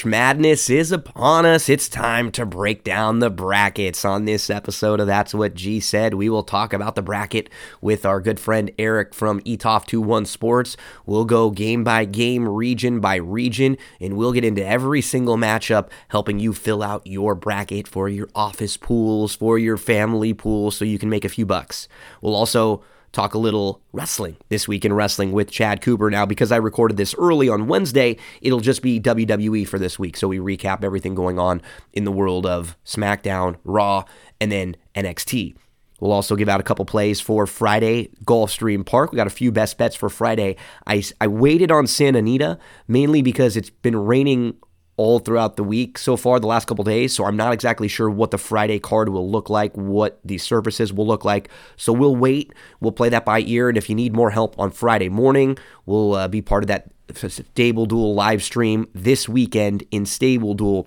March Madness is upon us. It's time to break down the brackets. On this episode of That's What G Said, we will talk about the bracket with our good friend Erik from ETOF21 Sports. We'll go game by game, region by region, and we'll get into every single matchup, helping you fill out your bracket for your office pools, for your family pools, so you can make a few bucks. We'll also talk a little wrestling this week in wrestling with Chad Cooper. Now, because I recorded this early on Wednesday, it'll just be WWE for this week. So we recap everything going on in the world of SmackDown, Raw, and then NXT. We'll also give out a couple plays for Friday Gulfstream Park. We got a few best bets for Friday. I, I waited on Santa Anita mainly because it's been raining all throughout the week so far, the last couple days. So I'm not exactly sure what the Friday card will look like, what the surfaces will look like. So we'll wait. We'll play that by ear. And if you need more help on Friday morning, we'll uh, be part of that StableDuel live stream this weekend in StableDuel.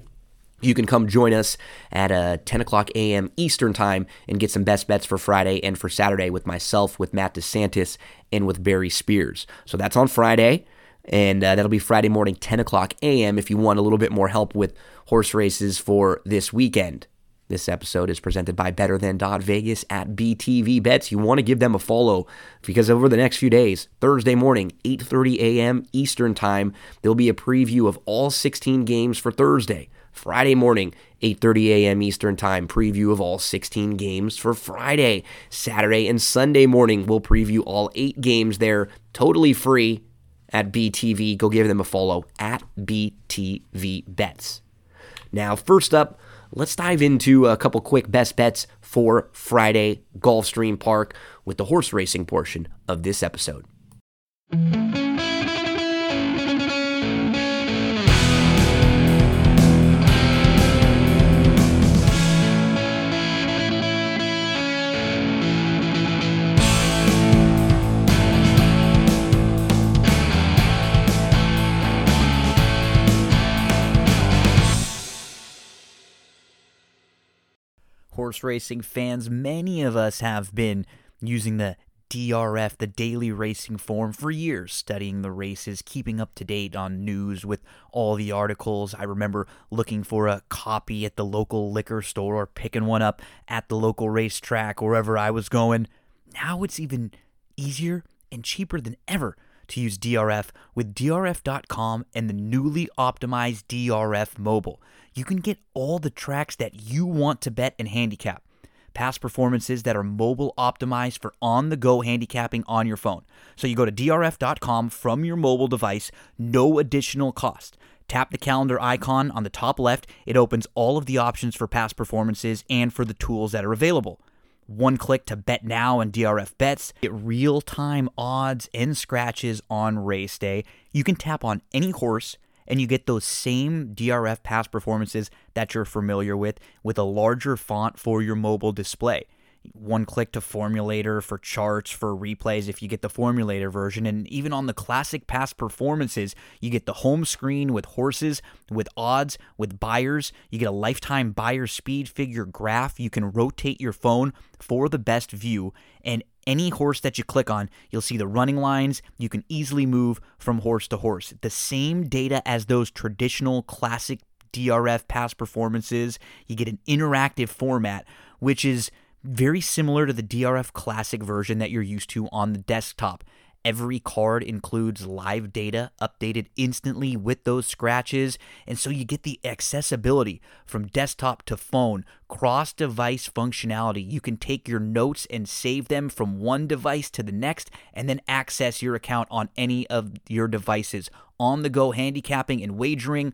You can come join us at uh, 10 o'clock a.m. Eastern Time and get some best bets for Friday and for Saturday with myself, with Matt DeSantis, and with Barry Spears. So that's on Friday and uh, that'll be Friday morning, 10 o'clock a.m. If you want a little bit more help with horse races for this weekend. This episode is presented by Better Than Dot Vegas at BTV Bets. You want to give them a follow because over the next few days, Thursday morning, 8:30 a.m. Eastern Time, there'll be a preview of all 16 games for Thursday. Friday morning, 8:30 a.m. Eastern Time, preview of all 16 games for Friday. Saturday and Sunday morning, we'll preview all 8 games there, totally free at BTV. Go give them a follow at BTV Bets. Now, first up, let's dive into a couple quick best bets for Friday Gulfstream Park with the horse racing portion of this episode. Horse racing fans, many of us have been using the DRF, the daily racing form, for years, studying the races, keeping up to date on news with all the articles. I remember looking for a copy at the local liquor store or picking one up at the local racetrack, wherever I was going. Now it's even easier and cheaper than ever to use DRF with DRF.com and the newly optimized DRF mobile. You can get all the tracks that you want to bet and handicap. Past performances that are mobile optimized for on the go handicapping on your phone. So you go to DRF.com from your mobile device, no additional cost. Tap the calendar icon on the top left. It opens all of the options for past performances and for the tools that are available one click to bet now and DRF bets, get real time odds and scratches on race day. You can tap on any horse and you get those same DRF past performances that you're familiar with with a larger font for your mobile display one click to formulator for charts for replays if you get the formulator version and even on the classic past performances you get the home screen with horses with odds with Beyers you get a lifetime Beyer speed figure graph you can rotate your phone for the best view and any horse that you click on, you'll see the running lines. You can easily move from horse to horse. The same data as those traditional classic DRF past performances. You get an interactive format, which is very similar to the DRF Classic version that you're used to on the desktop. Every card includes live data updated instantly with those scratches, and so you get the accessibility from desktop to phone, cross device functionality. You can take your notes and save them from one device to the next, and then access your account on any of your devices. On the go handicapping and wagering,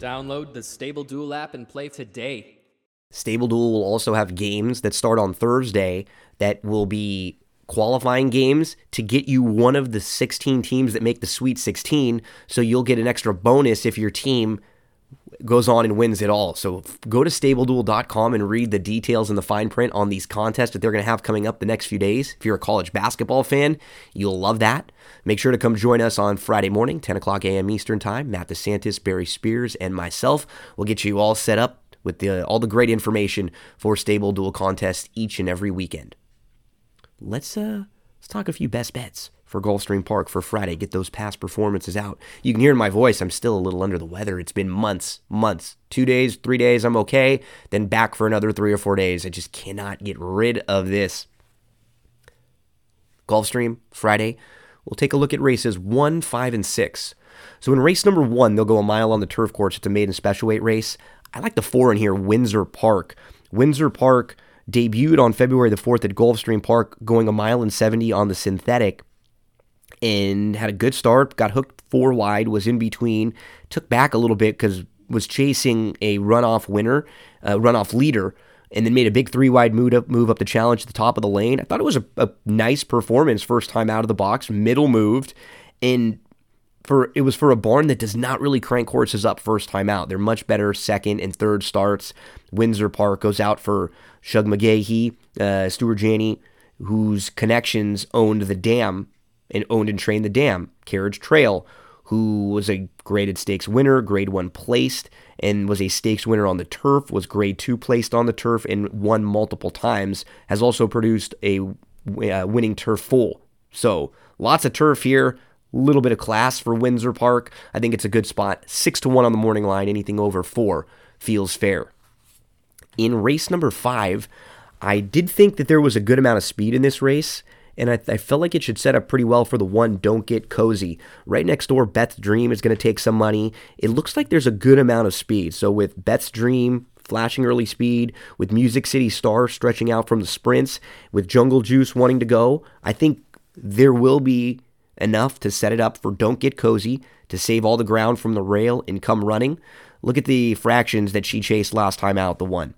Download the StableDuel app and play today. StableDuel will also have games that start on Thursday that will be qualifying games to get you one of the 16 teams that make the Sweet 16. So you'll get an extra bonus if your team goes on and wins it all. So go to stableduel.com and read the details and the fine print on these contests that they're going to have coming up the next few days. If you're a college basketball fan, you'll love that. Make sure to come join us on Friday morning, 10 o'clock a.m. Eastern Time. Matt DeSantis, Barry Spears, and myself will get you all set up with the, all the great information for StableDuel contests each and every weekend. Let's uh let's talk a few best bets for Gulfstream Park for Friday. Get those past performances out. You can hear in my voice I'm still a little under the weather. It's been months, months, two days, three days. I'm okay. Then back for another three or four days. I just cannot get rid of this. Gulfstream Friday. We'll take a look at races one, five, and six. So in race number one, they'll go a mile on the turf course. It's a maiden special weight race. I like the four in here, Windsor Park. Windsor Park debuted on February the 4th at Gulfstream Park, going a mile and 70 on the synthetic, and had a good start. Got hooked four wide, was in between, took back a little bit because was chasing a runoff winner, uh, runoff leader, and then made a big three wide move up, move up the challenge at the top of the lane. I thought it was a, a nice performance, first time out of the box, middle moved, and for it was for a barn that does not really crank horses up first time out. They're much better second and third starts. Windsor Park goes out for Shug McGaughey, uh, Stuart Janney, whose connections owned the dam and owned and trained the dam. Carriage Trail, who was a graded stakes winner, grade one placed, and was a stakes winner on the turf, was grade two placed on the turf, and won multiple times, has also produced a uh, winning turf full. So lots of turf here, little bit of class for Windsor Park. I think it's a good spot. Six to one on the morning line. Anything over four feels fair. In race number five, I did think that there was a good amount of speed in this race, and I, I felt like it should set up pretty well for the one Don't Get Cozy. Right next door, Beth's Dream is going to take some money. It looks like there's a good amount of speed. So with Beth's Dream, flashing early speed, with Music City Star stretching out from the sprints, with Jungle Juice wanting to go, I think there will be enough to set it up for Don't Get Cozy to save all the ground from the rail and come running. Look at the fractions that she chased last time out, the one.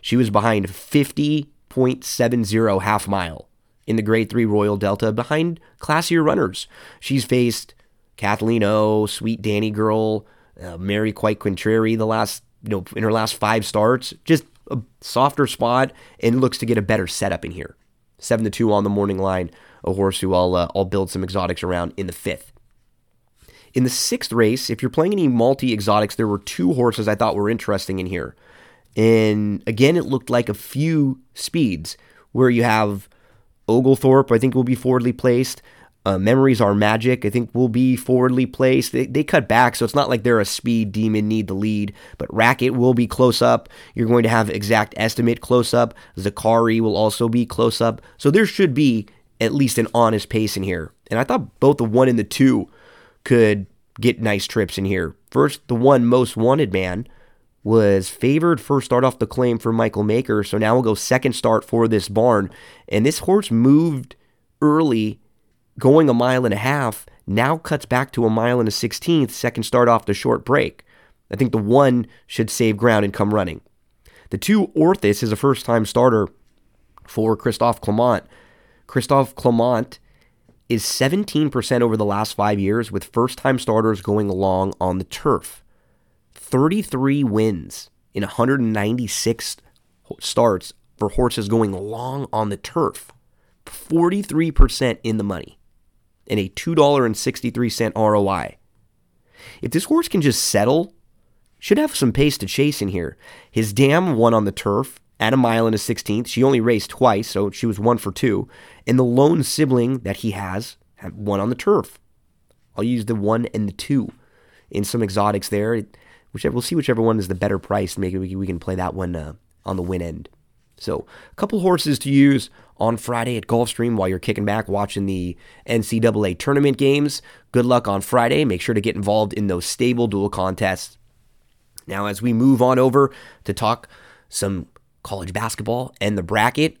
She was behind 50.70 half mile in the grade 3 Royal Delta behind classier runners. She's faced Kathleen O, Sweet Danny Girl, uh, Mary Quite Contrary the last you know in her last 5 starts, just a softer spot and looks to get a better setup in here. 7 to 2 on the morning line, a horse who I'll uh, I'll build some exotics around in the 5th. In the sixth race, if you're playing any multi exotics, there were two horses I thought were interesting in here. And again, it looked like a few speeds where you have Oglethorpe, I think will be forwardly placed. Uh, Memories Are Magic, I think will be forwardly placed. They, they cut back, so it's not like they're a speed demon need the lead, but Racket will be close up. You're going to have exact estimate close up. Zakari will also be close up. So there should be at least an honest pace in here. And I thought both the one and the two could get nice trips in here. First, the one most wanted man was favored first start off the claim for Michael Maker. So now we'll go second start for this barn. And this horse moved early, going a mile and a half, now cuts back to a mile and a 16th, second start off the short break. I think the one should save ground and come running. The two, Orthis is a first time starter for Christophe Clement. Christophe Clement is 17% over the last five years, with first time starters going along on the turf. 33 wins in 196 starts for horses going long on the turf. 43% in the money and a $2.63 ROI. If this horse can just settle, should have some pace to chase in here. His dam won on the turf at a mile and a 16th. She only raced twice, so she was one for two. And the lone sibling that he has one on the turf. I'll use the one and the two in some exotics there whichever we'll see whichever one is the better price. Maybe we, we can play that one uh, on the win end. So a couple horses to use on Friday at Gulfstream while you're kicking back watching the NCAA tournament games. Good luck on Friday. Make sure to get involved in those StableDuel contests. Now, as we move on over to talk some college basketball and the bracket,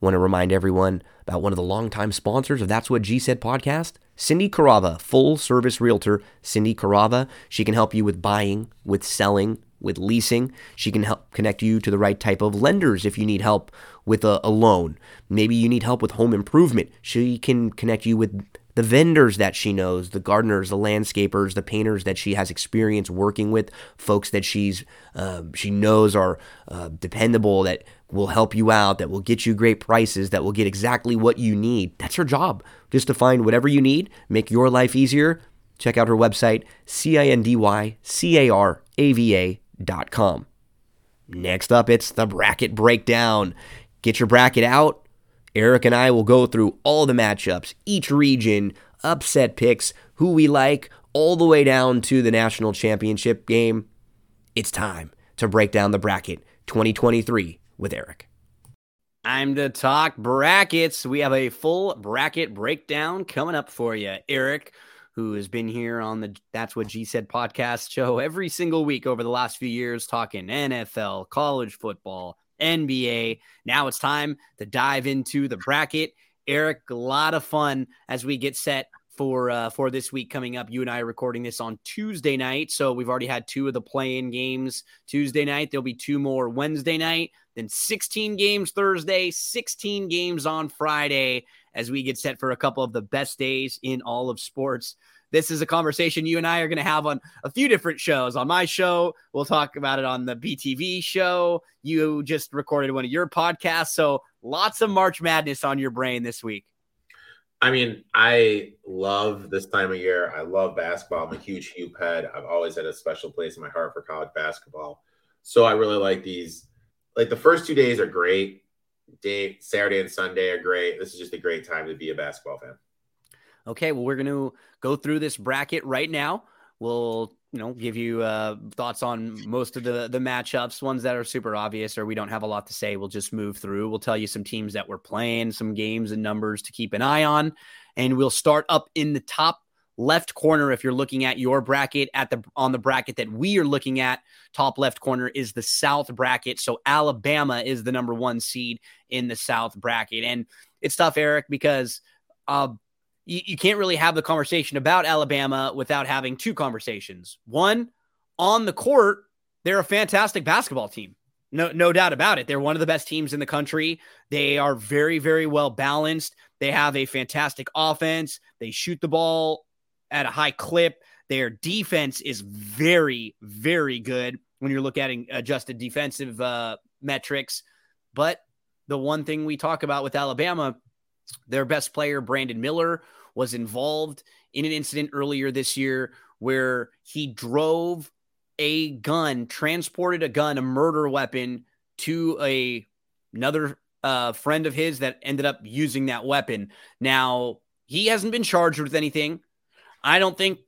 want to remind everyone about one of the longtime sponsors of That's What G Said podcast, Cindy Carava, full service realtor. Cindy Carava, she can help you with buying, with selling, with leasing. She can help connect you to the right type of lenders if you need help with a, a loan. Maybe you need help with home improvement. She can connect you with the vendors that she knows, the gardeners, the landscapers, the painters that she has experience working with, folks that she's uh, she knows are uh, dependable, that will help you out, that will get you great prices, that will get exactly what you need. That's her job, just to find whatever you need, make your life easier. Check out her website, C I N D Y C A R A V A dot com. Next up, it's the bracket breakdown. Get your bracket out Erik and I will go through all the matchups, each region, upset picks, who we like, all the way down to the national championship game. It's time to break down the bracket 2023 with Erik. Time to talk brackets. We have a full bracket breakdown coming up for you. Erik, who has been here on the That's What G Said podcast show every single week over the last few years, talking NFL, college football, NBA. Now it's time to dive into the bracket. Erik, a lot of fun as we get set for uh, for this week coming up. You and I are recording this on Tuesday night, so we've already had two of the play-in games Tuesday night. There'll be two more Wednesday night, then 16 games Thursday, 16 games on Friday as we get set for a couple of the best days in all of sports. This is a conversation you and I are going to have on a few different shows. On my show, we'll talk about it on the BTV show. You just recorded one of your podcasts. So lots of March Madness on your brain this week. I mean, I love this time of year. I love basketball. I'm a huge hoop head. I've always had a special place in my heart for college basketball. So I really like these. Like the first two days are great. Day Saturday and Sunday are great. This is just a great time to be a basketball fan. Okay, well, we're going to go through this bracket right now. We'll, you know, give you uh, thoughts on most of the the matchups, ones that are super obvious or we don't have a lot to say. We'll just move through. We'll tell you some teams that we're playing, some games and numbers to keep an eye on, and we'll start up in the top left corner if you're looking at your bracket at the on the bracket that we are looking at top left corner is the south bracket so alabama is the number one seed in the south bracket and it's tough erik because uh, you, you can't really have the conversation about Alabama without having two conversations. One, on the court, they're a fantastic basketball team. No, no doubt about it. They're one of the best teams in the country. They are very, very well balanced. They have a fantastic offense. They shoot the ball at a high clip. Their defense is very, very good when you're looking at adjusted defensive uh, metrics. But the one thing we talk about with Alabama their best player, Brandon Miller, was involved in an incident earlier this year where he drove a gun, transported a gun, a murder weapon to a another uh, friend of his that ended up using that weapon. Now, he hasn't been charged with anything. I don't think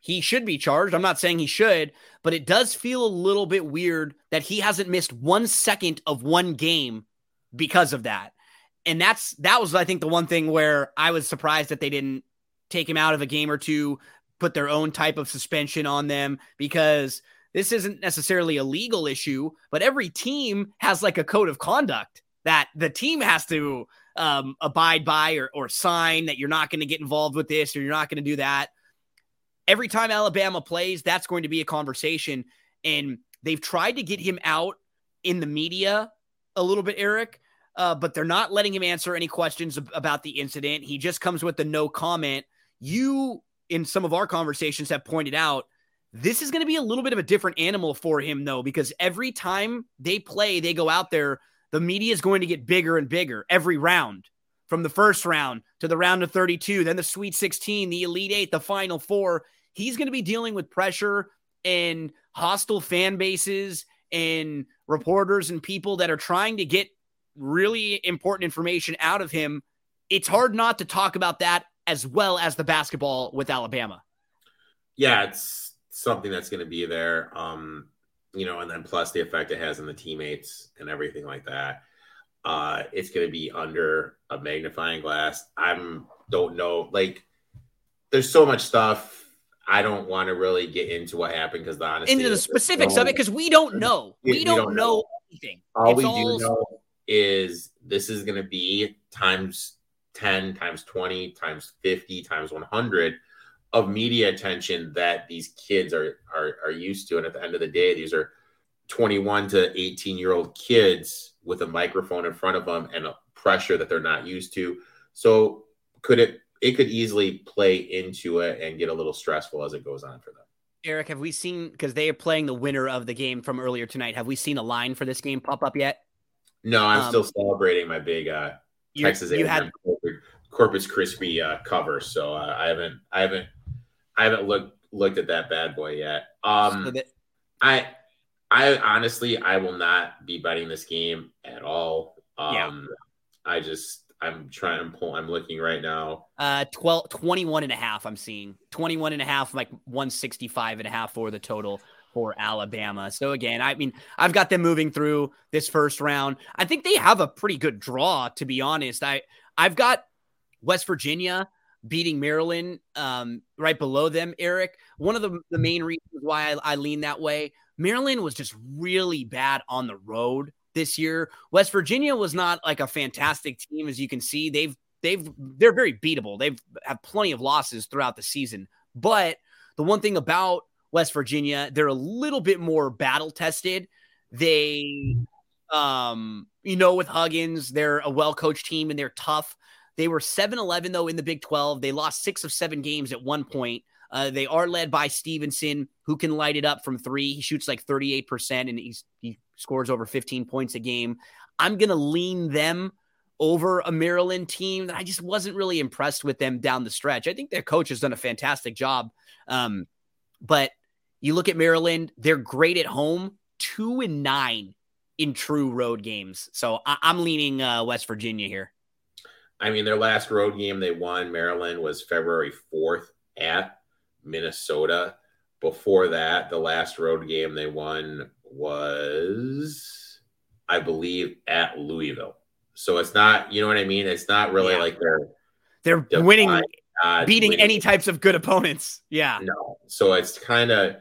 he should be charged. I'm not saying he should, but it does feel a little bit weird that he hasn't missed one second of one game because of that and that's that was I think the one thing where I was surprised that they didn't take him out of a game or two, put their own type of suspension on them because this isn't necessarily a legal issue, but every team has like a code of conduct that the team has to um, abide by or, or sign that you're not going to get involved with this or you're not going to do that. Every time Alabama plays, that's going to be a conversation. And they've tried to get him out in the media a little bit, Erik, uh, but they're not letting him answer any questions about the incident. He just comes with the no comment. You, in some of our conversations, have pointed out this is going to be a little bit of a different animal for him, though, because every time they play, they go out there, the media is going to get bigger and bigger every round from the first round to the round of 32, then the Sweet 16, the Elite Eight, the Final Four. He's going to be dealing with pressure and hostile fan bases and reporters and people that are trying to get really important information out of him. It's hard not to talk about that as well as the basketball with Alabama. Yeah, it's something that's going to be there. Um, you know, and then plus the effect it has on the teammates and everything like that. Uh, it's going to be under a magnifying glass. I'm don't know. Like, there's so much stuff. I don't want to really get into what happened because the honesty into the specifics no, of it because we don't know. We, we don't, don't, know, anything. All it's we all... do know is this is going to be times 10 times 20 times 50 times 100 of media attention that these kids are, are are used to and at the end of the day these are 21 to 18 year old kids with a microphone in front of them and a pressure that they're not used to so could it it could easily play into it and get a little stressful as it goes on for them Erik, have we seen because they are playing the winner of the game from earlier tonight? Have we seen a line for this game pop up yet? No, I'm um, still celebrating my big uh, Texas you A&M had... Corpus Christi uh, cover, so uh, I haven't, I haven't, I haven't looked looked at that bad boy yet. Um, so that... I, I honestly, I will not be betting this game at all. Um, yeah. I just I'm trying to pull, I'm looking right now. Uh 12, 21 and a half. I'm seeing 21 and a half, like 165 and a half for the total for Alabama. So again, I mean, I've got them moving through this first round. I think they have a pretty good draw, to be honest. I I've got West Virginia beating Maryland um, right below them, Erik. One of the, the main reasons why I, I lean that way, Maryland was just really bad on the road this year. West Virginia was not like a fantastic team, as you can see. They've they've they're very beatable. They've had plenty of losses throughout the season. But the one thing about West Virginia, they're a little bit more battle tested. They um, you know, with Huggins, they're a well coached team and they're tough. They were 7 11, though, in the Big 12. They lost six of seven games at one point. Uh, they are led by Stevenson, who can light it up from three. He shoots like 38%, and he's, he scores over 15 points a game. I'm going to lean them over a Maryland team that I just wasn't really impressed with them down the stretch. I think their coach has done a fantastic job. Um, but you look at Maryland, they're great at home, two and nine in true road games. So I- am leaning uh, West Virginia here. I mean, their last road game they won, Maryland, was February 4th at Minnesota. Before that, the last road game they won was, I believe, at Louisville. So it's not, you know what I mean? It's not really yeah. like they're they're winning, beating winning. any types of good opponents. Yeah. No. So it's kind of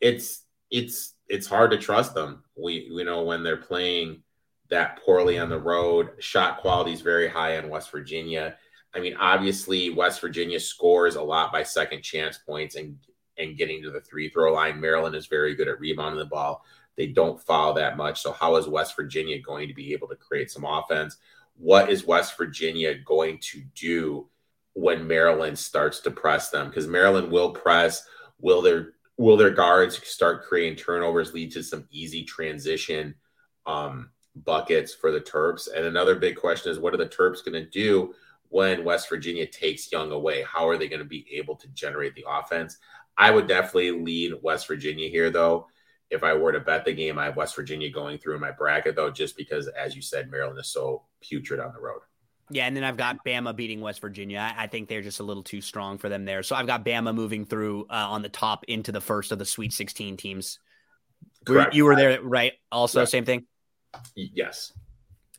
it's it's it's hard to trust them. We you know when they're playing that poorly on the road. Shot quality is very high in West Virginia. I mean, obviously, West Virginia scores a lot by second chance points and and getting to the three throw line. Maryland is very good at rebounding the ball. They don't foul that much. So, how is West Virginia going to be able to create some offense? What is West Virginia going to do when Maryland starts to press them? Because Maryland will press. Will their will their guards start creating turnovers, lead to some easy transition um, buckets for the Terps? And another big question is, what are the Terps going to do when West Virginia takes Young away? How are they going to be able to generate the offense? I would definitely lead West Virginia here, though. If I were to bet the game, I have West Virginia going through in my bracket, though, just because, as you said, Maryland is so putrid on the road. Yeah, and then I've got Bama beating West Virginia. I think they're just a little too strong for them there. So I've got Bama moving through uh, on the top into the first of the Sweet 16 teams. Correct. You were there, right? Also, same thing? Yes.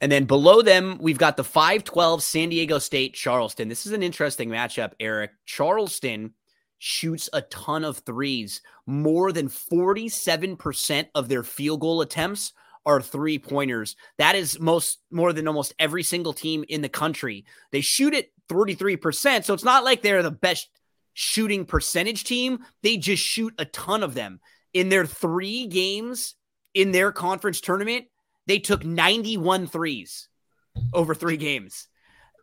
And then below them, we've got the 512 San Diego State Charleston. This is an interesting matchup, Erik. Charleston shoots a ton of threes. More than 47% of their field goal attempts are three pointers. That is most more than almost every single team in the country. They shoot it 33%. So it's not like they're the best shooting percentage team. They just shoot a ton of them. In their three games in their conference tournament, they took 91 threes over three games.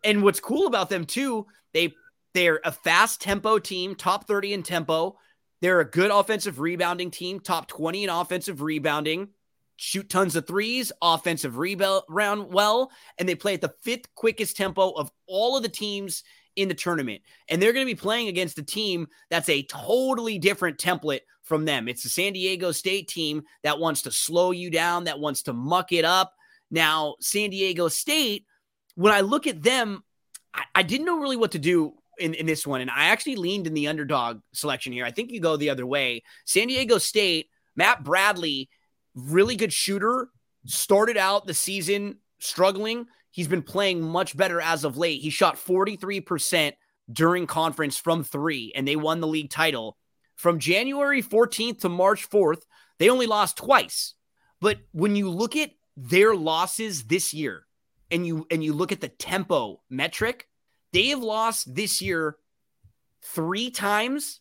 And what's cool about them too, they they're a fast tempo team, top 30 in tempo. They're a good offensive rebounding team, top 20 in offensive rebounding. Shoot tons of threes, offensive rebound well, and they play at the fifth quickest tempo of all of the teams in the tournament. And they're going to be playing against a team that's a totally different template from them. It's the San Diego State team that wants to slow you down, that wants to muck it up. Now, San Diego State, when I look at them, I, I didn't know really what to do in, in this one. And I actually leaned in the underdog selection here. I think you go the other way. San Diego State, Matt Bradley, really good shooter, started out the season struggling. He's been playing much better as of late. He shot 43% during conference from three, and they won the league title. From January 14th to March 4th, they only lost twice. But when you look at their losses this year and you and you look at the tempo metric, They have lost this year three times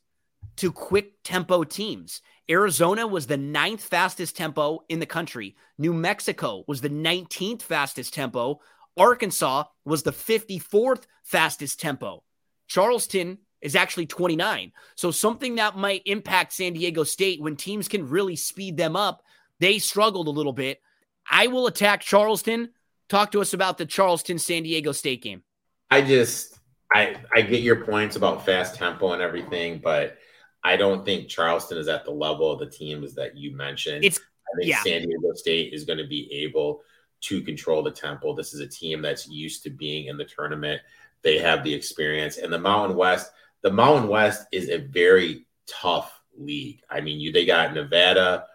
to quick tempo teams. Arizona was the ninth fastest tempo in the country. New Mexico was the 19th fastest tempo. Arkansas was the 54th fastest tempo. Charleston is actually 29. So something that might impact San Diego State when teams can really speed them up. They struggled a little bit. I will attack Charleston. Talk to us about the Charleston San Diego State game. I just I I get your points about fast tempo and everything, but I don't think Charleston is at the level of the teams that you mentioned. It's I think yeah. San Diego State is going to be able to control the tempo. This is a team that's used to being in the tournament. They have the experience. And the Mountain West, the Mountain West is a very tough league. I mean, you they got Nevada,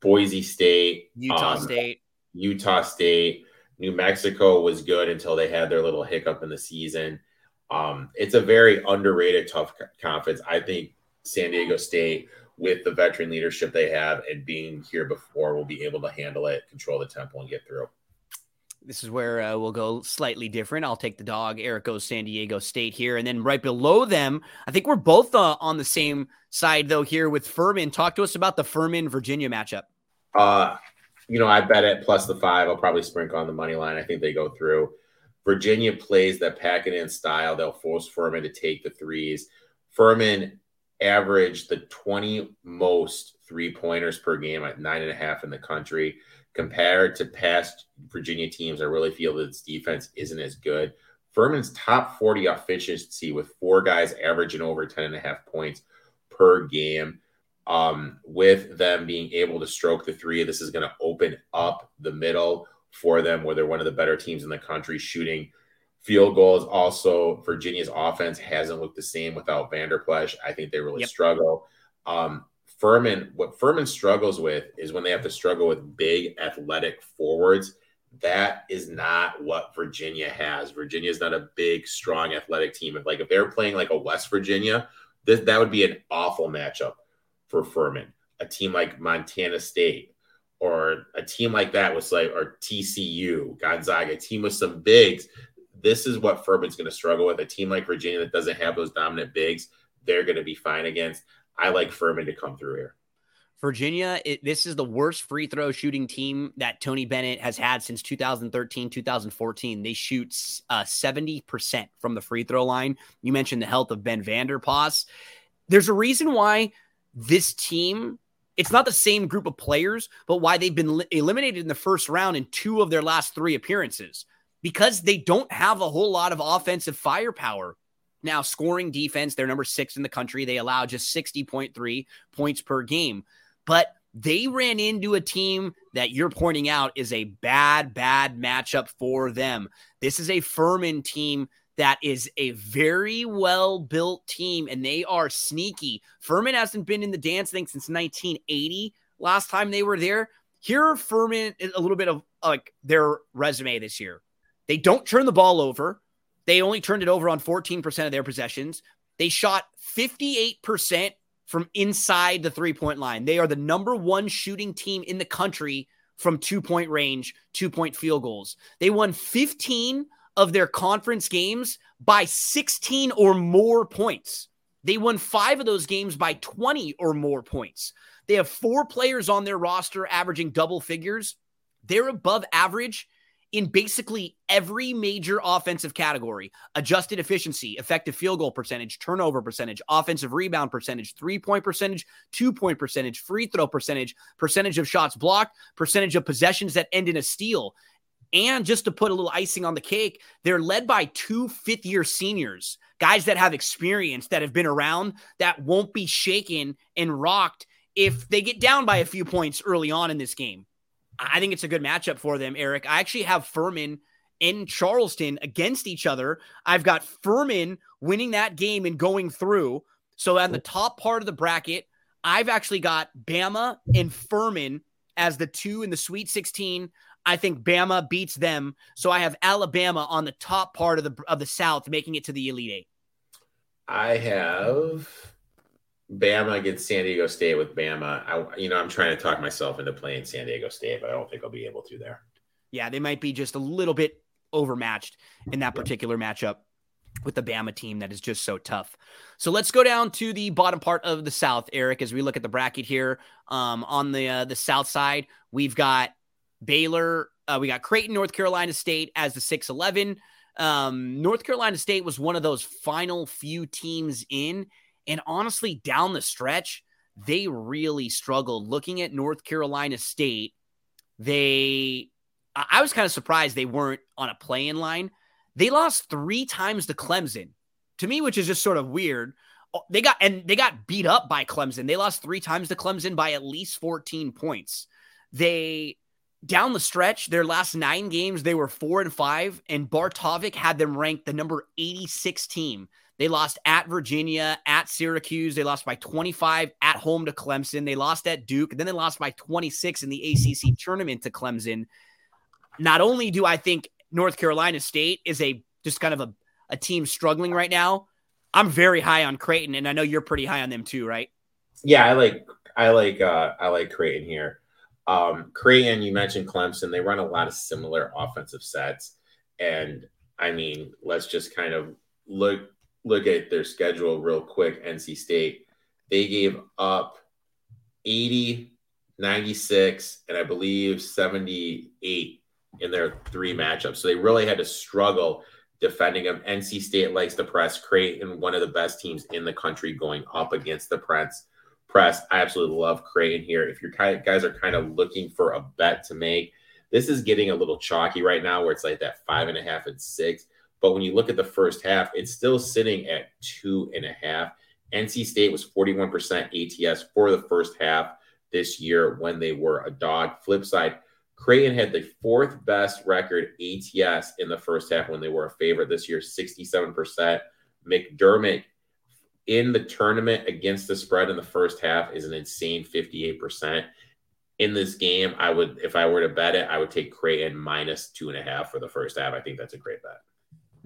Boise State, Utah um, State. Utah State, New Mexico was good until they had their little hiccup in the season. Um, it's a very underrated, tough conference. I think San Diego State, with the veteran leadership they have and being here before, will be able to handle it, control the tempo, and get through. This is where uh, we'll go slightly different. I'll take the dog. Erik goes San Diego State here. And then right below them, I think we're both uh, on the same side, though, here with Furman. Talk to us about the Furman Virginia matchup. Uh, you know, I bet it plus the five. I'll probably sprinkle on the money line. I think they go through. Virginia plays that pack it in style. They'll force Furman to take the threes. Furman averaged the 20 most three pointers per game at nine and a half in the country. Compared to past Virginia teams, I really feel that its defense isn't as good. Furman's top 40 efficiency with four guys averaging over 10 and a half points per game. Um, with them being able to stroke the three, this is going to open up the middle for them where they're one of the better teams in the country shooting field goals. Also, Virginia's offense hasn't looked the same without Vander Plas. I think they really Yep. struggle. Um, Furman, what Furman struggles with is when they have to struggle with big athletic forwards. That is not what Virginia has. Virginia is not a big, strong, athletic team. If like if they're playing like a West Virginia, this, that would be an awful matchup for Furman. A team like Montana State or a team like that was like or TCU, Gonzaga, a team with some bigs. This is what Furman's going to struggle with. A team like Virginia that doesn't have those dominant bigs, they're going to be fine against. I like Furman to come through here. Virginia, it, this is the worst free throw shooting team that Tony Bennett has had since 2013, 2014. They shoot uh, 70% from the free throw line. You mentioned the health of Ben Vander Plas. There's a reason why this team, it's not the same group of players, but why they've been li- eliminated in the first round in two of their last three appearances because they don't have a whole lot of offensive firepower. Now, scoring defense, they're number six in the country. They allow just 60.3 points per game. But they ran into a team that you're pointing out is a bad, bad matchup for them. This is a Furman team that is a very well built team, and they are sneaky. Furman hasn't been in the dance thing since 1980, last time they were there. Here are Furman a little bit of like their resume this year. They don't turn the ball over. They only turned it over on 14% of their possessions. They shot 58% from inside the three point line. They are the number one shooting team in the country from two point range, two point field goals. They won 15 of their conference games by 16 or more points. They won five of those games by 20 or more points. They have four players on their roster averaging double figures. They're above average in basically every major offensive category adjusted efficiency, effective field goal percentage, turnover percentage, offensive rebound percentage, three point percentage, two point percentage, free throw percentage, percentage of shots blocked, percentage of possessions that end in a steal. And just to put a little icing on the cake, they're led by two fifth year seniors, guys that have experience, that have been around, that won't be shaken and rocked if they get down by a few points early on in this game. I think it's a good matchup for them, Erik. I actually have Furman in Charleston against each other. I've got Furman winning that game and going through. So on the top part of the bracket, I've actually got Bama and Furman as the two in the Sweet 16. I think Bama beats them. So I have Alabama on the top part of the of the South making it to the Elite Eight. I have Bama against San Diego State with Bama. I, you know, I'm trying to talk myself into playing San Diego State, but I don't think I'll be able to there. Yeah, they might be just a little bit overmatched in that particular matchup. with the Bama team that is just so tough. So let's go down to the bottom part of the South, Erik, as we look at the bracket here. Um, on the uh, the South side, we've got Baylor, uh, we got Creighton, North Carolina State as the 6 11. Um, North Carolina State was one of those final few teams in. And honestly, down the stretch, they really struggled. Looking at North Carolina State, they, I was kind of surprised they weren't on a play in line. They lost three times to Clemson, to me, which is just sort of weird. Oh, they got and they got beat up by Clemson. They lost three times to Clemson by at least 14 points. They down the stretch, their last nine games, they were four and five, and Bart Torvik had them ranked the number 86 team. They lost at Virginia, at Syracuse. They lost by 25 at home to Clemson. They lost at Duke. Then they lost by 26 in the ACC tournament to Clemson. Not only do I think North Carolina State is a just kind of a, a team struggling right now, I'm very high on Creighton, and I know you're pretty high on them too, right? Yeah, I like I like uh I like Creighton here. Um, Creighton, you mentioned Clemson. They run a lot of similar offensive sets, and I mean, let's just kind of look look at their schedule real quick. NC State, they gave up 80, 96, and I believe 78 in their three matchups. So they really had to struggle defending them. NC State likes to press. Creighton, one of the best teams in the country, going up against the press press. I absolutely love Creighton here. If you guys are kind of looking for a bet to make, this is getting a little chalky right now where it's like that five and a half and six. But when you look at the first half, it's still sitting at two and a half. NC State was 41% ATS for the first half this year when they were a dog. Flip side, Creighton had the fourth best record ATS in the first half when they were a favorite this year, 67%. McDermott in the tournament against the spread in the first half is an insane 58%. In this game, I would, if I were to bet it, I would take Creighton minus two and a half for the first half. I think that's a great bet.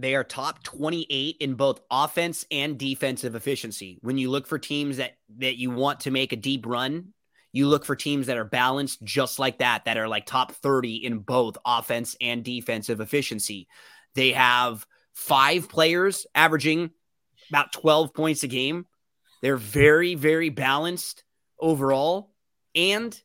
They are top 28 in both offense and defensive efficiency. When you look for teams that that you want to make a deep run, you look for teams that are balanced just like that, that are like top 30 in both offense and defensive efficiency. They have five players averaging about 12 points a game. They're very, very balanced overall. And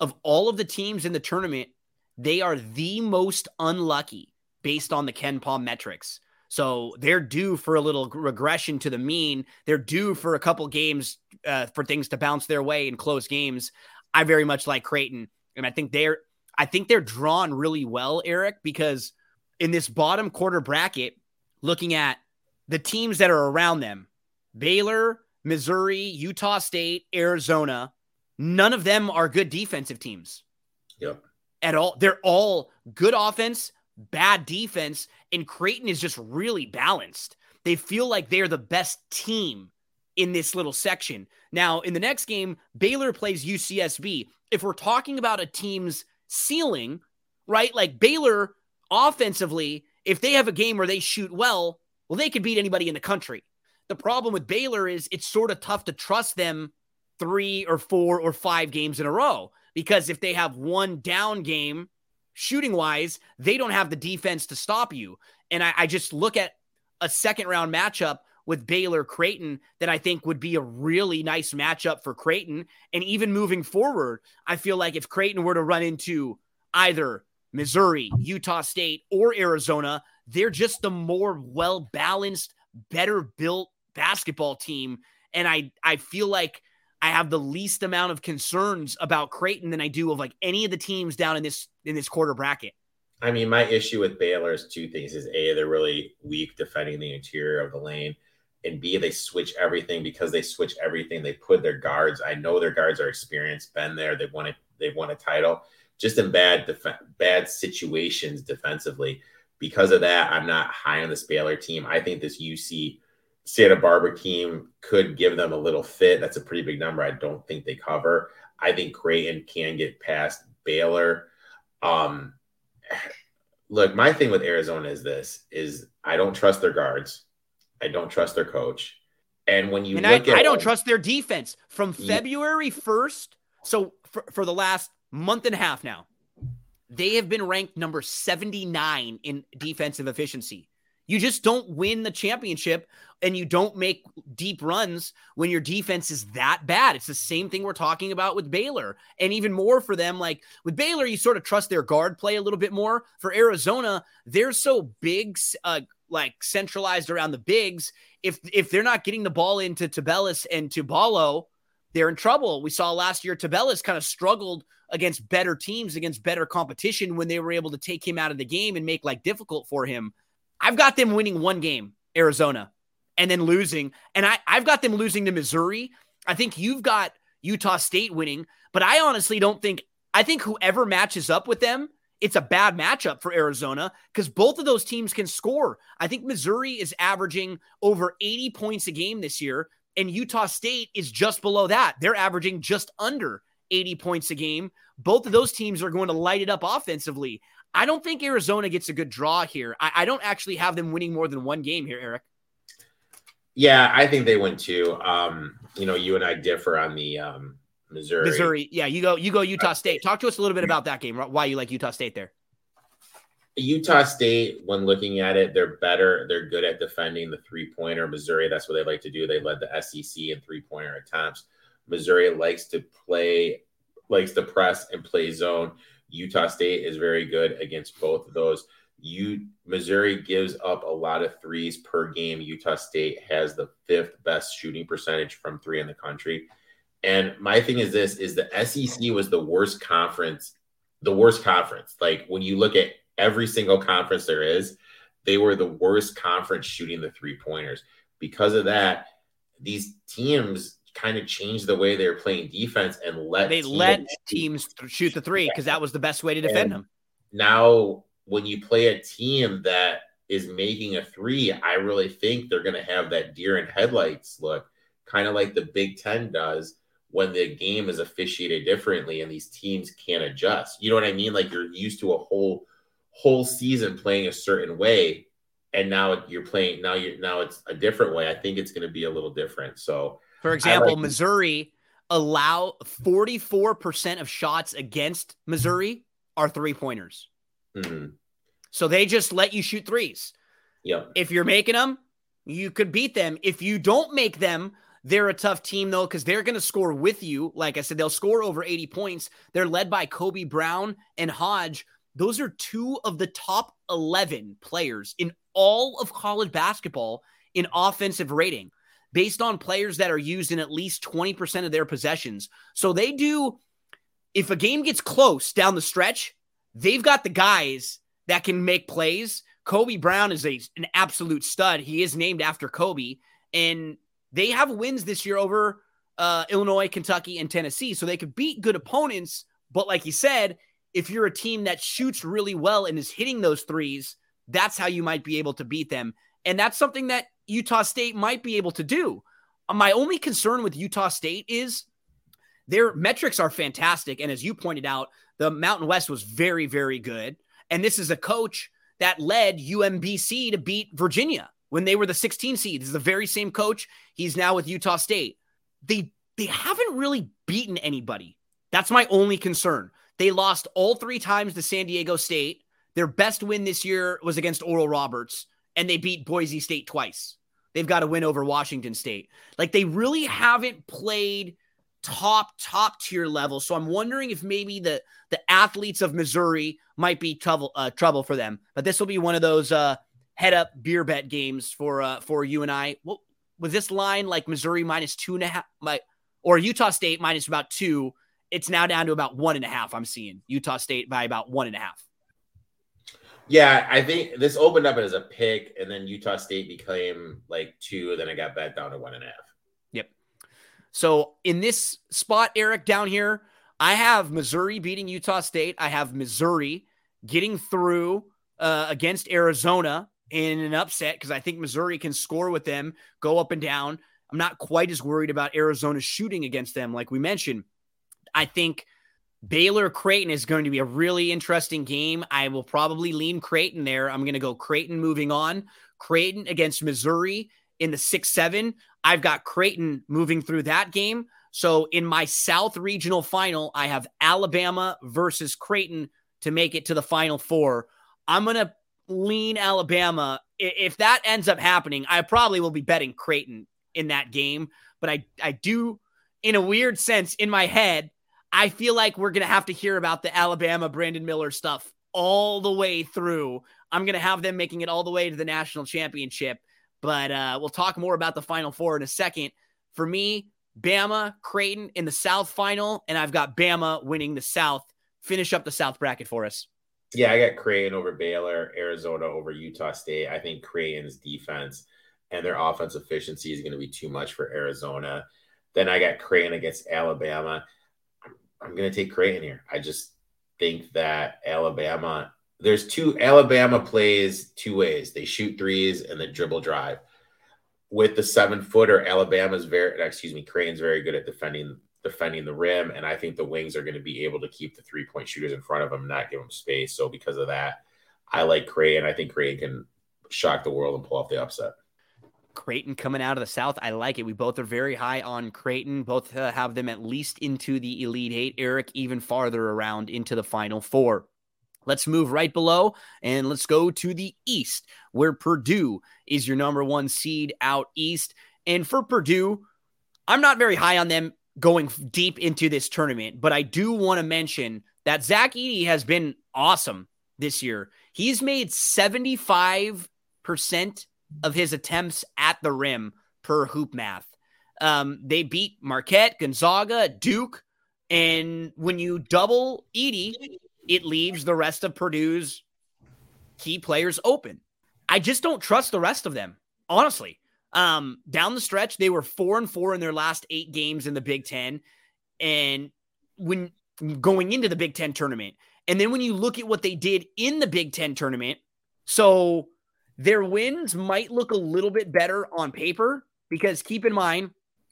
of all of the teams in the tournament, they are the most unlucky based on the KenPom metrics. So they're due for a little regression to the mean. They're due for a couple games uh, for things to bounce their way in close games. I very much like Creighton, and I think they're I think they're drawn really well, Erik, because in this bottom quarter bracket, looking at the teams that are around them Baylor, Missouri, Utah State, Arizona none of them are good defensive teams. Yep. At all. They're all good offense, bad defense, and Creighton is just really balanced. They feel like they're the best team in this little section. Now, in the next game, Baylor plays UCSB. If we're talking about a team's ceiling, right? Like Baylor offensively, if they have a game where they shoot well, well, they could beat anybody in the country. The problem with Baylor is it's sort of tough to trust them three or four or five games in a row because if they have one down game shooting wise, they don't have the defense to stop you. And I, I just look at a second round matchup with Baylor Creighton that I think would be a really nice matchup for Creighton. And even moving forward, I feel like if Creighton were to run into either Missouri, Utah State, or Arizona, they're just the more well balanced, better built basketball team. And I, I feel like I have the least amount of concerns about Creighton than I do of like any of the teams down in this in this quarter bracket. I mean, my issue with Baylor is two things: is a they're really weak defending the interior of the lane, and b they switch everything because they switch everything. They put their guards. I know their guards are experienced, been there. They've won it. They've won a title. Just in bad def- bad situations defensively because of that, I'm not high on this Baylor team. I think this UC Santa Barbara team could give them a little fit. That's a pretty big number. I don't think they cover. I think Creighton can get past Baylor. Um, look, my thing with Arizona is this: is I don't trust their guards. I don't trust their coach. And when you and I, I, don't trust their defense from February first. So for, for the last month and a half now, they have been ranked number 79 in defensive efficiency. You just don't win the championship and you don't make deep runs when your defense is that bad. It's the same thing we're talking about with Baylor. And even more for them, like with Baylor, you sort of trust their guard play a little bit more. For Arizona, they're so big, uh, like centralized around the bigs. If if they're not getting the ball into Tubelis and to Ballo, they're in trouble. We saw last year Tubelis kind of struggled against better teams, against better competition when they were able to take him out of the game and make like difficult for him. I've got them winning one game, Arizona, and then losing. And I, I've got them losing to Missouri. I think you've got Utah State winning, but I honestly don't think, I think whoever matches up with them, it's a bad matchup for Arizona because both of those teams can score. I think Missouri is averaging over 80 points a game this year, and Utah State is just below that. They're averaging just under 80 points a game. Both of those teams are going to light it up offensively. I don't think Arizona gets a good draw here. I, I, don't actually have them winning more than one game here, Eric. Yeah, I think they win too. Um, you know, you and I differ on the um, Missouri. Missouri, yeah. You go, you go Utah State. Talk to us a little bit about that game. Why you like Utah State there? Utah State, when looking at it, they're better. They're good at defending the three pointer. Missouri, that's what they like to do. They led the SEC in three pointer attempts. Missouri likes to play, likes to press and play zone. Utah State is very good against both of those. You Missouri gives up a lot of threes per game. Utah State has the fifth best shooting percentage from three in the country. And my thing is this is the SEC was the worst conference, the worst conference. Like when you look at every single conference there is, they were the worst conference shooting the three pointers. Because of that, these teams kind of changed the way they were playing defense and let they teams let teams shoot the three because that was the best way to defend and them. Now, when you play a team that is making a three, I really think they're going to have that deer in headlights look, kind of like the Big Ten does when the game is officiated differently and these teams can't adjust. You know what I mean? Like you're used to a whole whole season playing a certain way, and now you're playing now you're now it's a different way. I think it's going to be a little different. So for example, like Missouri allow 44% of shots against Missouri are three pointers. Mm-hmm. So they just let you shoot threes. Yep. If you're making them, you could beat them. If you don't make them, they're a tough team though because they're going to score with you. Like I said, they'll score over 80 points. They're led by Kobe Brown and Hodge. Those are two of the top 11 players in all of college basketball in offensive rating based on players that are used in at least 20% of their possessions. So they do, if a game gets close down the stretch, they've got the guys that can make plays. Kobe Brown is a, an absolute stud. He is named after Kobe. And they have wins this year over uh, Illinois, Kentucky, and Tennessee. So they could beat good opponents. But like you said, if you're a team that shoots really well and is hitting those threes, that's how you might be able to beat them. And that's something that Utah State might be able to do. Uh, my only concern with Utah State is their metrics are fantastic. And as you pointed out, the Mountain West was very, very good. And this is a coach that led UMBC to beat Virginia when they were the 16 seed. This is the very same coach. He's now with Utah State. They they haven't really beaten anybody. That's my only concern. They lost all three times to San Diego State. Their best win this year was against Oral Roberts and they beat Boise State twice. They've got to win over Washington State. Like they really haven't played top top tier level. So I'm wondering if maybe the the athletes of Missouri might be trouble uh, trouble for them. But this will be one of those uh, head up beer bet games for uh, for you and I. What was this line like Missouri minus two and a half, my, or Utah State minus about two? It's now down to about one and a half. I'm seeing Utah State by about one and a half. Yeah, I think this opened up as a pick, and then Utah State became like two, and then it got back down to one and a half. Yep. So in this spot, Eric, down here, I have Missouri beating Utah State. I have Missouri getting through uh, against Arizona in an upset because I think Missouri can score with them, go up and down. I'm not quite as worried about Arizona shooting against them, like we mentioned. I think Baylor Creighton is going to be a really interesting game. I will probably lean Creighton there. I'm going to go Creighton moving on. Creighton against Missouri in the 6 7. I've got Creighton moving through that game. So in my South Regional final, I have Alabama versus Creighton to make it to the final four. I'm going to lean Alabama. If that ends up happening, I probably will be betting Creighton in that game. But I, I do, in a weird sense, in my head, I feel like we're going to have to hear about the Alabama Brandon Miller stuff all the way through. I'm going to have them making it all the way to the national championship. But uh, we'll talk more about the Final Four in a second. For me, Bama, Creighton in the South final, and I've got Bama winning the South. Finish up the South bracket for us. Yeah, I got Creighton over Baylor, Arizona over Utah State. I think Creighton's defense and their offense efficiency is going to be too much for Arizona. Then I got Creighton against Alabama. I'm going to take Creighton here. I just think that Alabama, there's two, Alabama plays two ways they shoot threes and then dribble drive. With the seven footer, Alabama's very, excuse me, Creighton's very good at defending defending the rim, and I think the wings are going to be able to keep the three point shooters in front of them, not give them space. So because of that, I like Creighton. I think Creighton can shock the world and pull off the upset. Creighton coming out of the South. I like it. We both are very high on Creighton. Both uh, have them at least into the Elite Eight. Eric even farther around into the Final Four. Let's move right below and let's go to the East, where Purdue is your number one seed out East. And for Purdue, I'm not very high on them going deep into this tournament, but I do want to mention that Zach Edey has been awesome this year. He's made 75% of his attempts at the rim per hoop math. Um, they beat Marquette, Gonzaga, Duke, and when you double Edey, it leaves the rest of Purdue's key players open. I just don't trust the rest of them, honestly. Um, down the stretch, they were four and four in their last eight games in the Big Ten, and when going into the Big Ten tournament, and then when you look at what they did in the Big Ten tournament, so their wins might look a little bit better on paper because keep in mind,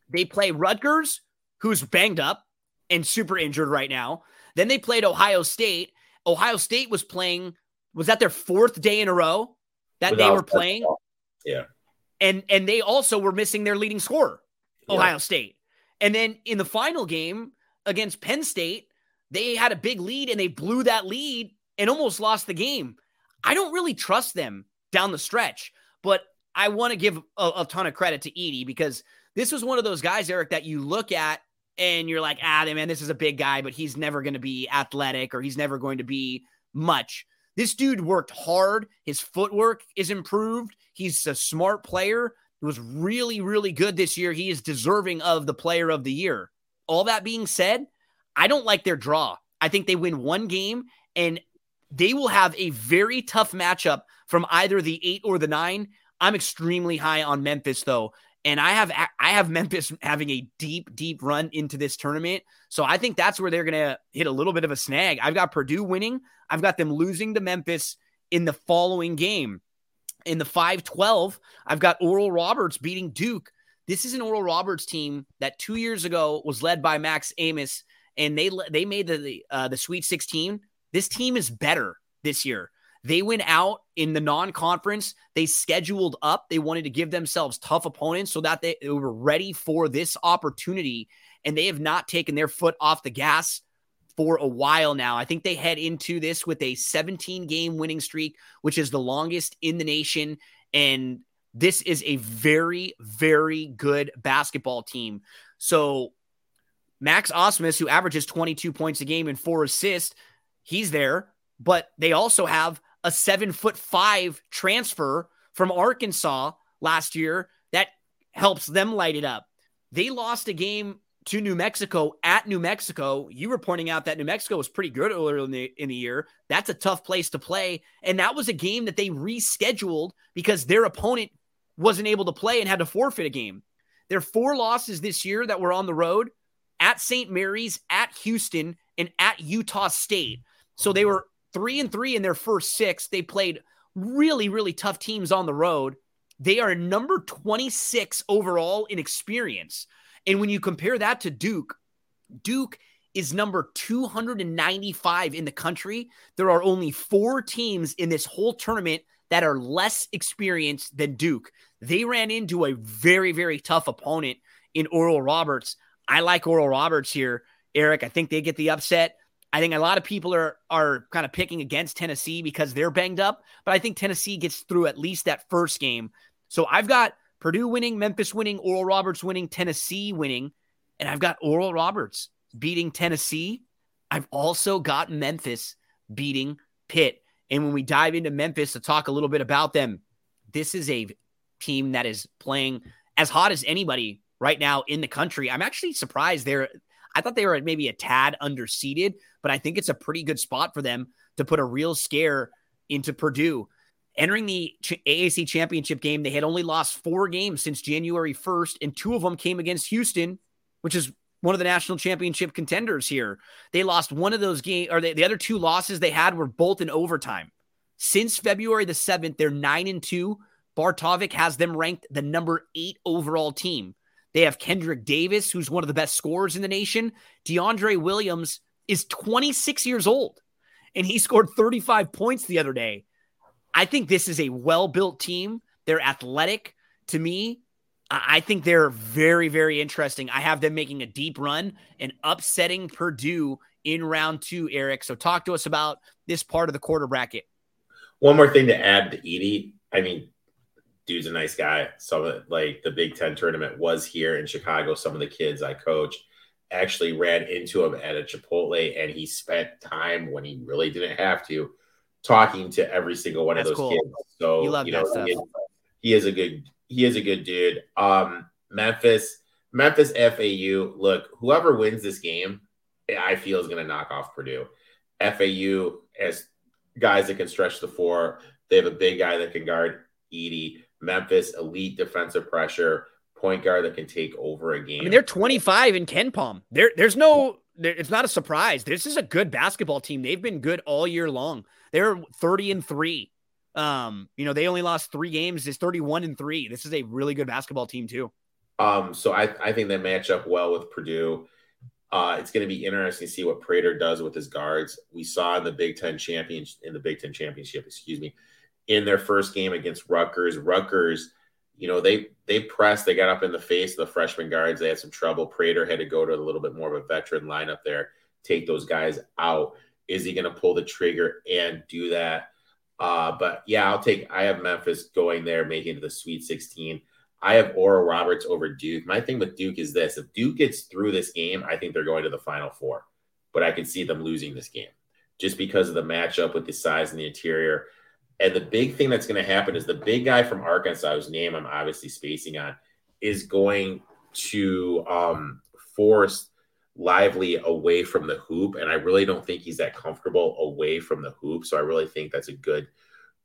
they play Rutgers, who's banged up and super injured right now. Then they played Ohio State. Ohio State was playing, was that their fourth day in a row that Without they were playing? Yeah. And and they also were missing their leading scorer, Ohio yeah. State. And then in the final game against Penn State, they had a big lead and they blew that lead and almost lost the game. I don't really trust them down the stretch. But I want to give a, a, ton of credit to Edey because this was one of those guys, Eric, that you look at and you're like, ah, man, this is a big guy, but he's never going to be athletic or he's never going to be much. This dude worked hard. His footwork is improved. He's a smart player. He was really, really good this year. He is deserving of the player of the year. All that being said, I don't like their draw. I think they win one game and they will have a very tough matchup from either the eight or the nine. I'm extremely high on Memphis though, and I have I have Memphis having a deep deep run into this tournament. So I think that's where they're gonna hit a little bit of a snag. I've got Purdue winning. I've got them losing to Memphis in the following game. In the 5-12, I've got Oral Roberts beating Duke. This is an Oral Roberts team that two years ago was led by Max Abmas and they they made the uh, the Sweet 16. This team is better this year. They went out in the non conference. They scheduled up. They wanted to give themselves tough opponents so that they, they were ready for this opportunity. And they have not taken their foot off the gas for a while now. I think they head into this with a 17 game winning streak, which is the longest in the nation. And this is a very, very good basketball team. So, Max Abmas, who averages 22 points a game and four assists, he's there. But they also have a seven foot five transfer from Arkansas last year that helps them light it up. They lost a game to New Mexico at New Mexico. You were pointing out that New Mexico was pretty good earlier in the, in the year. That's a tough place to play. And that was a game that they rescheduled because their opponent wasn't able to play and had to forfeit a game. Their four losses this year that were on the road at St. Mary's, at Houston, and at Utah State. So they were three and three in their first six. They played really, really tough teams on the road. They are number 26 overall in experience. And when you compare that to Duke, Duke is number 295 in the country. There are only four teams in this whole tournament that are less experienced than Duke. They ran into a very, very tough opponent in Oral Roberts. I like Oral Roberts here, Eric. I think they get the upset. I think a lot of people are are kind of picking against Tennessee because they're banged up, but I think Tennessee gets through at least that first game. So I've got Purdue winning, Memphis winning, Oral Roberts winning, Tennessee winning, and I've got Oral Roberts beating Tennessee. I've also got Memphis beating Pitt. And when we dive into Memphis to talk a little bit about them, this is a team that is playing as hot as anybody right now in the country. I'm actually surprised they're I thought they were maybe a tad underseeded, but I think it's a pretty good spot for them to put a real scare into Purdue. Entering the AAC championship game, they had only lost four games since January 1st, and two of them came against Houston, which is one of the national championship contenders here. They lost one of those games, or they, the other two losses they had were both in overtime. Since February the 7th, they're 9 and 2. Bart Torvik has them ranked the number eight overall team. They have Kendrick Davis, who's one of the best scorers in the nation. DeAndre Williams is 26 years old, and he scored 35 points the other day. I think this is a well built team. They're athletic. To me, I think they're very, very interesting. I have them making a deep run and upsetting Purdue in round two, Eric. So talk to us about this part of the quarter bracket. One more thing to add to Edey. I mean, dude's a nice guy. Some of like the Big Ten tournament was here in Chicago. Some of the kids I coach actually ran into him at a Chipotle, and he spent time when he really didn't have to talking to every single one That's of those cool. kids. So you, you know, he is, he is a good he is a good dude. Um, Memphis, Memphis FAU. Look, whoever wins this game, I feel is going to knock off Purdue. FAU as guys that can stretch the four. They have a big guy that can guard Edey. Memphis, elite defensive pressure, point guard that can take over a game. I mean, they're 25 in KenPom. There, there's no, it's not a surprise. This is a good basketball team. They've been good all year long. They're 30 and three. Um, you know, they only lost three games. It's 31 and three. This is a really good basketball team too. Um, so I, I think they match up well with Purdue. Uh, it's going to be interesting to see what Painter does with his guards. We saw in the Big Ten champion in the Big Ten championship, excuse me, in their first game against Rutgers. Rutgers, you know, they they pressed, they got up in the face of the freshman guards. They had some trouble. Painter had to go to a little bit more of a veteran lineup there, take those guys out. Is he going to pull the trigger and do that? Uh, but yeah, I'll take. I have Memphis going there, making it the Sweet 16. I have Oral Roberts over Duke. My thing with Duke is this: if Duke gets through this game, I think they're going to the Final Four. But I can see them losing this game just because of the matchup with the size and the interior. And the big thing that's going to happen is the big guy from Arkansas, whose name I'm obviously spacing on, is going to um, force Lively away from the hoop. And I really don't think he's that comfortable away from the hoop. So I really think that's a good,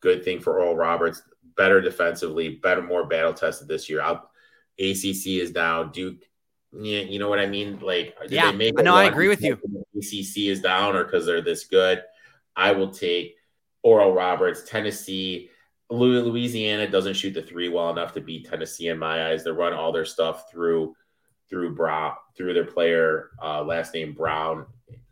good thing for Oral Roberts. Better defensively, better, more battle tested this year. I'll, ACC is down. Duke, yeah, you know what I mean? Like, yeah, I know. I agree with you. ACC is down, or because they're this good. I will take Oral Roberts, Tennessee. Louisiana doesn't shoot the three well enough to beat Tennessee in my eyes. They run all their stuff through through Brown through their player uh, last name Brown,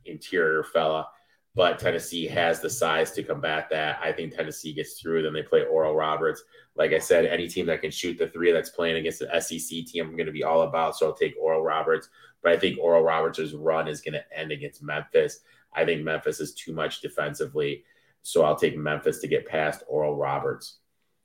interior fella. But Tennessee has the size to combat that. I think Tennessee gets through. Then they play Oral Roberts. Like I said, any team that can shoot the three that's playing against the SEC team, I'm going to be all about. So I'll take Oral Roberts. But I think Oral Roberts' run is going to end against Memphis. I think Memphis is too much defensively. So I'll take Memphis to get past Oral Roberts.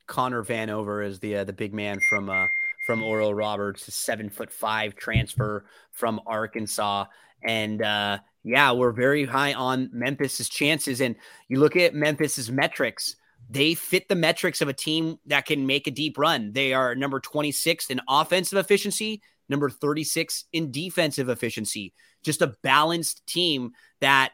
Connor Vanover is the uh, the big man from uh, from Oral Roberts, a seven foot five transfer from Arkansas, and uh, yeah, we're very high on Memphis's chances. And you look at Memphis's metrics; they fit the metrics of a team that can make a deep run. They are number 26 in offensive efficiency, number 36 in defensive efficiency. Just a balanced team that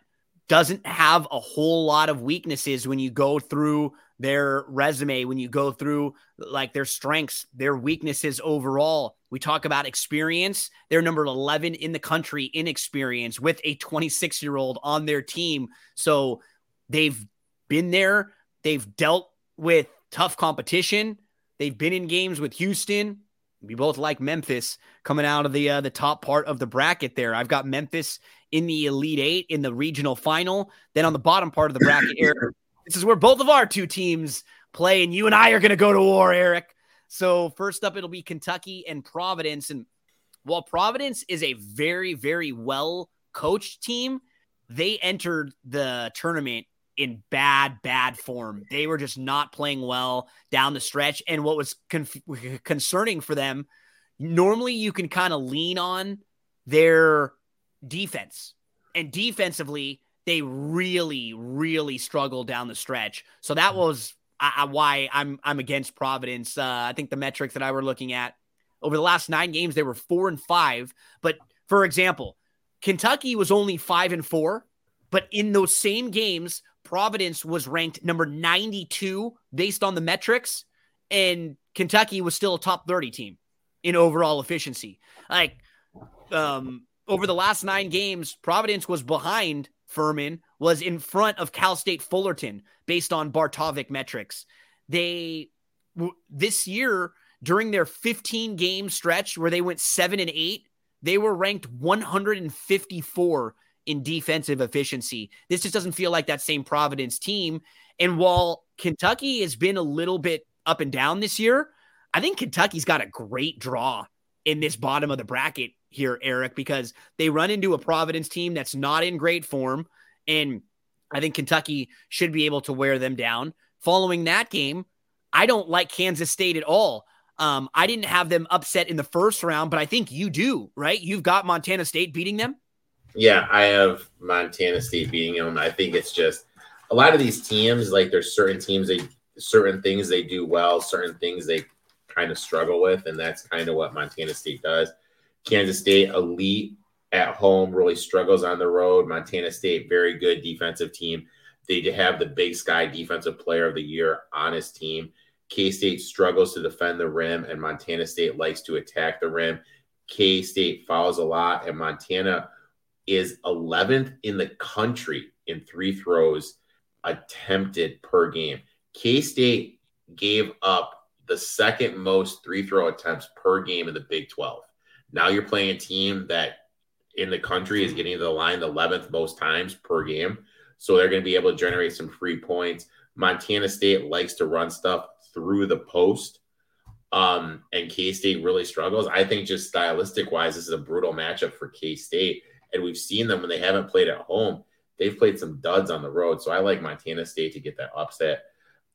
doesn't have a whole lot of weaknesses when you go through their resume, when you go through like their strengths, their weaknesses overall. We talk about experience. They're number 11 in the country in experience with a 26 year old on their team. So they've been there, they've dealt with tough competition, they've been in games with Houston. We both like Memphis coming out of the uh, the top part of the bracket there. I've got Memphis in the Elite Eight in the regional final. Then on the bottom part of the bracket, Eric, this is where both of our two teams play, and you and I are going to go to war, Eric. So first up, it'll be Kentucky and Providence. And while Providence is a very, very well coached team, they entered the tournament in bad, bad form. They were just not playing well down the stretch. And what was conf- concerning for them, normally you can kind of lean on their defense. And defensively, they really, really struggled down the stretch. So that was uh, why I'm I'm against Providence. Uh, I think the metrics that I were looking at over the last nine games, they were four and five. But for example, Kentucky was only five and four. But in those same games, Providence was ranked number 92 based on the metrics, and Kentucky was still a top 30 team in overall efficiency. Like, um, over the last nine games, Providence was behind Furman, was in front of Cal State Fullerton based on Bart Torvik metrics. They, this year, during their 15 game stretch where they went seven and eight, they were ranked 154 in defensive efficiency. This just doesn't feel like that same Providence team. And while Kentucky has been a little bit up and down this year, I think Kentucky's got a great draw in this bottom of the bracket here, Eric, because they run into a Providence team that's not in great form. And I think Kentucky should be able to wear them down. Following that game, I don't like Kansas State at all. Um, I didn't have them upset in the first round, but I think you do, right? You've got Montana State beating them. Yeah, I have Montana State beating them. I think it's just a lot of these teams, like there's certain teams they certain things they do well, certain things they kind of struggle with, and that's kind of what Montana State does. Kansas State elite at home really struggles on the road. Montana State very good defensive team. They have the Big Sky Defensive Player of the Year on his team. K State struggles to defend the rim, and Montana State likes to attack the rim. K State fouls a lot, and Montana is 11th in the country in three throws attempted per game. K State gave up the second most three throw attempts per game in the Big 12. Now you're playing a team that in the country is getting to the line the 11th most times per game. So they're going to be able to generate some free points. Montana State likes to run stuff through the post. Um, and K State really struggles. I think just stylistic wise, this is a brutal matchup for K State and we've seen them when they haven't played at home. They've played some duds on the road, so I like Montana State to get that upset.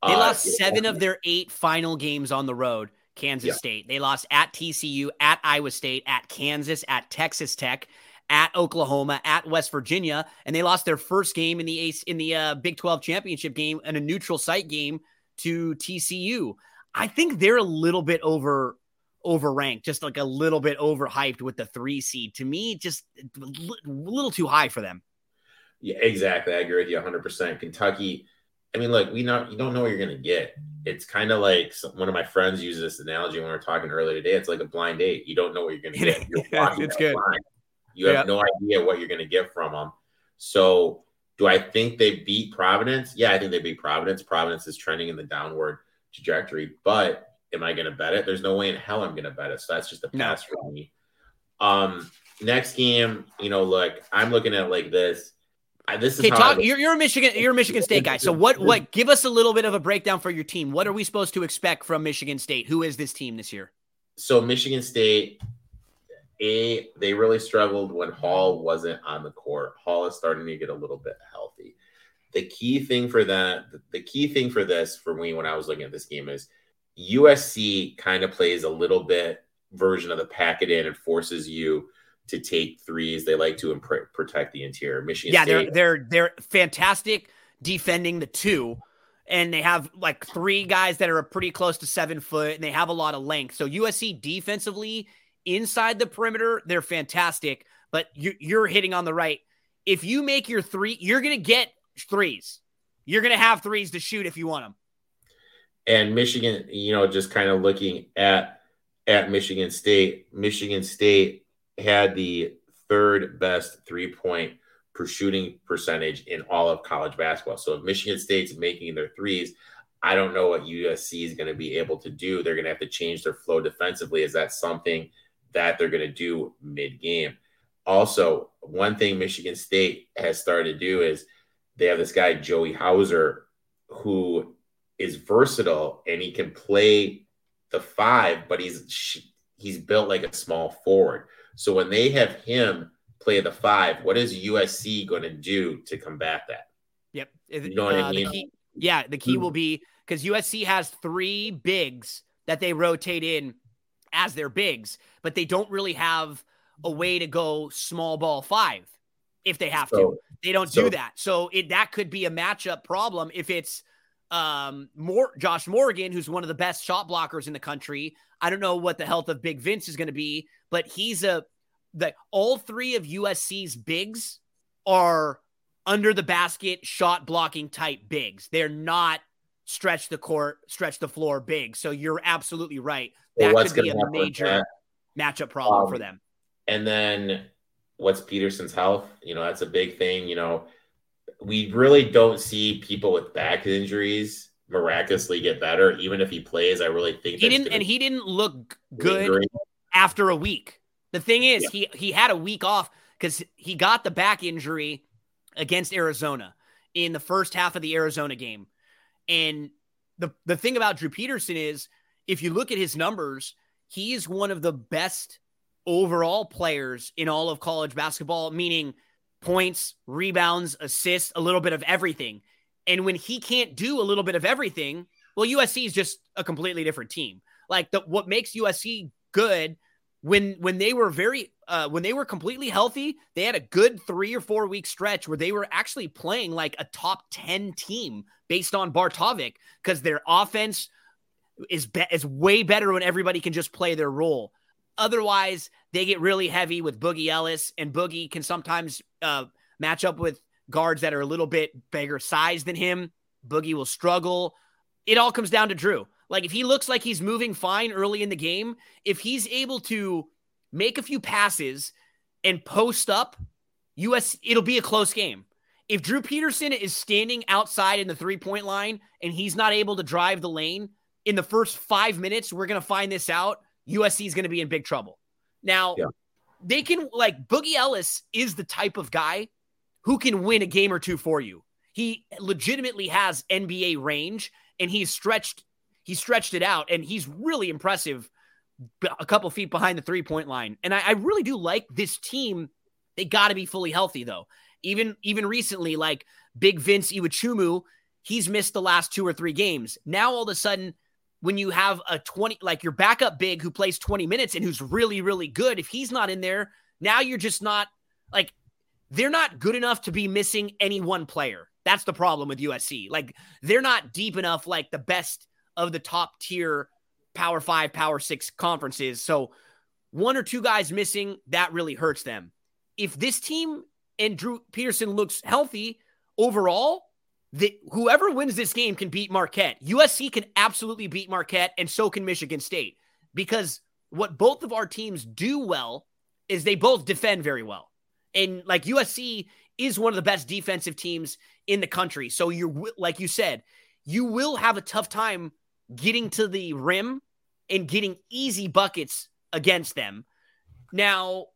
They uh, lost seven of their eight final games on the road. Kansas yeah. State. They lost at TCU, at Iowa State, at Kansas, at Texas Tech, at Oklahoma, at West Virginia, and they lost their first game in the Ace in the uh, Big 12 championship game in a neutral site game to TCU. I think they're a little bit over overranked, just like a little bit overhyped with the three seed. To me, just a little too high for them. Yeah, exactly. I agree with you 100%. Kentucky, I mean, look, we know you don't know what you're going to get. It's kind of like some, one of my friends used this analogy when we were talking earlier today. It's like a blind date. You don't know what you're going to get. it's good. Blind. You have yeah. no idea what you're going to get from them. So, do I think they beat Providence? Yeah, I think they beat Providence. Providence is trending in the downward trajectory, but am I going to bet it? There's no way in hell I'm going to bet it. So that's just a pass no. for me. Um, next game, you know, look, I'm looking at like this. I, this is okay, talk, you're, you're a Michigan, you're a Michigan State guy. So what, what, give us a little bit of a breakdown for your team. What are we supposed to expect from Michigan State? Who is this team this year? So Michigan State, a they really struggled when Hall wasn't on the court. Hall is starting to get a little bit healthy. The key thing for that, the key thing for this for me when I was looking at this game is USC kind of plays a little bit version of the pack it in and forces you to take threes. They like to imp- protect the interior. Michigan, yeah, State, they're they're they're fantastic defending the two, and they have like three guys that are pretty close to seven foot, and they have a lot of length. So USC defensively inside the perimeter, they're fantastic. But you, you're hitting on the right. If you make your three, you're gonna get threes. You're gonna have threes to shoot if you want them and Michigan, you know, just kind of looking at at Michigan State, Michigan State had the third best three point per shooting percentage in all of college basketball. So if Michigan State's making their threes, I don't know what USC is going to be able to do. They're going to have to change their flow defensively. Is that something that they're going to do mid game? Also, one thing Michigan State has started to do is they have this guy, Joey Hauser, who is versatile and he can play the five, but he's he's built like a small forward. So when they have him play the five. What is USC going to do to combat that? Yep. You know what I Uh, the mean? key- yeah, the key Mm. will be because USC has three bigs that they rotate in as their bigs, but they don't really have a way to go small ball five if they have to. They don't so- do that. So it that could be a matchup problem if it's um more Josh Morgan, who's one of the best shot blockers in the country. I don't know what the health of Big Vince is going to be, but he's a the all three of USC's bigs are under the basket shot blocking type bigs. They're not stretch the court, stretch the floor big. So you're absolutely right. That what's could be a major matchup problem Um, for them. And then what's Peterson's health? You know, that's a big thing. You know, we really don't see people with back injuries miraculously get better, even if he plays. I really think He didn't and he didn't look good great. after a week. The thing is, Yeah. he he had a week off because he got the back injury against Arizona in the first half of the Arizona game. And the the thing about Drew Peterson is, if you look at his numbers, he is one of the best overall players in all of college basketball, meaning points, rebounds, assists, a little bit of everything. And when he can't do a little bit of everything, well, USC is just a completely different team. Like the what makes USC good when when they were very uh when they were completely healthy, they had a good 3 or 4 week stretch where they were actually playing like a top 10 team based on Bart Torvik cuz their offense is be- is way better when everybody can just play their role. Otherwise, they get really heavy with Boogie Ellis, and Boogie can sometimes uh, match up with guards that are a little bit bigger size than him. Boogie will struggle. It all comes down to Drew. Like if he looks like he's moving fine early in the game, if he's able to make a few passes and post up, US it'll be a close game. If Drew Peterson is standing outside in the three-point line and he's not able to drive the lane in the first 5 minutes, we're going to find this out. USC is going to be in big trouble. Now, Yeah. they can like Boogie Ellis is the type of guy who can win a game or two for you. He legitimately has NBA range and he's stretched he stretched it out and he's really impressive a couple feet behind the three point line. And I, I really do like this team. They got to be fully healthy though. Even even recently, like Big Vince Iwuchukwu, he's missed the last two or three games. Now all of a sudden, when you have a 20 like your backup big who plays 20 minutes and who's really, really good, if he's not in there, now you're just not like they're not good enough to be missing any one player. That's the problem with USC. Like they're not deep enough like the best of the top tier power 5, power 6 conferences. So one or two guys missing, that really hurts them. If this team and Drew Peterson looks healthy overall, the, whoever wins this game can beat Marquette. USC can absolutely beat Marquette, and so can Michigan State. Because what both of our teams do well is they both defend very well. And like USC is one of the best defensive teams in the country. So you're like you said, you will have a tough time getting to the rim and getting easy buckets against them. Now,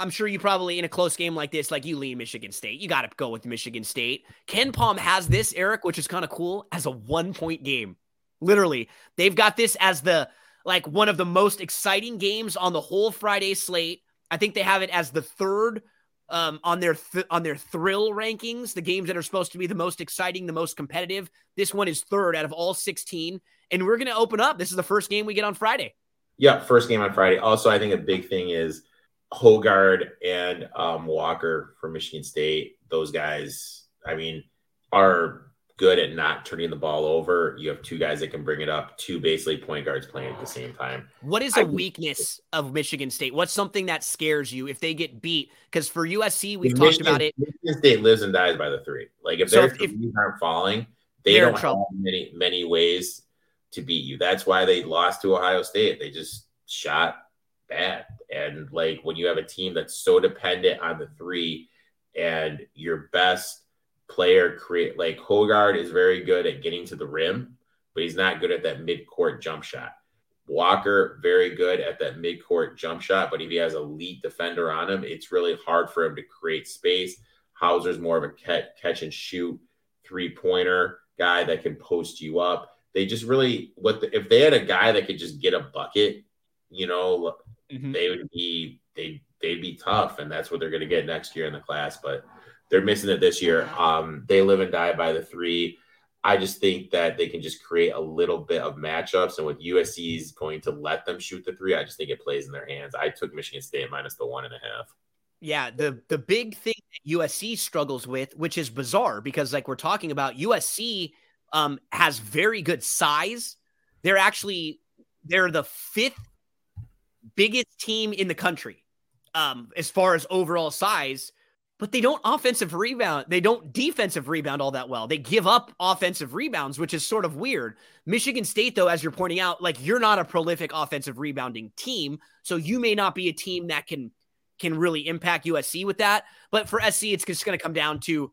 I'm sure you probably in a close game like this, like you lean Michigan State. You got to go with Michigan State. KenPom has this, Eric, which is kind of cool, as a one point game. Literally, they've got this as the like one of the most exciting games on the whole Friday slate. I think they have it as the third um, on their th- on their thrill rankings, the games that are supposed to be the most exciting, the most competitive. This one is third out of all 16, and we're going to open up. This is the first game we get on Friday. Yeah, first game on Friday. Also, I think a big thing is Hoggard and um, Walker from Michigan State. Those guys, I mean, are good at not turning the ball over. You have two guys that can bring it up, two basically point guards playing at the same time. What is a I- weakness of Michigan State? What's something that scares you if they get beat? Because for USC, we've Michigan- talked about it. Michigan State lives and dies by the three. Like if So their if- threes aren't falling, they don't have many many ways to beat you. That's why they lost to Ohio State. They just shot bad. And like when you have a team that's so dependent on the three, and your best player create like Hoggard is very good at getting to the rim, but he's not good at that mid court jump shot. Walker very good at that mid court jump shot, but if he has a lead defender on him, it's really hard for him to create space. Hauser's more of a catch, and shoot three pointer guy that can post you up. They just really what the, if they had a guy that could just get a bucket, you know, Mhm. they would be they they'd be tough, and that's what they're going to get next year in the class. But they're missing it this year. Um, they live and die by the three. I just think that they can just create a little bit of matchups, and with USC is going to let them shoot the three, I just think it plays in their hands. I took Michigan State minus the one and a half. Yeah, the the big thing that USC struggles with, which is bizarre because like we're talking about, USC um, has very good size. They're actually they're the fifth biggest team in the country um, as far as overall size, but they don't offensive rebound. They don't defensive rebound all that well. They give up offensive rebounds, which is sort of weird. Michigan State, though, as you're pointing out, like you're not a prolific offensive rebounding team, so you may not be a team that can can really impact USC with that. But for SC, it's just going to come down to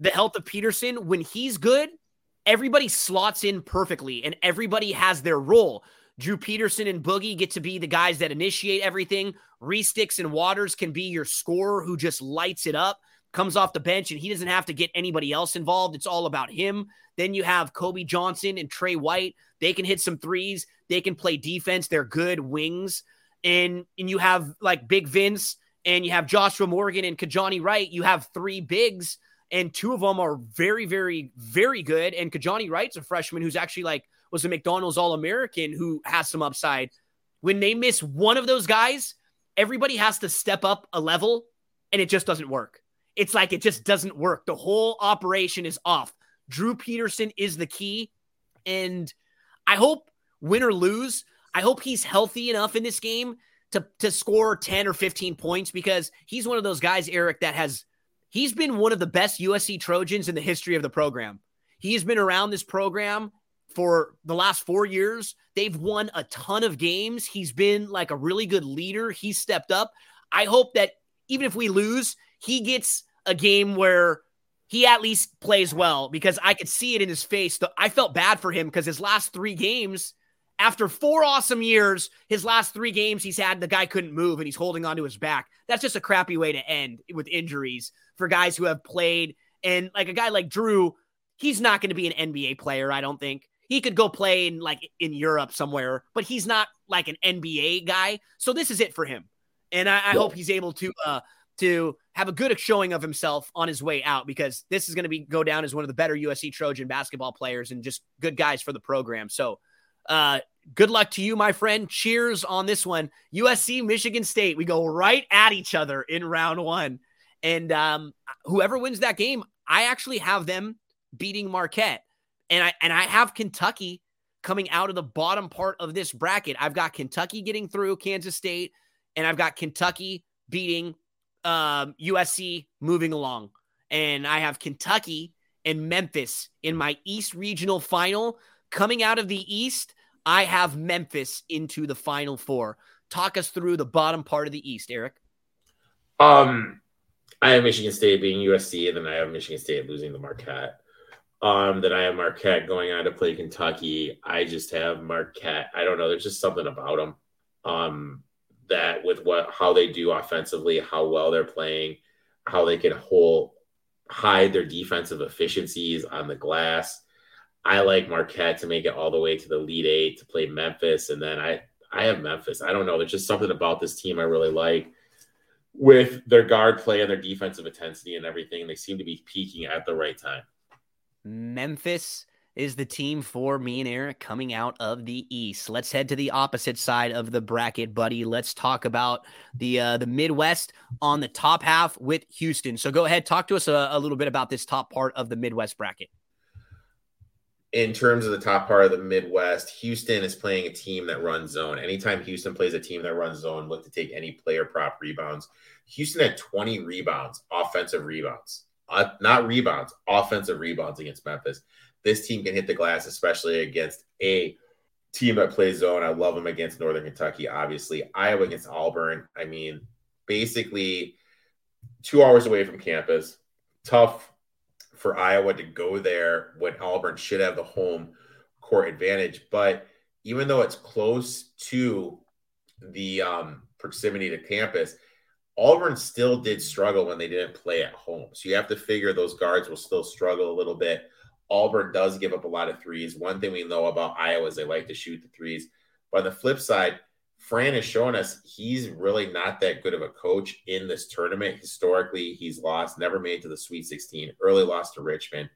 the health of Peterson. When he's good, everybody slots in perfectly and everybody has their role. Drew Peterson and Boogie get to be the guys that initiate everything. Reese Dixon-Waters can be your scorer who just lights it up, comes off the bench, and he doesn't have to get anybody else involved. It's all about him. Then you have Kobe Johnson and Trey White. They can hit some threes. They can play defense. They're good wings. And, and you have like Big Vince and you have Joshua Morgan and Kijani Wright. You have three bigs, and two of them are very, very, very good. And Kijani Wright's a freshman who's actually like was a McDonald's All American who has some upside. When they miss one of those guys, everybody has to step up a level and it just doesn't work. It's like it just doesn't work. The whole operation is off. Drew Peterson is the key. And I hope, win or lose, I hope he's healthy enough in this game to, to score 10 or 15 points because he's one of those guys, Eric, that has he's been one of the best USC Trojans in the history of the program. He has been around this program for the last four years. They've won a ton of games. He's been like a really good leader. He stepped up. I hope that even if we lose, he gets a game where he at least plays well because I could see it in his face. I felt bad for him because his last three games, after four awesome years, his last three games he's had, the guy couldn't move and he's holding onto his back. That's just a crappy way to end with injuries for guys who have played. And like a guy like Drew, he's not going to be an NBA player, I don't think. He could go play in like in Europe somewhere, but he's not like an NBA guy. So this is it for him. And I, I hope he's able to uh to have a good showing of himself on his way out because this is going to be go down as one of the better USC Trojan basketball players and just good guys for the program. So uh good luck to you, my friend. Cheers on this one. USC Michigan State. We go right at each other in round one. And um, whoever wins that game, I actually have them beating Marquette and I and I have Kentucky coming out of the bottom part of this bracket. I've got Kentucky getting through Kansas State, and I've got Kentucky beating um, USC moving along. And I have Kentucky and Memphis in my East Regional final. Coming out of the East, I have Memphis into the Final Four. Talk us through the bottom part of the East, Eric. Um, I have Michigan State being USC, and then I have Michigan State losing to Marquette um, that I have Marquette going on to play Kentucky. I just have Marquette. I don't know. There's just something about them um, that with what how they do offensively, how well they're playing, how they can hold hide their defensive efficiencies on the glass. I like Marquette to make it all the way to the Elite Eight to play Memphis, and then I I have Memphis. I don't know. There's just something about this team I really like with their guard play and their defensive intensity and everything. They seem to be peaking at the right time. Memphis is the team for me and Eric coming out of the East. Let's head to the opposite side of the bracket, buddy. Let's talk about the uh, the Midwest on the top half with Houston. So go ahead, talk to us a, a little bit about this top part of the Midwest bracket. In terms of the top part of the Midwest, Houston is playing a team that runs zone. Anytime Houston plays a team that runs zone, look to take any player prop rebounds. Houston had 20 rebounds, offensive rebounds uh, not rebounds, offensive rebounds against Memphis. This team can hit the glass, especially against a team that plays zone. I love them against Northern Kentucky, obviously. Iowa against Auburn. I mean, basically two hours away from campus. Tough for Iowa to go there when Auburn should have the home court advantage. But even though it's close to the um, proximity to campus, Auburn still did struggle when they didn't play at home. So you have to figure those guards will still struggle a little bit. Auburn does give up a lot of threes. One thing we know about Iowa is they like to shoot the threes. But on the flip side, Fran has shown us he's really not that good of a coach in this tournament. Historically, he's lost, never made to the Sweet 16, early lost to Richmond.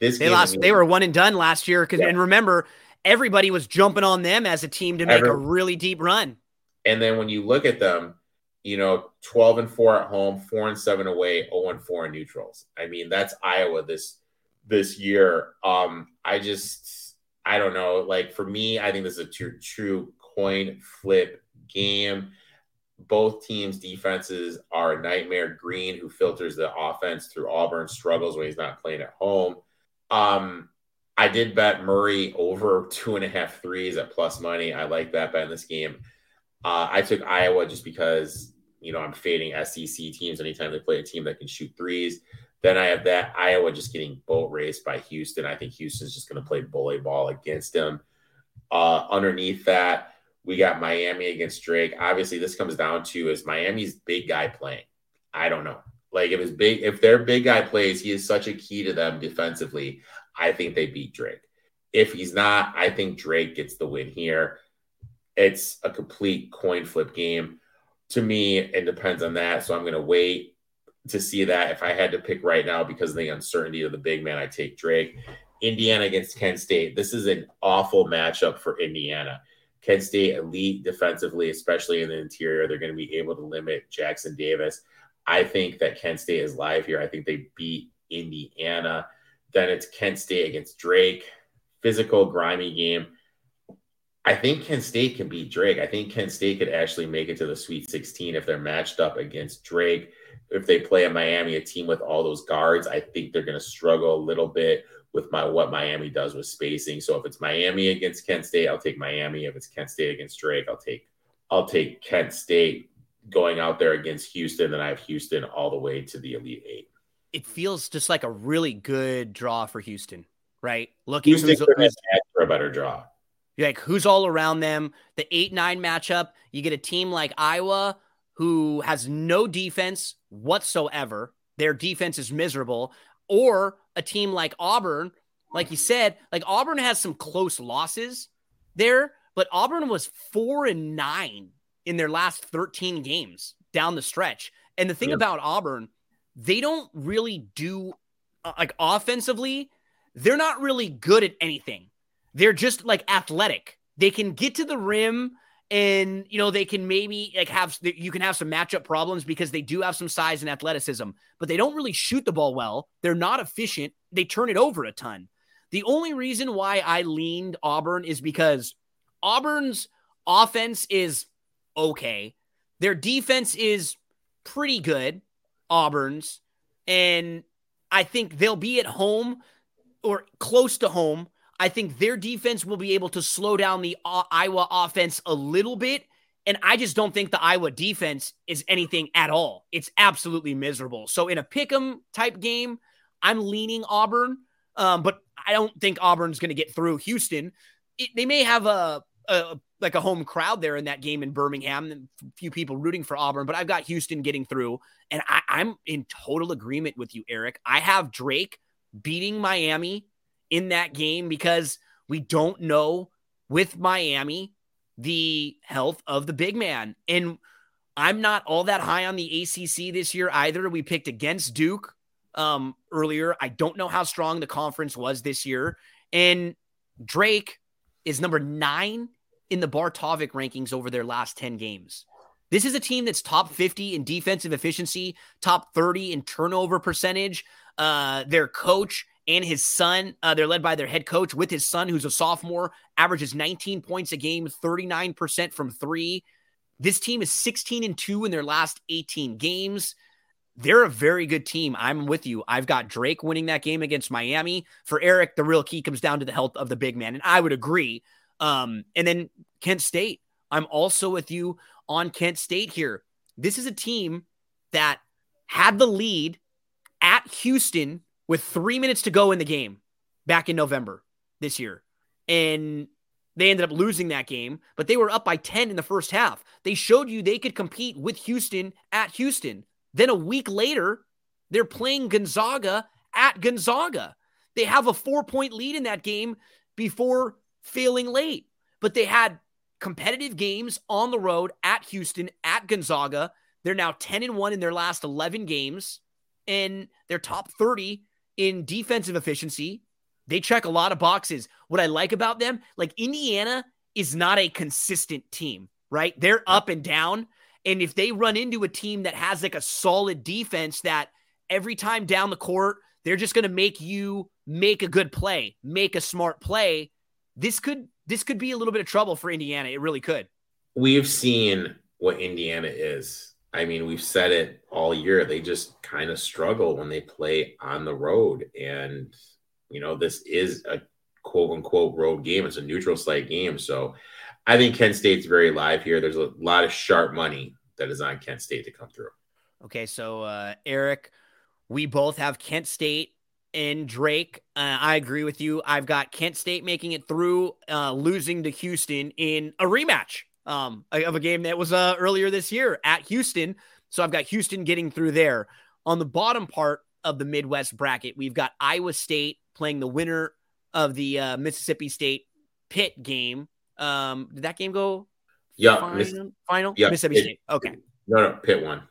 This they lost. they were one and done last year. Because yeah. and remember, everybody was jumping on them as a team to make Every, a really deep run. And then when you look at them, you know, 12 and 4 at home, 4 and 7 away, 0 and 4 in neutrals. I mean, that's Iowa this this year. Um, I just I don't know. Like for me, I think this is a true true coin flip game. Both teams' defenses are a nightmare. Green, who filters the offense through Auburn, struggles when he's not playing at home. Um, I did bet Murray over two and a half threes at plus money. I like that bet in this game. Uh, I took Iowa just because you know I'm fading SEC teams anytime they play a team that can shoot threes. Then I have that Iowa just getting boat raced by Houston. I think Houston's just going to play bully ball against them. Uh, underneath that, we got Miami against Drake. Obviously, this comes down to is Miami's big guy playing. I don't know. Like if his big, if their big guy plays, he is such a key to them defensively. I think they beat Drake. If he's not, I think Drake gets the win here. It's a complete coin flip game. To me, it depends on that. So I'm going to wait to see that. If I had to pick right now because of the uncertainty of the big man, I take Drake. Indiana against Kent State. This is an awful matchup for Indiana. Kent State elite defensively, especially in the interior. They're going to be able to limit Jackson Davis. I think that Kent State is live here. I think they beat Indiana. Then it's Kent State against Drake. Physical, grimy game. I think Kent State can beat Drake. I think Kent State could actually make it to the Sweet 16 if they're matched up against Drake if they play in Miami, a team with all those guards, I think they're going to struggle a little bit with my what Miami does with spacing. So if it's Miami against Kent State, I'll take Miami. If it's Kent State against Drake, I'll take I'll take Kent State going out there against Houston. Then I have Houston all the way to the Elite Eight. It feels just like a really good draw for Houston, right? Looking Houston who's, for a better draw. Like who's all around them? The eight nine matchup. You get a team like Iowa who has no defense whatsoever. Their defense is miserable. Or a team like Auburn, like you said, like Auburn has some close losses there, but Auburn was four and nine in their last 13 games down the stretch. And the thing yeah. about Auburn, they don't really do uh, like offensively, they're not really good at anything. They're just like athletic. They can get to the rim and you know they can maybe like have you can have some matchup problems because they do have some size and athleticism but they don't really shoot the ball well. They're not efficient. They turn it over a ton. The only reason why i leaned auburn is because auburn's offense is okay. Their defense is pretty good auburn's and i think they'll be at home or close to home I think their defense will be able to slow down the uh, Iowa offense a little bit. And I just don't think the Iowa defense is anything at all. It's absolutely miserable. So in a pick 'em type game, I'm leaning Auburn, um, but I don't think Auburn's going to get through Houston. It, they may have a, a like a home crowd there in that game in Birmingham, a few people rooting for Auburn, but I've got Houston getting through. And I, I'm in total agreement with you, Erik. I have Drake beating Miami in that game because we don't know with Miami the health of the big man. And I'm not all that high on the ACC this year either. We picked against Duke um, earlier. I don't know how strong the conference was this year. And Drake is number nine in the Bart Torvik rankings over their last 10 games. This is a team that's top 50 in defensive efficiency, top 30 in turnover percentage. Uh, their coach and his son. Uh, they're led by their head coach with his son, who's a sophomore, averages 19 points a game, 39% from three. This team is 16 and 2 in their last 18 games. They're a very good team. I'm with you. I've got Drake winning that game against Miami. For Erik, the real key comes down to the health of the big man. And I would agree. Um, and then Kent State. I'm also with you on Kent State here. This is a team that had the lead at Houston with three minutes to go in the game back in November this year. And they ended up losing that game, but they were up by 10 in the first half. They showed you they could compete with Houston at Houston. Then a week later, they're playing Gonzaga at Gonzaga. They have a four point lead in that game before failing late, but they had competitive games on the road at Houston, at Gonzaga. They're now 10 and 1 in their last 11 games, and they're top 30 in defensive efficiency. They check a lot of boxes. What I like about them, like Indiana is not a consistent team, right? They're up and down. And if they run into a team that has like a solid defense that every time down the court, they're just going to make you make a good play, make a smart play. This could this could be a little bit of trouble for Indiana. It really could. We've seen what Indiana is. I mean, we've said it all year. They just kind of struggle when they play on the road. And, you know, this is a quote unquote road game. It's a neutral site game. So I think Kent State's very live here. There's a lot of sharp money that is on Kent State to come through. Okay. So, uh, Erik, we both have Kent State and Drake. Uh, I agree with you. I've got Kent State making it through, uh, losing to Houston in a rematch um, of a game that was uh, earlier this year at Houston. So I've got Houston getting through there. On the bottom part of the Midwest bracket, we've got Iowa State playing the winner of the uh, Mississippi State Pitt game. Um, did that game go? Yeah, final. Miss- final? yeah, Mississippi Pitt- State. Okay. No, no, Pitt won.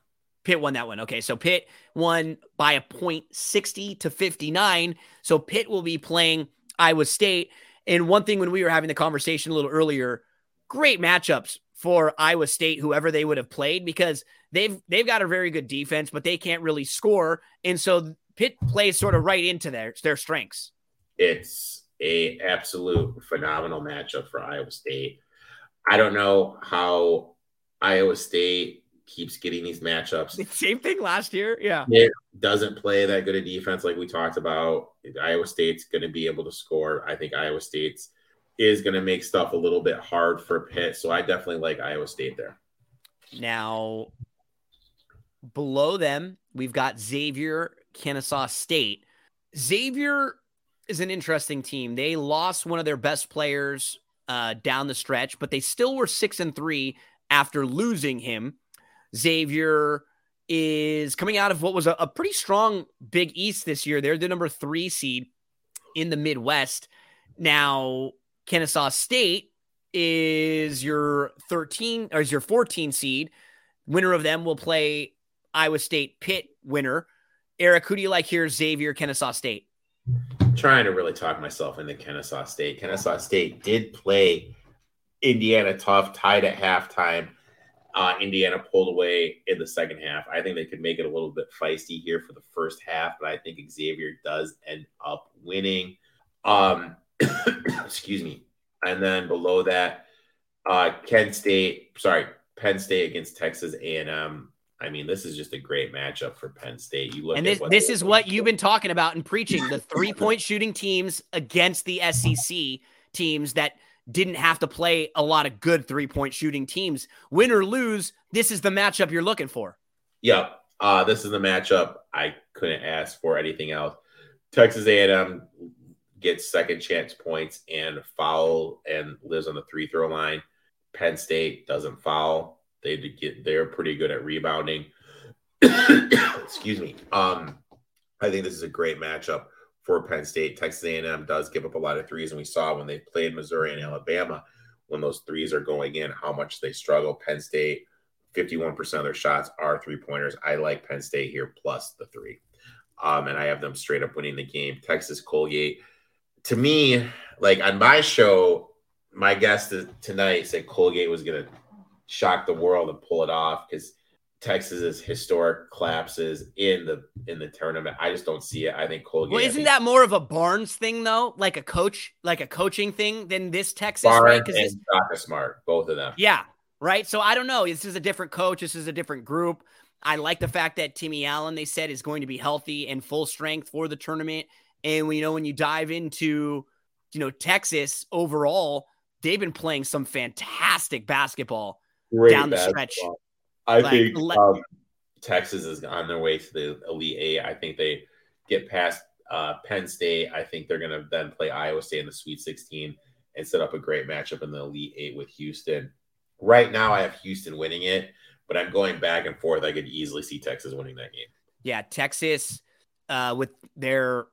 Pitt won that one. Okay, so Pitt won by a point 60 to 59. So Pitt will be playing Iowa State. And one thing when we were having the conversation a little earlier, great matchups for Iowa State, whoever they would have played, because they've they've got a very good defense, but they can't really score. And so Pitt plays sort of right into their their strengths. It's a absolute phenomenal matchup for Iowa State. I don't know how Iowa State keeps getting these matchups. Same thing last year. Yeah. It doesn't play that good a defense like we talked about. Iowa State's going to be able to score. I think Iowa State's is going to make stuff a little bit hard for Pitt. So I definitely like Iowa State there. Now, below them, we've got Xavier, Kennesaw State. Xavier is an interesting team. They lost one of their best players uh, down the stretch, but they still were six and three after losing him. Xavier is coming out of what was a, a pretty strong Big East this year. They're the number three seed in the Midwest. Now, Kennesaw State is your 13 or is your 14 seed. Winner of them will play Iowa State Pitt winner. Erik, who do you like here? Xavier, Kennesaw State. trying to really talk myself into Kennesaw State. Kennesaw State did play Indiana tough, tied at halftime. Uh, Indiana pulled away in the second half. I think they could make it a little bit feisty here for the first half, but I think Xavier does end up winning. Um, excuse me. And then below that, uh, Kent State, sorry, Penn State against Texas A&M. I mean, this is just a great matchup for Penn State. You look And at this this is what you've been talking about and preaching the three point shooting teams against the SEC teams that didn't have to play a lot of good three point shooting teams. Win or lose, this is the matchup you're looking for. Yep. Uh, this is the matchup. I couldn't ask for anything else. Texas A&M gets second chance points and foul and lives on the three throw line. Penn State doesn't foul. They get they're pretty good at rebounding. Excuse me. Um, I think this is a great matchup for Penn State. Texas A&M does give up a lot of threes, and we saw when they played Missouri and Alabama when those threes are going in how much they struggle. Penn State 51% of their shots are three pointers. I like Penn State here plus the three. Um, and I have them straight up winning the game. Texas Colgate. To me, like on my show, my guest tonight said Colgate was going to shock the world and pull it off because Texas's historic collapses in the in the tournament. I just don't see it. I think Colgate. Well, isn't that more of a Barnes thing though? Like a coach, like a coaching thing than this Texas, Barnes right? and this Shaka Smart, both of them. Yeah, right. So I don't know. This is a different coach. This is a different group. I like the fact that Timmy Allen, they said, is going to be healthy and full strength for the tournament. And you know when you dive into, you know, Texas overall, they've been playing some fantastic basketball. Great down the stretch. I Like, think le- um, Texas is on their way to the Elite Eight. I think they get past uh, Penn State. I think they're going to then play Iowa State in the Sweet 16 and set up a great matchup in the Elite Eight with Houston. Right now, I have Houston winning it, but I'm going back and forth. I could easily see Texas winning that game. Yeah, Texas uh, with their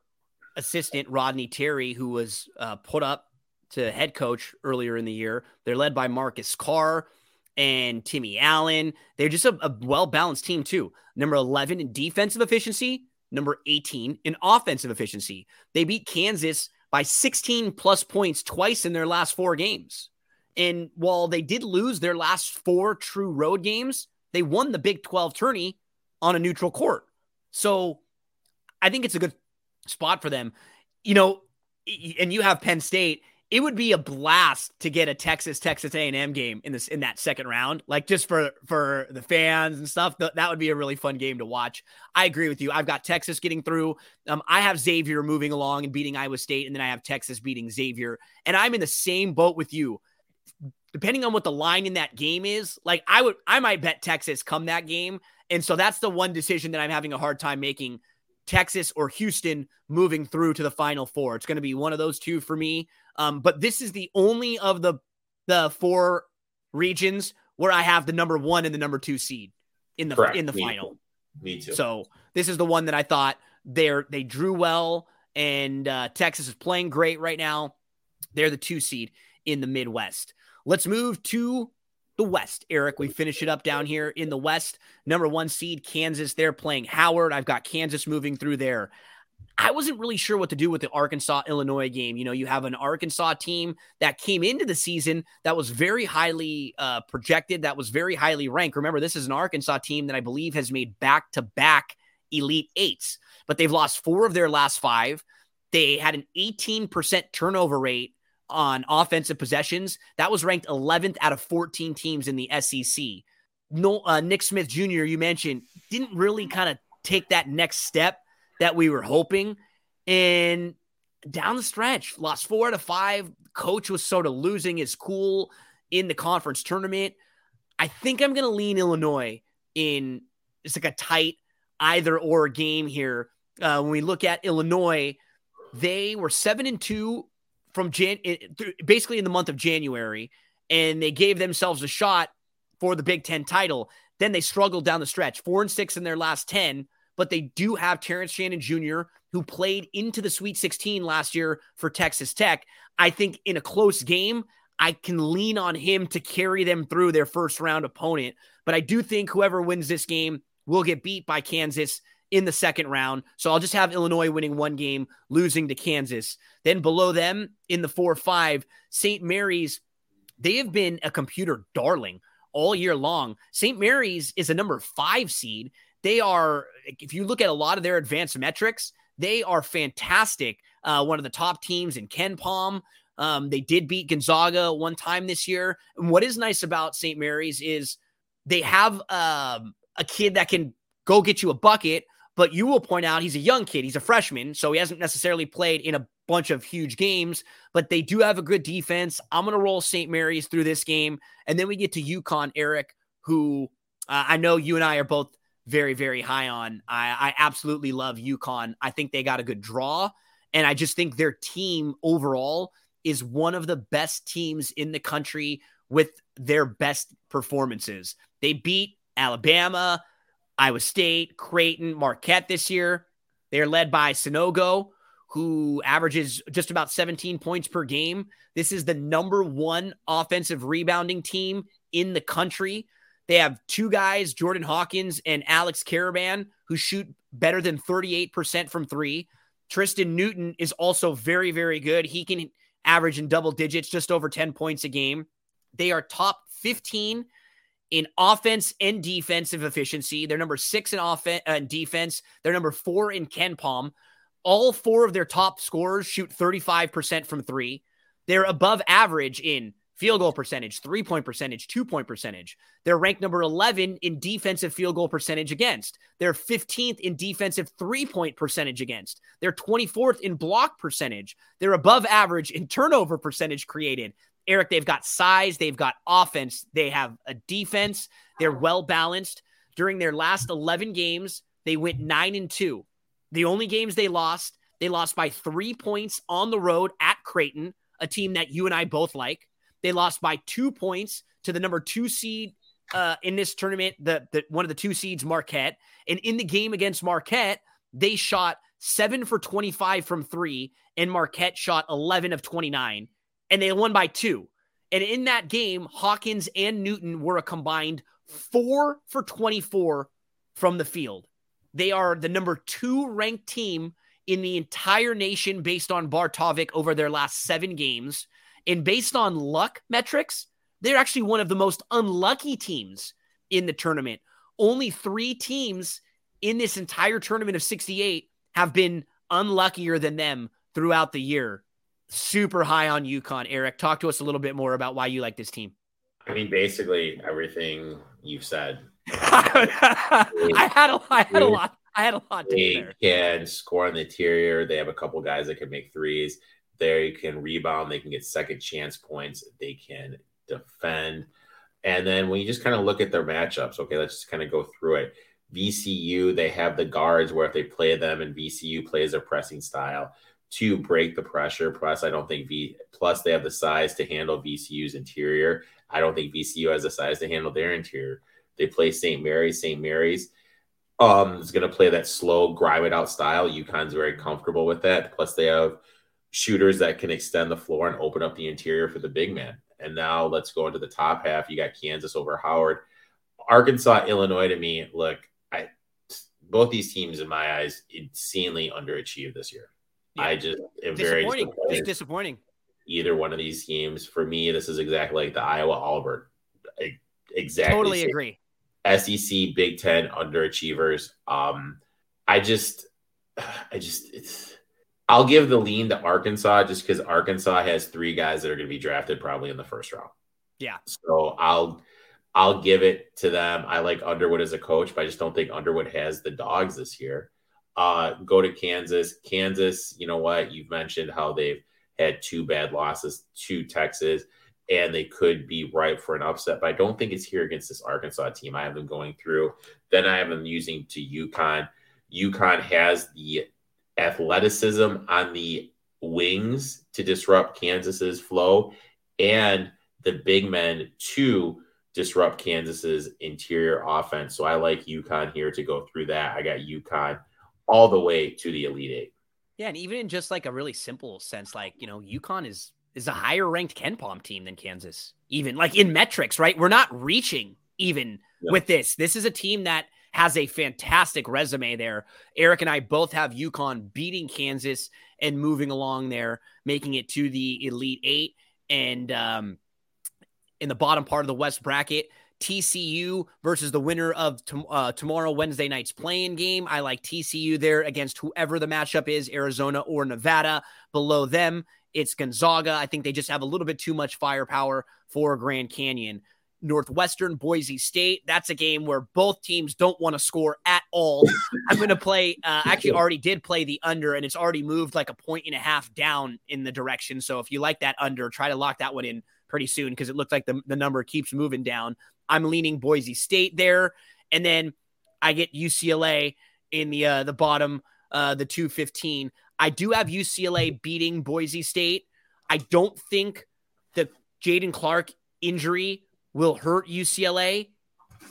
assistant Rodney Terry, who was uh, put up to head coach earlier in the year. They're led by Marcus Carr and Timmy Allen. They're just a, a well balanced team, too. Number 11 in defensive efficiency, number 18 in offensive efficiency. They beat Kansas by 16 plus points twice in their last four games. And while they did lose their last four true road games, they won the Big 12 tourney on a neutral court. So I think it's a good spot for them. You know, and you have Penn State it would be a blast to get a Texas Texas A&M game in this in that second round. Like just for for the fans and stuff th- that would be a really fun game to watch. I agree with you. I've got Texas getting through. Um, I have Xavier moving along and beating Iowa State and then I have Texas beating Xavier. And I'm in the same boat with you. Depending on what the line in that game is like I would I might bet Texas come that game. And so that's the one decision that I'm having a hard time making. Texas or Houston moving through to the final four. It's going to be one of those two for me. Um, but this is the only of the the four regions where I have the number one and the number two seed in the Correct. in the me final. Too. Me too. So this is the one that I thought they're they drew well, and uh, Texas is playing great right now. They're the two seed in the Midwest. Let's move to the West. Erik, we finish it up down here in the West. Number one seed, Kansas. They're playing Howard. I've got Kansas moving through there. I wasn't really sure what to do with the Arkansas Illinois game. You know, you have an Arkansas team that came into the season that was very highly uh, projected, that was very highly ranked. Remember, this is an Arkansas team that I believe has made back to back Elite Eights, but they've lost four of their last five. They had an 18% turnover rate on offensive possessions. That was ranked 11th out of 14 teams in the SEC. No, uh, Nick Smith Jr., you mentioned, didn't really kind of take that next step that we were hoping. And down the stretch, lost four out of five. Coach was sort of losing his cool in the conference tournament. I think I'm going to lean Illinois in it's like a tight either or game here. Uh, when we look at Illinois, they were seven and two from Jan, basically in the month of January, and they gave themselves a shot for the Big Ten title. Then they struggled down the stretch, four and six in their last 10, but they do have Terrence Shannon Jr., who played into the Sweet 16 last year for Texas Tech. I think in a close game, I can lean on him to carry them through their first round opponent. But I do think whoever wins this game will get beat by Kansas in the second round. So I'll just have Illinois winning one game, losing to Kansas. Then below them in the 4 5, St. Mary's, they have been a computer darling all year long. St. Mary's is a number five seed. They are, if you look at a lot of their advanced metrics, they are fantastic. Uh, one of the top teams in KenPom. Um, they did beat Gonzaga one time this year. And what is nice about St. Mary's is they have um, a kid that can go get you a bucket, but you will point out he's a young kid. He's a freshman, so he hasn't necessarily played in a bunch of huge games, but they do have a good defense. I'm going to roll St. Mary's through this game. And then we get to UConn, Erik, who uh, I know you and I are both very, very high on. I, I absolutely love UConn. I think they got a good draw. And I just think their team overall is one of the best teams in the country with their best performances. They beat Alabama, Iowa State, Creighton, Marquette this year. They're led by Sanogo, who averages just about 17 points per game. This is the number one offensive rebounding team in the country. They have two guys, Jordan Hawkins and Alex Karaban, who shoot better than 38% from three. Tristan Newton is also very, very good. He can average in double digits, just over 10 points a game. They are top 15 in offense and defensive efficiency. They're number six in offense uh, defense. They're number four in KenPom. All four of their top scorers shoot 35% from three. They're above average in field goal percentage, three point percentage, two point percentage. They're ranked number 11 in defensive field goal percentage against. They're 15th in defensive three point percentage against. They're 24th in block percentage. They're above average in turnover percentage created. Erik, they've got size, they've got offense, they have a defense, they're well balanced. During their last 11 games, they went 9 and 2. The only games they lost, they lost by 3 points on the road at Creighton, a team that you and I both like. They lost by 2 points to the number 2 seed uh, in this tournament, the, the one of the two seeds, Marquette. And in the game against Marquette, they shot 7 for 25 from 3 and Marquette shot 11 of 29 and they won by two. And in that game, Hawkins and Newton were a combined four for 24 from the field. They are the number two ranked team in the entire nation based on Bart Torvik over their last seven games. And based on luck metrics, they're actually one of the most unlucky teams in the tournament. Only three teams in this entire tournament of 68 have been unluckier than them throughout the year. Super high on UConn. Erik, talk to us a little bit more about why you like this team. I mean, basically everything you've said. I had a, I had a lot. I had a lot to They can score on the interior. They have a couple guys that can make threes. They can rebound. They can get second chance points. They can defend. And then when you just kind of look at their matchups, okay, let's just kind of go through it. VCU, they have the guards where if they play them and VCU plays their pressing style to break the pressure. Plus, I don't think V plus they have the size to handle VCU's interior. I don't think VCU has the size to handle their interior. They play St. Mary's. St. Mary's um is going to play that slow, grind it out style. UConn's very comfortable with that. Plus, they have shooters that can extend the floor and open up the interior for the big man. And now let's go into the top half. You got Kansas over Howard. Arkansas, Illinois to me, look, I both these teams in my eyes insanely underachieved this year. Yeah. I just am very disappointing. Just disappointing. Either one of these teams. For me, this is exactly like the Iowa Auburn. Exactly. Totally same. agree. SEC Big Ten underachievers. Um, I just, I just, it's. I'll give the lean to Arkansas just because Arkansas has three guys that are going to be drafted probably in the first round. Yeah. So I'll, I'll give it to them. I like Underwood as a coach, but I just don't think Underwood has the dogs this year. Uh, go to Kansas. Kansas, you know what? You've mentioned how they've had two bad losses to Texas and they could be ripe for an upset. But I don't think it's here against this Arkansas team. I have them going through. Then I have them using to UConn. UConn has the athleticism on the wings to disrupt Kansas's flow and the big men to disrupt Kansas's interior offense. So I like UConn here to go through that. I got UConn all the way to the Elite Eight. Yeah, and even in just like a really simple sense, like you know, UConn is is a higher ranked KenPom team than Kansas, even like in metrics, right? We're not reaching even yeah. with this. This is a team that has a fantastic resume there. Erik and I both have UConn beating Kansas and moving along there, making it to the Elite Eight. And um, in the bottom part of the West bracket, TCU versus the winner of uh, tomorrow Wednesday night's playing game. I like TCU there against whoever the matchup is, Arizona or Nevada. Below them it's Gonzaga. I think they just have a little bit too much firepower for Grand Canyon. Northwestern, Boise State. That's a game where both teams don't want to score at all. I'm going to play, uh, actually, already did play the under, and it's already moved like a point and a half down in the direction. So if you like that under, try to lock that one in pretty soon because it looks like the, the number keeps moving down. I'm leaning Boise State there. And then I get UCLA in the uh, the bottom, uh, the 215. I do have UCLA beating Boise State. I don't think the Jaylen Clark injury will hurt UCLA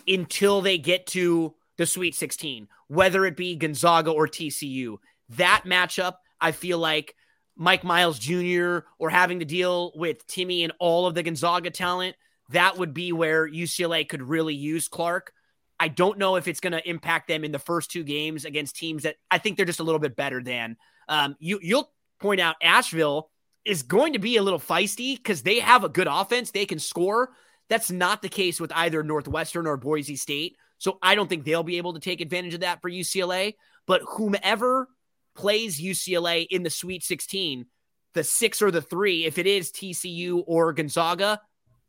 until they get to the Sweet 16, whether it be Gonzaga or TCU. That matchup, I feel like Mike Miles Jr. or having to deal with Timme and all of the Gonzaga talent, that would be where UCLA could really use Clark. I don't know if it's going to impact them in the first two games against teams that I think they're just a little bit better than. Um, you you'll point out Asheville is going to be a little feisty because they have a good offense. They can score. That's not the case with either Northwestern or Boise State. So I don't think they'll be able to take advantage of that for UCLA. But whomever plays UCLA in the Sweet 16, the six or the three, if it is TCU or Gonzaga,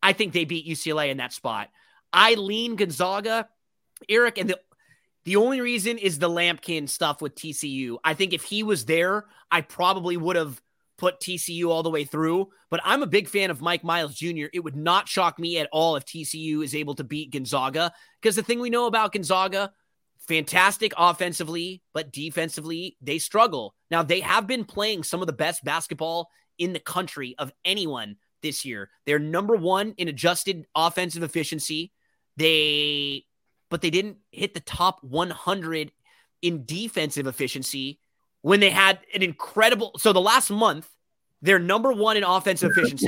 I think they beat UCLA in that spot. I lean Gonzaga, Erik, and the the only reason is the Lampkin stuff with TCU. I think if he was there, I probably would have put TCU all the way through. But I'm a big fan of Mike Miles Jr. It would not shock me at all if TCU is able to beat Gonzaga because the thing we know about Gonzaga, fantastic offensively, but defensively, they struggle. Now, they have been playing some of the best basketball in the country of anyone this year. They're number one in adjusted offensive efficiency. They but they didn't hit the top 100 in defensive efficiency when they had an incredible. So the last month, They're number one in offensive efficiency.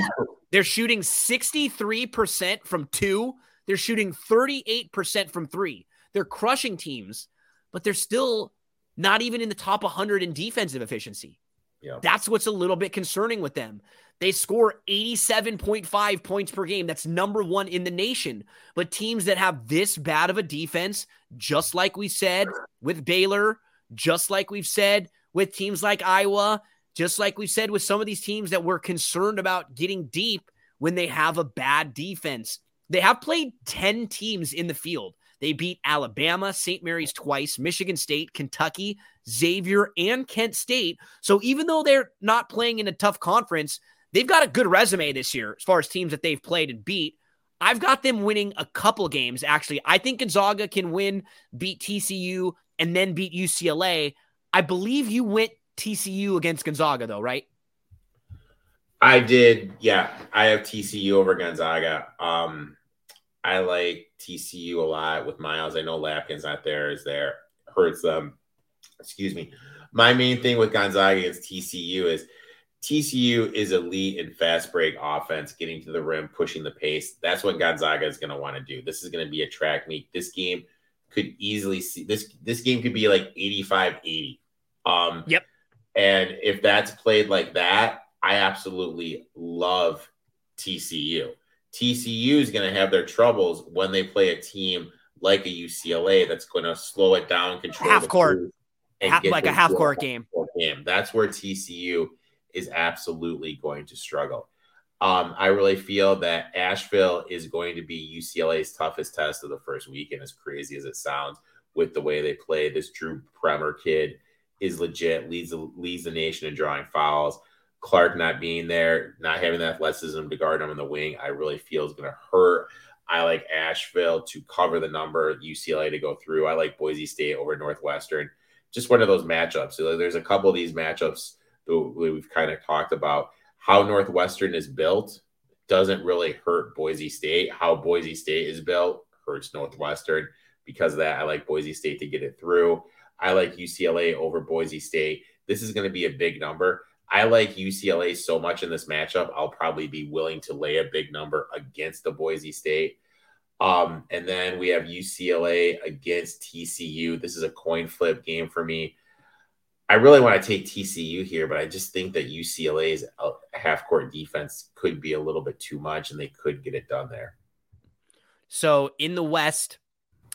They're shooting 63% from two. They're shooting 38% from three. They're crushing teams, but they're still not even in the top 100 in defensive efficiency. Yeah. That's what's a little bit concerning with them. They score 87.5 points per game. That's number one in the nation. But teams that have this bad of a defense, just like we said with Baylor, just like we've said with teams like Iowa, just like we said with some of these teams that we're concerned about getting deep when they have a bad defense. They have played 10 teams in the field. They beat Alabama, St. Mary's twice, Michigan State, Kentucky, Xavier, and Kent State. So even though they're not playing in a tough conference, they've got a good resume this year as far as teams that they've played and beat. I've got them winning a couple games, actually. I think Gonzaga can win, beat TCU, and then beat UCLA. I believe you went TCU against Gonzaga, though, right? I did. Yeah, I have TCU over Gonzaga. Um, I like TCU a lot with Miles. I know Lampkin's not there, is there, hurts them. Excuse me. My main thing with Gonzaga against TCU is TCU is elite in fast break offense, getting to the rim, pushing the pace. That's what Gonzaga is going to want to do. This is going to be a track meet. This game could easily see this. This game could be like 85 80. Um, yep. And if that's played like that, I absolutely love TCU. TCU is going to have their troubles when they play a team like a UCLA that's going to slow it down, control half court, and like a half court game. game. That's where TCU is absolutely going to struggle. Um, I really feel that Asheville is going to be UCLA's toughest test of the first weekend, as crazy as it sounds, with the way they play. This Drew Pember kid is legit, leads the, leads the nation in drawing fouls. Clark not being there, not having the athleticism to guard him on the wing, I really feel is going to hurt. I like Asheville to cover the number, UCLA to go through. I like Boise State over Northwestern. Just one of those matchups. So there's a couple of these matchups that we've kind of talked about. How Northwestern is built doesn't really hurt Boise State. How Boise State is built hurts Northwestern. Because of that, I like Boise State to get it through. I like UCLA over Boise State. This is going to be a big number. I like UCLA so much in this matchup. I'll probably be willing to lay a big number against the Boise State. Um, and then we have UCLA against TCU. This is a coin flip game for me. I really want to take TCU here, but I just think that UCLA's half court defense could be a little bit too much and they could get it done there. So in the West,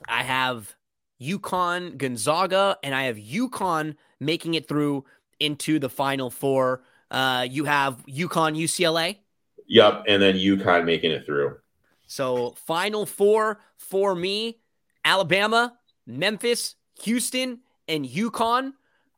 I have UConn, Gonzaga, and I have UConn making it through into the final four. Uh, you have UConn, UCLA. Yep, and then UConn making it through. So final four for me: Alabama, Memphis, Houston, and UConn.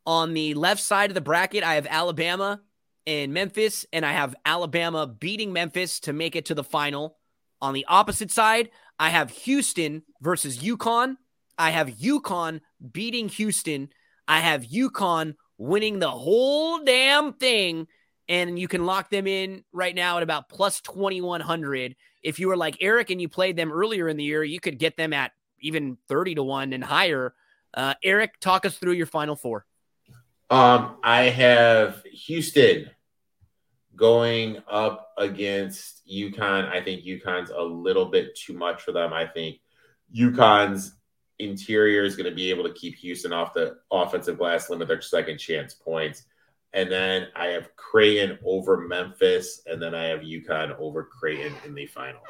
On the left side of the bracket, I have Alabama and Memphis, and I have Alabama beating Memphis to make it to the final. On the opposite side, I have Houston versus UConn. I have UConn beating Houston. I have UConn winning the whole damn thing. And you can lock them in right now at about plus 2,100. If you were like Erik and you played them earlier in the year, you could get them at even 30 to 1 and higher. Uh, Erik, talk us through your final four. Um, I have Houston going up against UConn. I think UConn's a little bit too much for them. I think UConn's interior is going to be able to keep Houston off the offensive glass, limit their second chance points. And then I have Creighton over Memphis, and then I have UConn over Creighton in the final.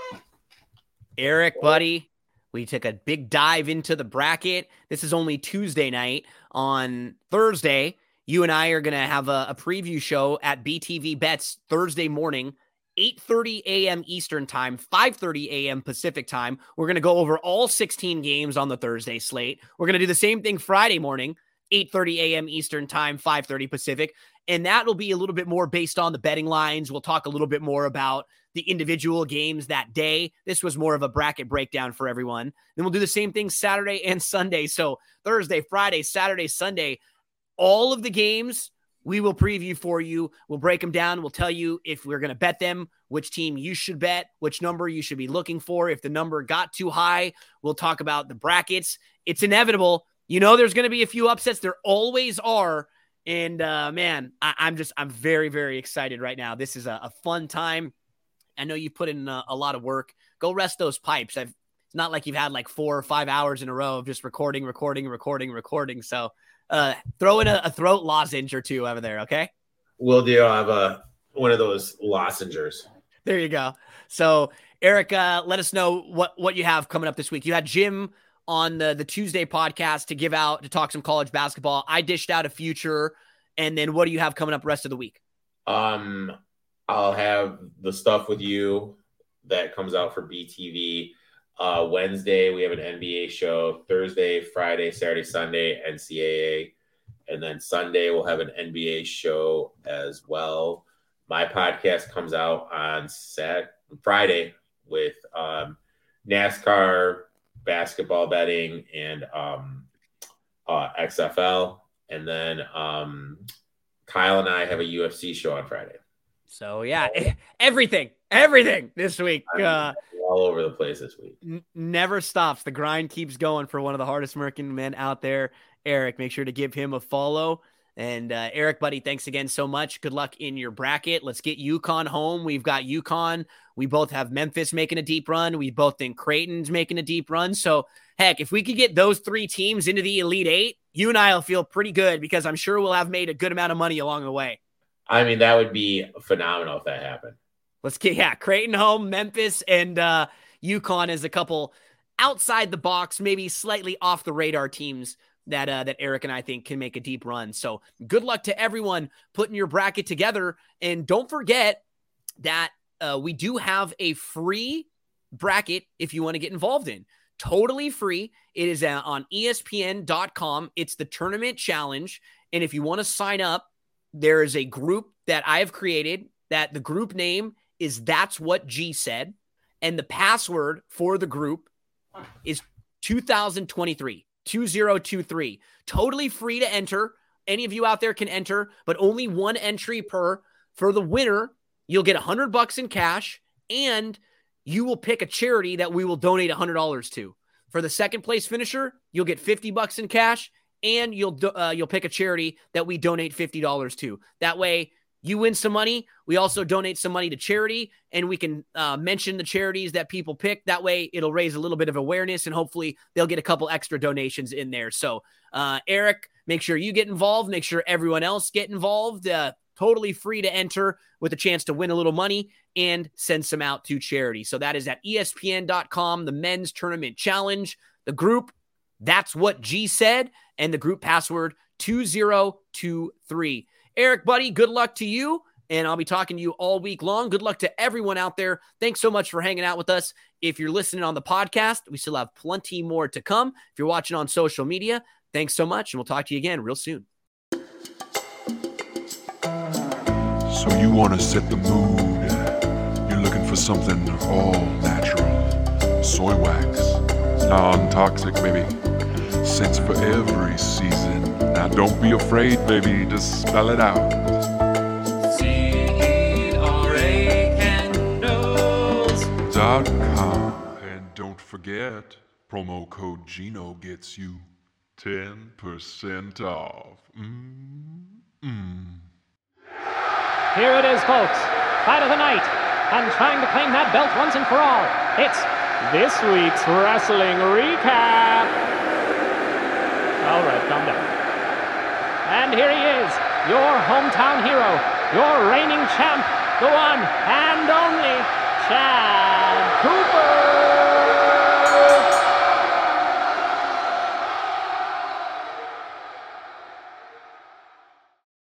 Erik, buddy, we took a big dive into the bracket. This is only Tuesday night. On Thursday, you and I are going to have a, a preview show at BTV Bets Thursday morning 8:30 a.m. Eastern Time, 5:30 a.m. Pacific Time. We're going to go over all 16 games on the Thursday slate. We're going to do the same thing Friday morning, 8:30 a.m. Eastern Time, 5:30 Pacific, and that will be a little bit more based on the betting lines. We'll talk a little bit more about the individual games that day. This was more of a bracket breakdown for everyone. Then we'll do the same thing Saturday and Sunday. So Thursday, Friday, Saturday, Sunday, all of the games we will preview for you. We'll break them down. We'll tell you if we're going to bet them, which team you should bet, which number you should be looking for. If the number got too high, we'll talk about the brackets. It's inevitable. You know, there's going to be a few upsets. There always are. And uh, man, I, am just I'm very very excited right now. This is a, a fun time. I know you put in a, a, lot of work. Go rest those pipes. I've, it's not like you've had like four or five hours in a row of just recording, recording, recording, recording. So uh, throw in a, a throat lozenge or two over there. Okay. Will do. I have a one of those lozenges. There you go. So Erik, uh, let us know what what you have coming up this week. You had Jim on the the Tuesday podcast to give out to talk some college basketball. I dished out a future, and then what do you have coming up rest of the week? Um, I'll have the stuff with you that comes out for BTV. Uh, Wednesday we have an NBA show. Thursday, Friday, Saturday, Sunday NCAA, and then Sunday we'll have an NBA show as well. My podcast comes out on Sat Friday with um, NASCAR basketball betting and um, uh, XFL. And then um, Kyle and I have a UFC show on Friday. So yeah, everything, everything this week. Uh, all over the place this week. N- never stops. The grind keeps going for one of the hardest working men out there. Erik, make sure to give him a follow. And uh, Erik, buddy, thanks again so much. Good luck in your bracket. Let's get UConn home. We've got UConn. We both have Memphis making a deep run. We both think Creighton's making a deep run. So, heck, if we could get those three teams into the Elite Eight, you and I will feel pretty good because I'm sure we'll have made a good amount of money along the way. I mean, that would be phenomenal if that happened. Let's get, yeah, Creighton home, Memphis, and uh, UConn as a couple outside the box, maybe slightly off the radar teams that uh, that Erik and I think can make a deep run. So good luck to everyone putting your bracket together, and don't forget that uh, we do have a free bracket if you want to get involved in. Totally free. It is uh, on ESPN.com. It's the tournament challenge, and if you want to sign up, there is a group that I have created. That the group name is that's what G said, and the password for the group is 2023. 2023. Totally free to enter. Any of you out there can enter, but only one entry per. For the winner, you'll get 100 bucks in cash and you will pick a charity that we will donate $100 to. For the second place finisher, you'll get 50 bucks in cash and you'll uh, you'll pick a charity that we donate $50 to. That way, you win some money. We also donate some money to charity, and we can uh, mention the charities that people pick. That way, it'll raise a little bit of awareness, and hopefully, they'll get a couple extra donations in there. So, uh, Erik, make sure you get involved. Make sure everyone else get involved. Uh, totally free to enter with a chance to win a little money and send some out to charity. So that is at ESPN.com. The men's tournament challenge. The group. That's what G said, and the group password two zero two three. Erik, buddy, good luck to you. And I'll be talking to you all week long. Good luck to everyone out there. Thanks so much for hanging out with us. If you're listening on the podcast, we still have plenty more to come. If you're watching on social media, thanks so much. And we'll talk to you again real soon. So you want to set the mood. You're looking for something all natural. Soy wax. Non toxic, maybe Scents for every season now don't be afraid, baby, just spell it out. C-E-R-A candles. Dot com. And don't forget, promo code Gino gets you 10% off. Mm-mm. Here it is, folks. Fight of the night. And trying to claim that belt once and for all. It's this week's wrestling recap. All right, calm down. And here he is, your hometown hero, your reigning champ, the one and only Chad Cooper.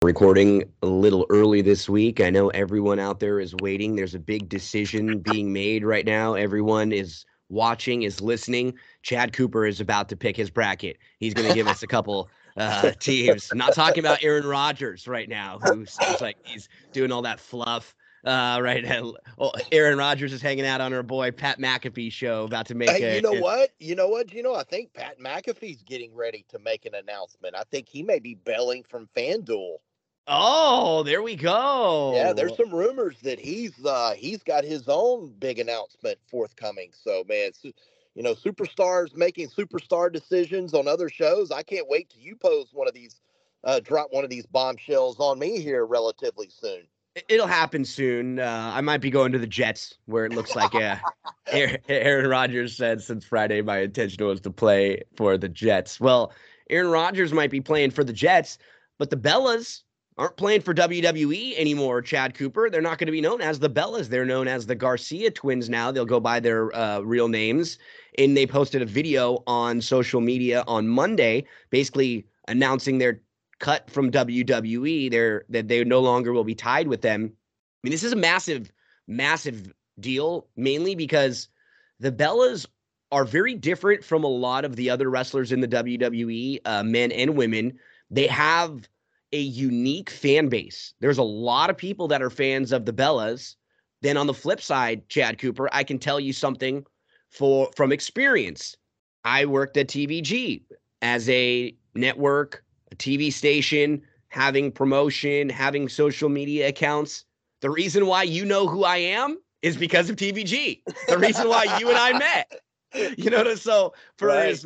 Recording a little early this week. I know everyone out there is waiting. There's a big decision being made right now. Everyone is watching, is listening. Chad Cooper is about to pick his bracket. He's going to give us a couple uh, teams. I'm not talking about Aaron Rodgers right now, who's, who's like he's doing all that fluff. Uh, right now, oh, Aaron Rodgers is hanging out on her boy Pat McAfee show, about to make. Hey, a, you know a, what? You know what? You know, I think Pat McAfee's getting ready to make an announcement. I think he may be bailing from FanDuel. Oh, there we go. Yeah, there's some rumors that he's uh he's got his own big announcement forthcoming. So man, you know, superstars making superstar decisions on other shows. I can't wait till you pose one of these uh, drop one of these bombshells on me here relatively soon. It'll happen soon. Uh, I might be going to the Jets, where it looks like uh, Aaron Rodgers said since Friday my intention was to play for the Jets. Well, Aaron Rodgers might be playing for the Jets, but the Bellas aren't playing for WWE anymore, Chad Cooper. They're not going to be known as the Bellas. They're known as the Garcia twins now. They'll go by their uh, real names. And they posted a video on social media on Monday, basically announcing their cut from WWE. They're that they no longer will be tied with them. I mean, this is a massive, massive deal, mainly because the Bellas are very different from a lot of the other wrestlers in the WWE, uh, men and women. They have a unique fan base. There's a lot of people that are fans of the Bellas. Then on the flip side, Chad Cooper, I can tell you something for from experience. I worked at TVG as a network a TV station, having promotion, having social media accounts. The reason why you know who I am is because of TVG. The reason why you and I met. You know, so for right. as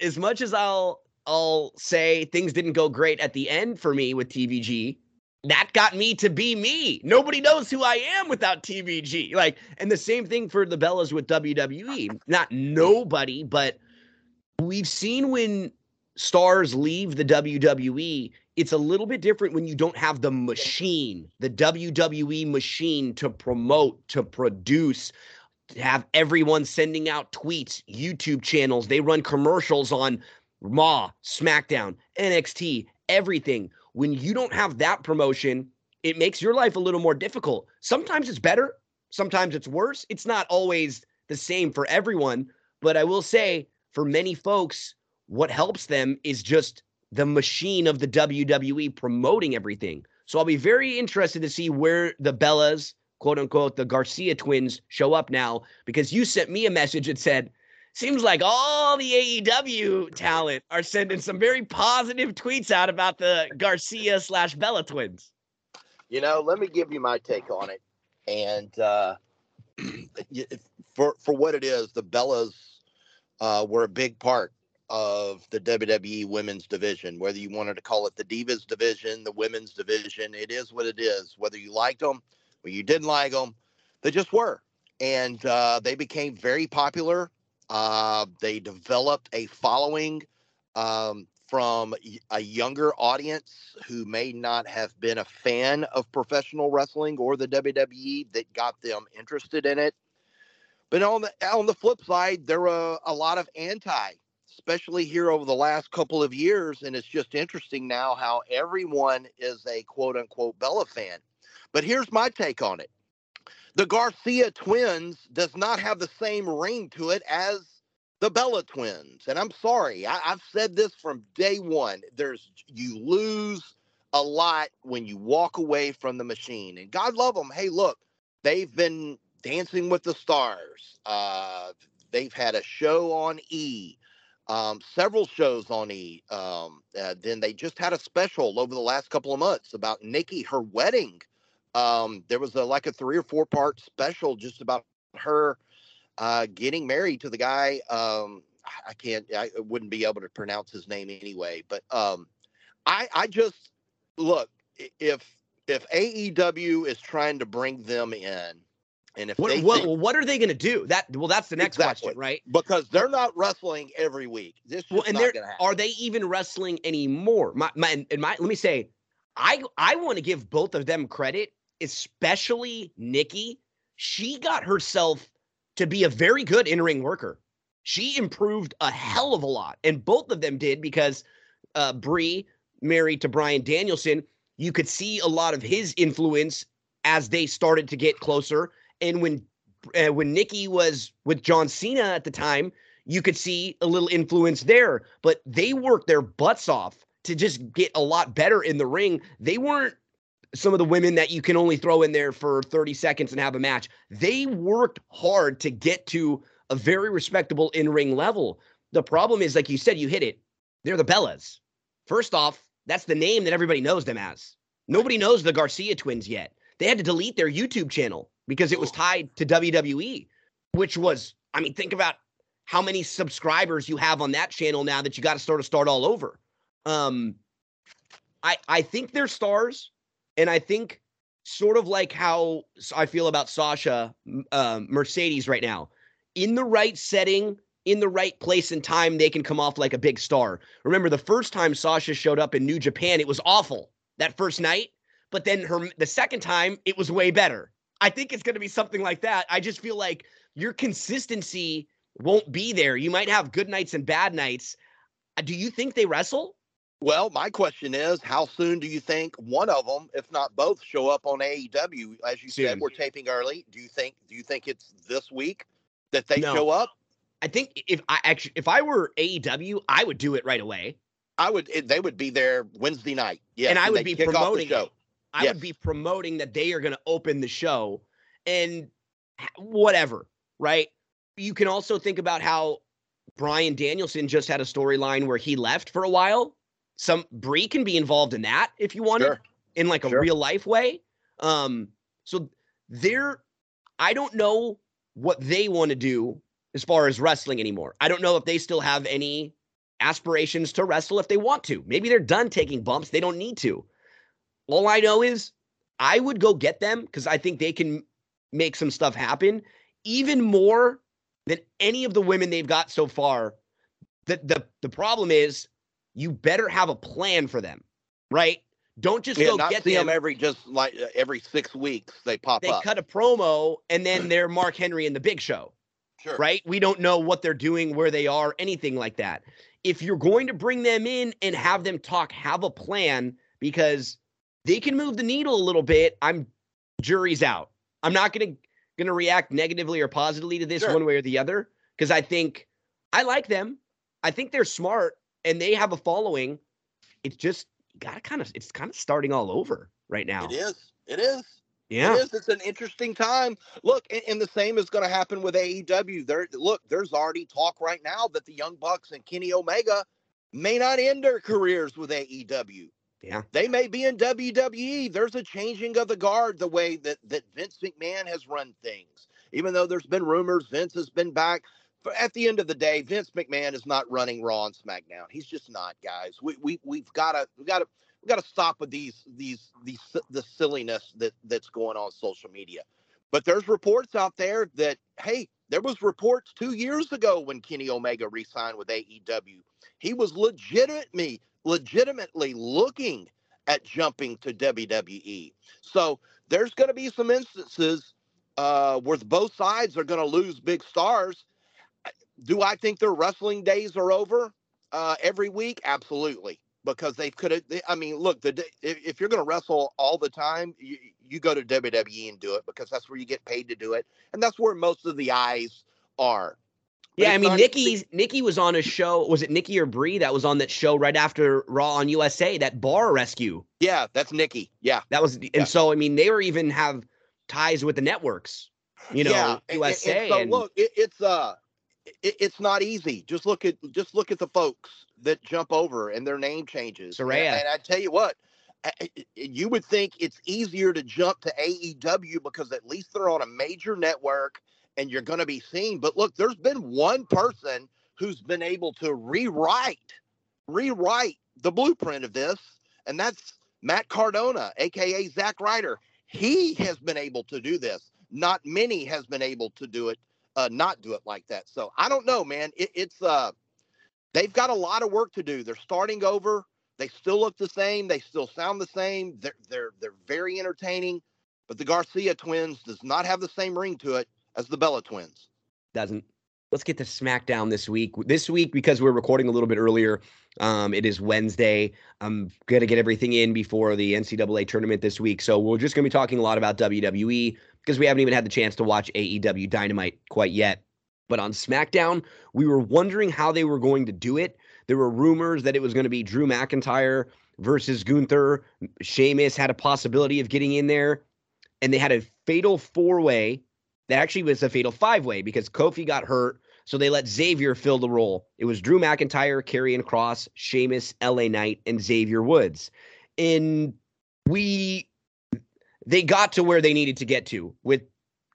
as much as I'll I'll say things didn't go great at the end for me with TVG, that got me to be me. Nobody knows who I am without TVG. Like, and the same thing for the Bellas with WWE. Not nobody, but we've seen when stars leave the WWE, it's a little bit different when you don't have the machine, the WWE machine to promote, to produce, to have everyone sending out tweets, YouTube channels. They run commercials on Raw, SmackDown, NXT, everything. When you don't have that promotion, it makes your life a little more difficult. Sometimes it's better, sometimes it's worse. It's not always the same for everyone, but I will say for many folks, what helps them is just the machine of the WWE promoting everything. So I'll be very interested to see where the Bellas, quote unquote, the Garcia twins show up now because you sent me a message that said, seems like all the AEW talent are sending some very positive tweets out about the Garcia slash Bella twins. You know, let me give you my take on it. And uh, for for what it is, the Bellas uh, were a big part of the WWE women's division. Whether you wanted to call it the Divas division, the women's division, it is what it is. Whether you liked them or you didn't like them, they just were. And uh, they became very popular. Uh, they developed a following um, from a younger audience who may not have been a fan of professional wrestling or the WWE that got them interested in it. But on the on the flip side, there were a lot of anti especially here over the last couple of years. And it's just interesting now how everyone is a quote unquote Bella fan. But here's my take on it the Garcia twins does not have the same ring to it as the Bella twins. And I'm sorry, I, have said this from day one. There's you lose a lot when you walk away from the machine. And God love them. Hey, look, they've been dancing with the stars. Uh, they've had a show on E um, several shows on E. Um, uh, then they just had a special over the last couple of months about Nikki, her wedding. Um, there was a, like a three or four part special just about her uh, getting married to the guy. Um, I can't, I wouldn't be able to pronounce his name anyway, but um, I, I just look if if AEW is trying to bring them in and if what they what, think, what are they going to do? That well, that's the next exactly, question, right? Because they're not wrestling every week. This well, and they're are they even wrestling anymore? My my and my let me say, I I want to give both of them credit, especially Nikki. She got herself to be a very good in ring worker. She improved a hell of a lot, and both of them did because uh, Brie married to Bryan Danielson. You could see a lot of his influence as they started to get closer and when uh, when Nikki was with John Cena at the time, you could see a little influence there. But they worked their butts off to just get a lot better in the ring. They weren't some of the women that you can only throw in there for 30 seconds and have a match. They worked hard to get to a very respectable in ring level. The problem is, like you said, you hit it. They're the Bellas. First off, that's the name that everybody knows them as. Nobody knows the Garcia twins yet. They had to delete their YouTube channel because it was tied to WWE, which was, I mean, think about how many subscribers you have on that channel now that you got to sort of start all over. Um, I I think they're stars, and I think sort of like how I feel about Sasha um, Mercedes right now. In the right setting, in the right place and time, they can come off like a big star. Remember the first time Sasha showed up in New Japan, it was awful that first night, but then her the second time it was way better. I think it's going to be something like that. I just feel like your consistency won't be there. You might have good nights and bad nights. Uh, do you think they wrestle? Well, my question is, how soon do you think one of them, if not both, show up on AEW? As you Soon. said, we're taping early. Do you think? Do you think it's this week that they No. show up? I think if I actually if I were AEW, I would do it right away. I would. It, they would be there Wednesday night. Yeah, and I would be kick off the promoting show. I Yes. would be promoting that they are going to open the show and whatever, right? You can also think about how Bryan Danielson just had a storyline where he left for a while. Some Brie can be involved in that if you want Sure. in like a Sure. real life way. Um, so they're I don't know what they want to do as far as wrestling anymore. I don't know if they still have any aspirations to wrestle if they want to. Maybe they're done taking bumps. They don't need to. All I know is I would go get them because I think they can make some stuff happen even more than any of the women they've got so far. The the the problem is you better have a plan for them, right? Don't just Yeah, go get them. them every just like uh, every six weeks they pop they up. cut a promo and then they're Mark Henry in the big show sure. right? We don't know what they're doing, where they are, anything like that. If you're going to bring them in and have them talk, have a plan because they can move the needle a little bit. I'm jury's out. I'm not gonna gonna react negatively or positively to this Sure. one way or the other because I think I like them. I think they're smart and they have a following. It's just gotta kind of it's kind of starting all over right now. It is. It is. Yeah. It is. It's an interesting time. Look, and, and the same is going to happen with AEW. There, look, there's already talk right now that the Young Bucks and Kenny Omega may not end their careers with AEW. Yeah. They may be in WWE. There's a changing of the guard the way that that Vince McMahon has run things. Even though there's been rumors Vince has been back, at the end of the day, Vince McMahon is not running Raw and SmackDown. He's just not, guys. We we we've got to we got to we got to stop with these these these the silliness that that's going on social media. But there's reports out there that hey, there was reports two years ago when Kenny Omega re-signed with AEW. He was legitimately legitimately looking at jumping to WWE. So there's going to be some instances uh, where both sides are going to lose big stars. Do I think their wrestling days are over uh, every week? Absolutely because they could have. I mean, look, the if, if you're going to wrestle all the time, you, you go to WWE and do it because that's where you get paid to do it, and that's where most of the eyes are. But Yeah, I mean, Nikki Nikki was on a show. Was it Nikki or Brie that was on that show right after Raw on USA? That bar rescue. Yeah, that's Nikki. Yeah, That was, and Yeah. so I mean, they were even have ties with the networks. You know, yeah. and- and- USA. And, so and- look, it, it's uh, it, it's not easy. Just look at just look at the folks that jump over and their name changes. And- Saraya. And, I tell you what, you would think it's easier to jump to AEW because at least they're on a major network and you're going to be seen. But look, there's been one person who's been able to rewrite rewrite the blueprint of this, and that's Matt Cardona, aka Zack Ryder. He has been able to do this. Not many has been able to do it, uh, not do it like that. So I don't know, man. It, it's uh, they've got a lot of work to do. They're starting over. They still look the same. They still sound the same. They're they're they're very entertaining. But the Garcia twins does not have the same ring to it as the Bella twins. doesn't. Let's get to SmackDown this week. This week, because we're recording a little bit earlier, um, it is Wednesday. I'm gonna get everything in before the NCAA tournament this week, so we're just gonna be talking a lot about WWE because we haven't even had the chance to watch AEW Dynamite quite yet. But on SmackDown, we were wondering how they were going to do it. There were rumors that it was going to be Drew McIntyre versus Gunther. Sheamus had a possibility of getting in there, and they had a fatal four way that actually was a fatal five way because Kofi got hurt. So they let Xavier fill the role. It was Drew McIntyre, Karrion Kross, Sheamus, LA Knight, and Xavier Woods. And we they got to where they needed to get to with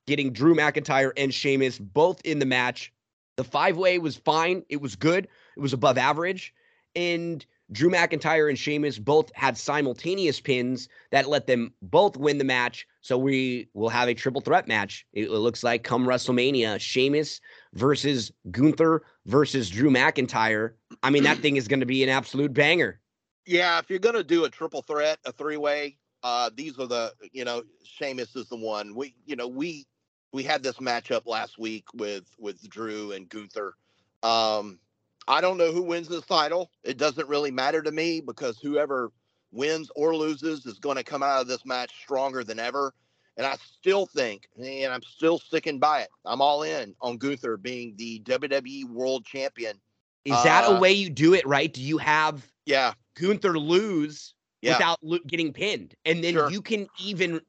getting Drew McIntyre and Sheamus both in the match. The five way was fine. It was good. It was above average. And Drew McIntyre and Sheamus both had simultaneous pins that let them both win the match. So we will have a triple threat match. It, looks like come WrestleMania, Sheamus versus Gunther versus Drew McIntyre. I mean, that thing is going to be an absolute banger. Yeah, if you're gonna do a triple threat, a three way, uh, these are the you know, Sheamus is the one. We you know, we we had this matchup last week with with Drew and Gunther. Um, I don't know who wins this title. It doesn't really matter to me because whoever wins or loses is going to come out of this match stronger than ever. And I still think, and I'm still sticking by it. I'm all in on Gunther being the WWE World Champion. Is that a Uh, way you do it, right? Do you have Yeah, Gunther lose yeah, without lo- getting pinned? And then Sure. you can even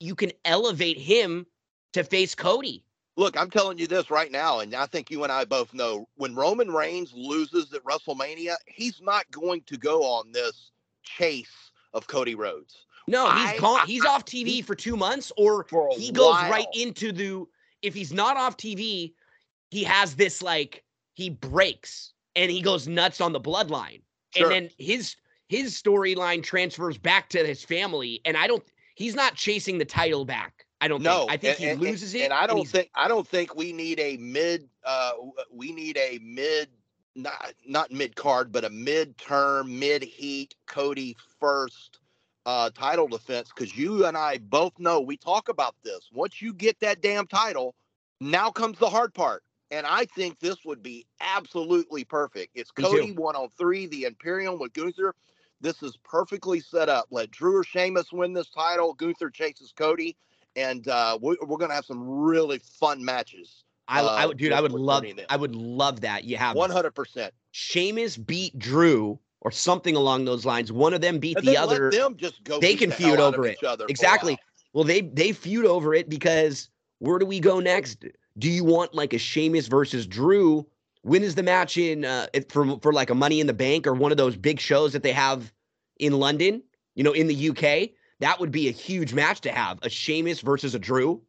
you can elevate him to face Cody. Look, I'm telling you this right now, and I think you and I both know when Roman Reigns loses at WrestleMania, he's not going to go on this chase of Cody Rhodes. No, he's I- gone. I- He's off TV for two months, or he goes right into the. If he's not off TV, he has this like he breaks and he goes nuts on the bloodline, Sure. and then his his storyline transfers back to his family, and I don't. He's not chasing the title back. I don't No, think. I think and- he and- loses it, and I don't he's- think I don't think we need a mid. Uh, we need a mid, not not mid card, but a mid term, mid heat Cody first uh, title defense. Because you and I both know we talk about this. Once you get that damn title, now comes the hard part. And I think this would be absolutely perfect. It's Cody one on three, the Imperium with Gunther. This is perfectly set up. Let Drew or Sheamus win this title. Gunther chases Cody and uh, we, we're going to have some really fun matches. I, I uh, would, dude. I would love. Cody and them. I would love that. You have One hundred percent. Sheamus beat Drew or something along those lines. One of them beat And the other. them just go. they can the feud hell out of over it. Exactly. Well, they they feud over it because where do we go next? Do you want like a Sheamus versus Drew? When is the match in uh for for like a Money in the Bank or one of those big shows that they have in London? You know, in the UK, that would be a huge match to have a Sheamus versus a Drew.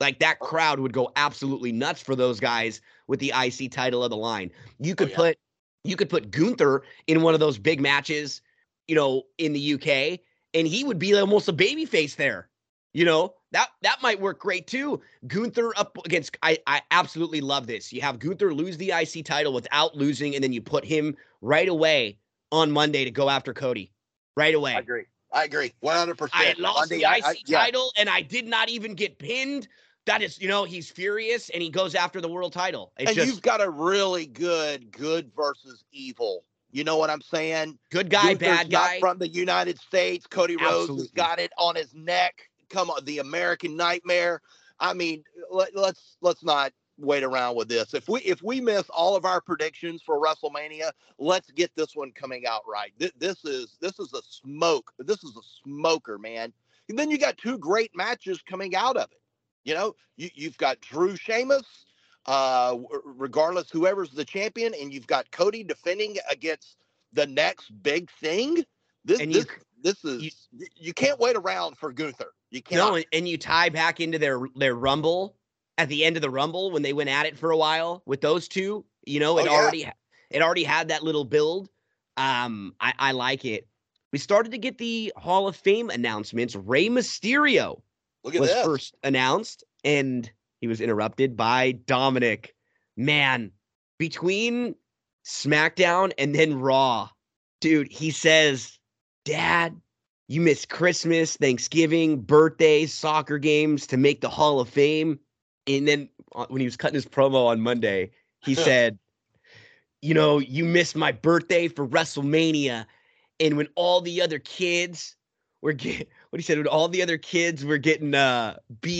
Like that Oh. crowd would go absolutely nuts for those guys with the IC title of the line. You could yeah. put you could put Gunther in one of those big matches, you know, in the UK, and he would be almost a baby face there. You know, that that might work great too. Gunther up against I I absolutely love this. You have Gunther lose the IC title without losing, and then you put him right away on Monday to go after Cody. Right away. I agree. I agree. One hundred percent. I lost the IC title and I did not even get pinned. That is, you know, he's furious and he goes after the world title. It's And just you've got a really good good versus evil. You know what I'm saying? good guy, Gunther's bad guy. from the United States. Cody Rhodes has got it on his neck. Come on, the American Nightmare. I mean, let, let's let's not wait around with this. If we if we miss all of our predictions for WrestleMania, let's get this one coming out right. Th- This is this is a smoke. This is a smoker, man. And then you got two great matches coming out of it. You know, you, you've got Drew Sheamus, uh, regardless whoever's the champion, and you've got Cody defending against the next big thing. This And you this, this is you, can't wait around for Gunther. You can't. No, and, you tie back into their their rumble at the end of the rumble when they went at it for a while with those two. You know, it Oh, yeah. already it already had that little build. Um, I, I like it. We started to get the Hall of Fame announcements. Rey Mysterio Look at was this. first announced, and he was interrupted by Dominik. Man, between SmackDown and then Raw, dude, he says, Dad, you missed Christmas, Thanksgiving, birthdays, soccer games to make the Hall of Fame. And then uh, when he was cutting his promo on Monday, he said, You know, you missed my birthday for WrestleMania. And when all the other kids were getting, what he said, when all the other kids were getting uh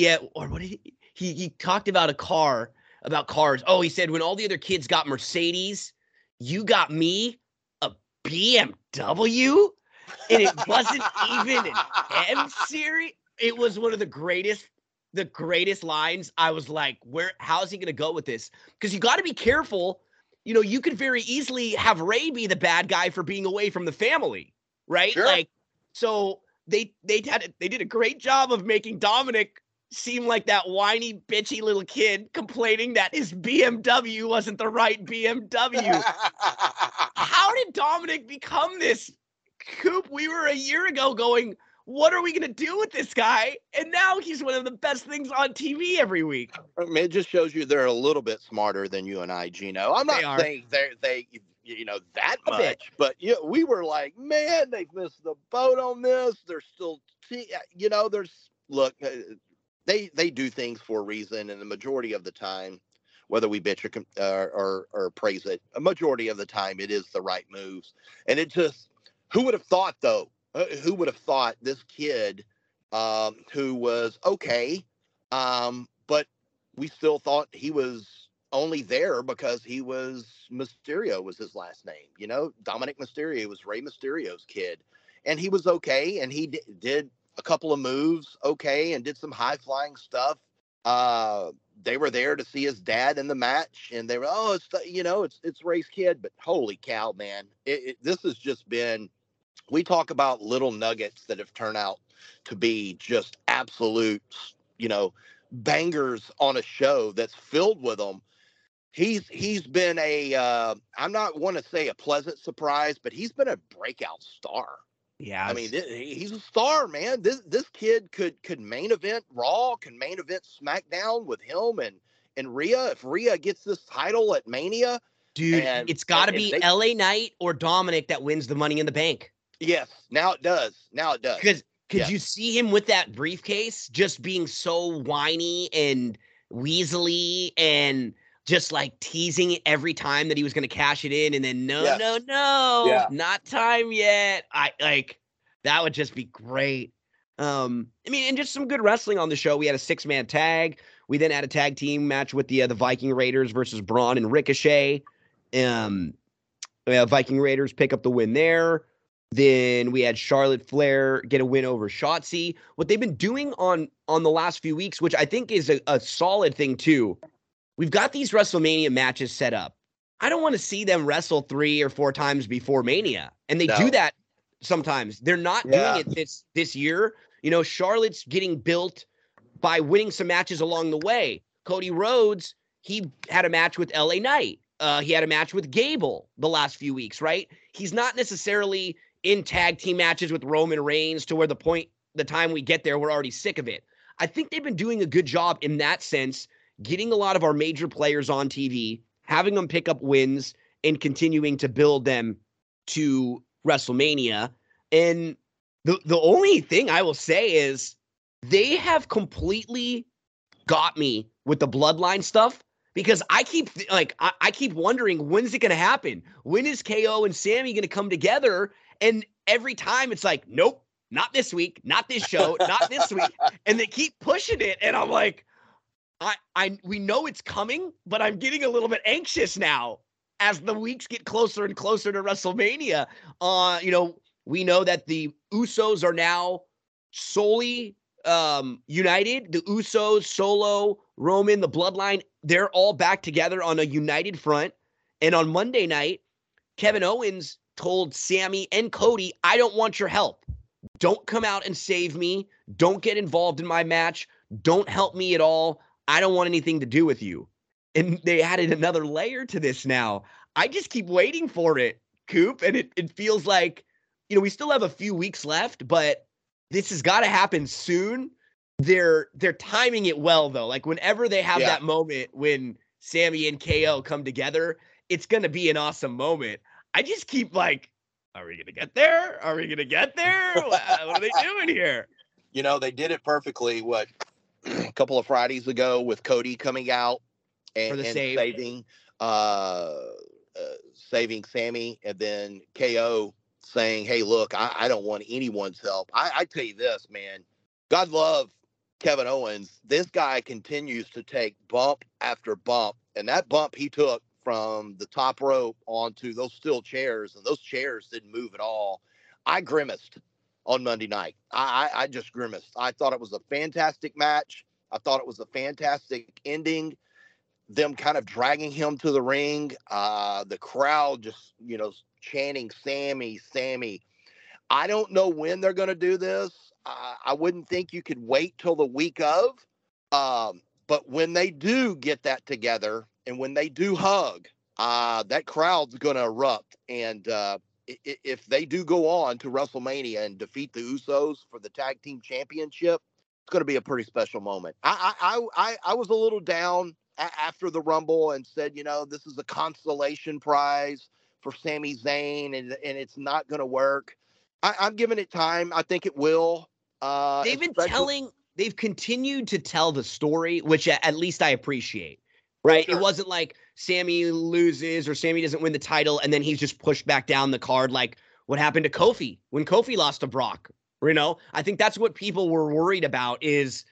at, or what he, he, he talked about a car, about cars. Oh, he said, when all the other kids got Mercedes, you got me a BMW? And it wasn't even an M series. It was one of the greatest, the greatest lines. I was like, where? How's he gonna go with this? Because you got to be careful. You know, you could very easily have Rey be the bad guy for being away from the family, right? Sure. Like, so they they had they did a great job of making Dominik seem like that whiny, bitchy little kid complaining that his BMW wasn't the right BMW. how did Dominik become this? Coop, we were a year ago going, what are we going to do with this guy? And now he's one of the best things on TV every week. I mean, it just shows you they're a little bit smarter than you and I, Gino. I'm not are. saying they're they you know that A much, bit. but yeah, we were like, man, they've missed the boat on this. They're still, t- you know, there's look, uh, they they do things for a reason, and the majority of the time, whether we bitch or uh, or or praise it, a majority of the time it is the right moves, and it just who would have thought though? Uh, who would have thought this kid, um, who was okay, um, but we still thought he was only there because he was Mysterio was his last name. You know, Dominik Mysterio was Rey Mysterio's kid, and he was okay, and he d- did a couple of moves okay, and did some high flying stuff. Uh, they were there to see his dad in the match, and they were oh, it's the, you know, it's it's Rey's kid, but holy cow, man, it, it, this has just been. We talk about little nuggets that have turned out to be just absolute, you know, bangers on a show that's filled with them. He's he's been a uh, I'm not want to say a pleasant surprise, but he's been a breakout star. Yeah. I mean, th- he's a star, man. This this kid could could main event Raw, can main event SmackDown with him and and Rhea. If Rhea gets this title at Mania, dude, and- it's got to be they- LA Knight or Dominik that wins the money in the bank. Yes, now it does. Now it does. Because could Yeah. you see him with that briefcase just being so whiny and weaselly and just like teasing every time that he was going to cash it in and then no Yes. no no Yeah. not time yet i like that would just be great um i mean and just some good wrestling on the show we had a six man tag we then had a tag team match with the uh, the viking raiders versus braun and ricochet um uh, viking raiders pick up the win there then we had Charlotte Flair get a win over Shotzi. What they've been doing on on the last few weeks, which I think is a, a solid thing too. We've got these WrestleMania matches set up. I don't want to see them wrestle three or four times before Mania, and they No. do that sometimes. They're not Yeah. doing it this this year. You know, Charlotte's getting built by winning some matches along the way. Cody Rhodes, he had a match with LA Knight. Uh, he had a match with Gable the last few weeks, right? He's not necessarily in tag team matches with Roman Reigns to where the point, the time we get there, we're already sick of it. I think they've been doing a good job in that sense, getting a lot of our major players on TV, having them pick up wins, and continuing to build them to WrestleMania. And the the only thing I will say is they have completely got me with the bloodline stuff because I keep like I, I keep wondering when's it gonna happen? When is KO and Sami gonna come together? And every time it's like, nope, not this week, not this show, not this week, and they keep pushing it, and I'm like, I I we know it's coming, but I'm getting a little bit anxious now as the weeks get closer and closer to WrestleMania. Uh, you know, we know that the Usos are now solely um united. The Usos, Solo, Roman, the Bloodline, they're all back together on a united front. And on Monday night, Kevin Owens told Sami and Cody, I don't want your help. Don't come out and save me. Don't get involved in my match. Don't help me at all. I don't want anything to do with you. And they added another layer to this now. I just keep waiting for it, Coop. And it, it feels like, you know, we still have a few weeks left, but this has got to happen soon. They're they're timing it well though. Like whenever they have Yeah. that moment when Sami and KO come together, it's gonna be an awesome moment. I just keep like, are we gonna get there? Are we gonna get there? what are they doing here? you know, they did it perfectly. What a couple of Fridays ago with Cody coming out and, and save. saving, uh, uh, saving Sami, and then KO saying, "Hey, look, I, I don't want anyone's help." I, I tell you this, man. God love Kevin Owens. This guy continues to take bump after bump, and that bump he took from the top rope onto those steel chairs, and those chairs didn't move at all. I grimaced on Monday night. I, I just grimaced. I thought it was a fantastic match. I thought it was a fantastic ending. Them kind of dragging him to the ring. Uh, the crowd just you know chanting "Sami, Sami." I don't know when they're going to do this. Uh, I wouldn't think you could wait till the week of. Um, but when they do get that together, and when they do hug, uh, that crowd's going to erupt. And uh, if they do go on to WrestleMania and defeat the Usos for the tag team championship, it's going to be a pretty special moment. I I I, I was a little down a- after the Rumble and said, you know, this is a consolation prize for Sami Zayn, and and it's not going to work. I, I'm giving it time. I think it will. Uh, They've been especially- telling, they've continued to tell the story, which at least I appreciate. Right? It wasn't like Sami loses or Sami doesn't win the title and then he's just pushed back down the card like what happened to Kofi when Kofi lost to Brock. You know, I think that's what people were worried about is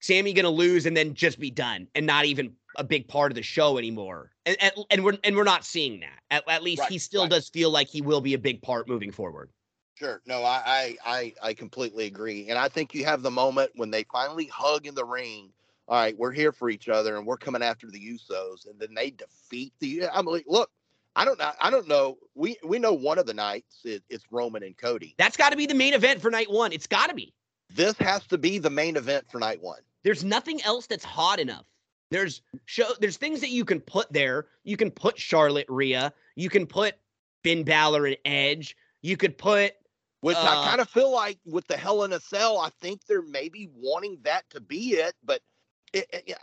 Sami going to lose and then just be done and not even a big part of the show anymore. And and, and we're and we're not seeing that. At, at least Right, he still right. does feel like he will be a big part moving forward. Sure. No, I, I I I completely agree. And I think you have the moment when they finally hug in the ring. All right, we're here for each other and we're coming after the Usos, and then they defeat the I'm like, look, I don't know. I don't know. We we know one of the nights is it's Roman and Cody. That's got to be the main event for night 1. It's got to be. This has to be the main event for night one. There's nothing else that's hot enough. There's show there's things that you can put there. You can put Charlotte Rhea. You can put Finn Balor and Edge. You could put Which Uh, I kind of feel like with the Hell in a Cell, I think they're maybe wanting that to be it, but it, it-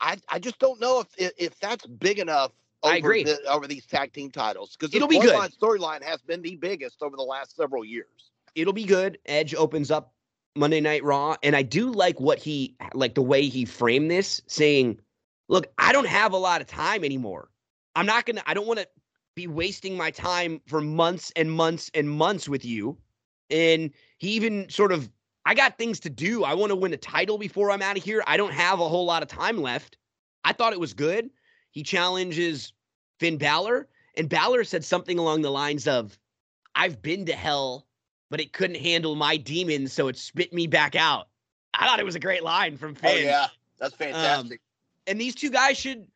I I just don't know if if, that's big enough. Over I agree. The, over these tag team titles because It'll be good. Storyline has been the biggest over the last several years. it'll be good. Edge opens up Monday Night Raw, and I do like what he like the way he framed this, saying, "Look, I don't have a lot of time anymore. I'm not gonna. I don't want to be wasting my time for months and months and months with you." And he even sort of, I got things to do. I want to win a title before I'm out of here. I don't have a whole lot of time left. I thought it was good. He challenges Finn Balor, and Balor said something along the lines of, I've been to hell, but it couldn't handle my demons, so it spit me back out. I thought it was a great line from oh, Finn. Oh yeah, that's um, fantastic. And these two guys should,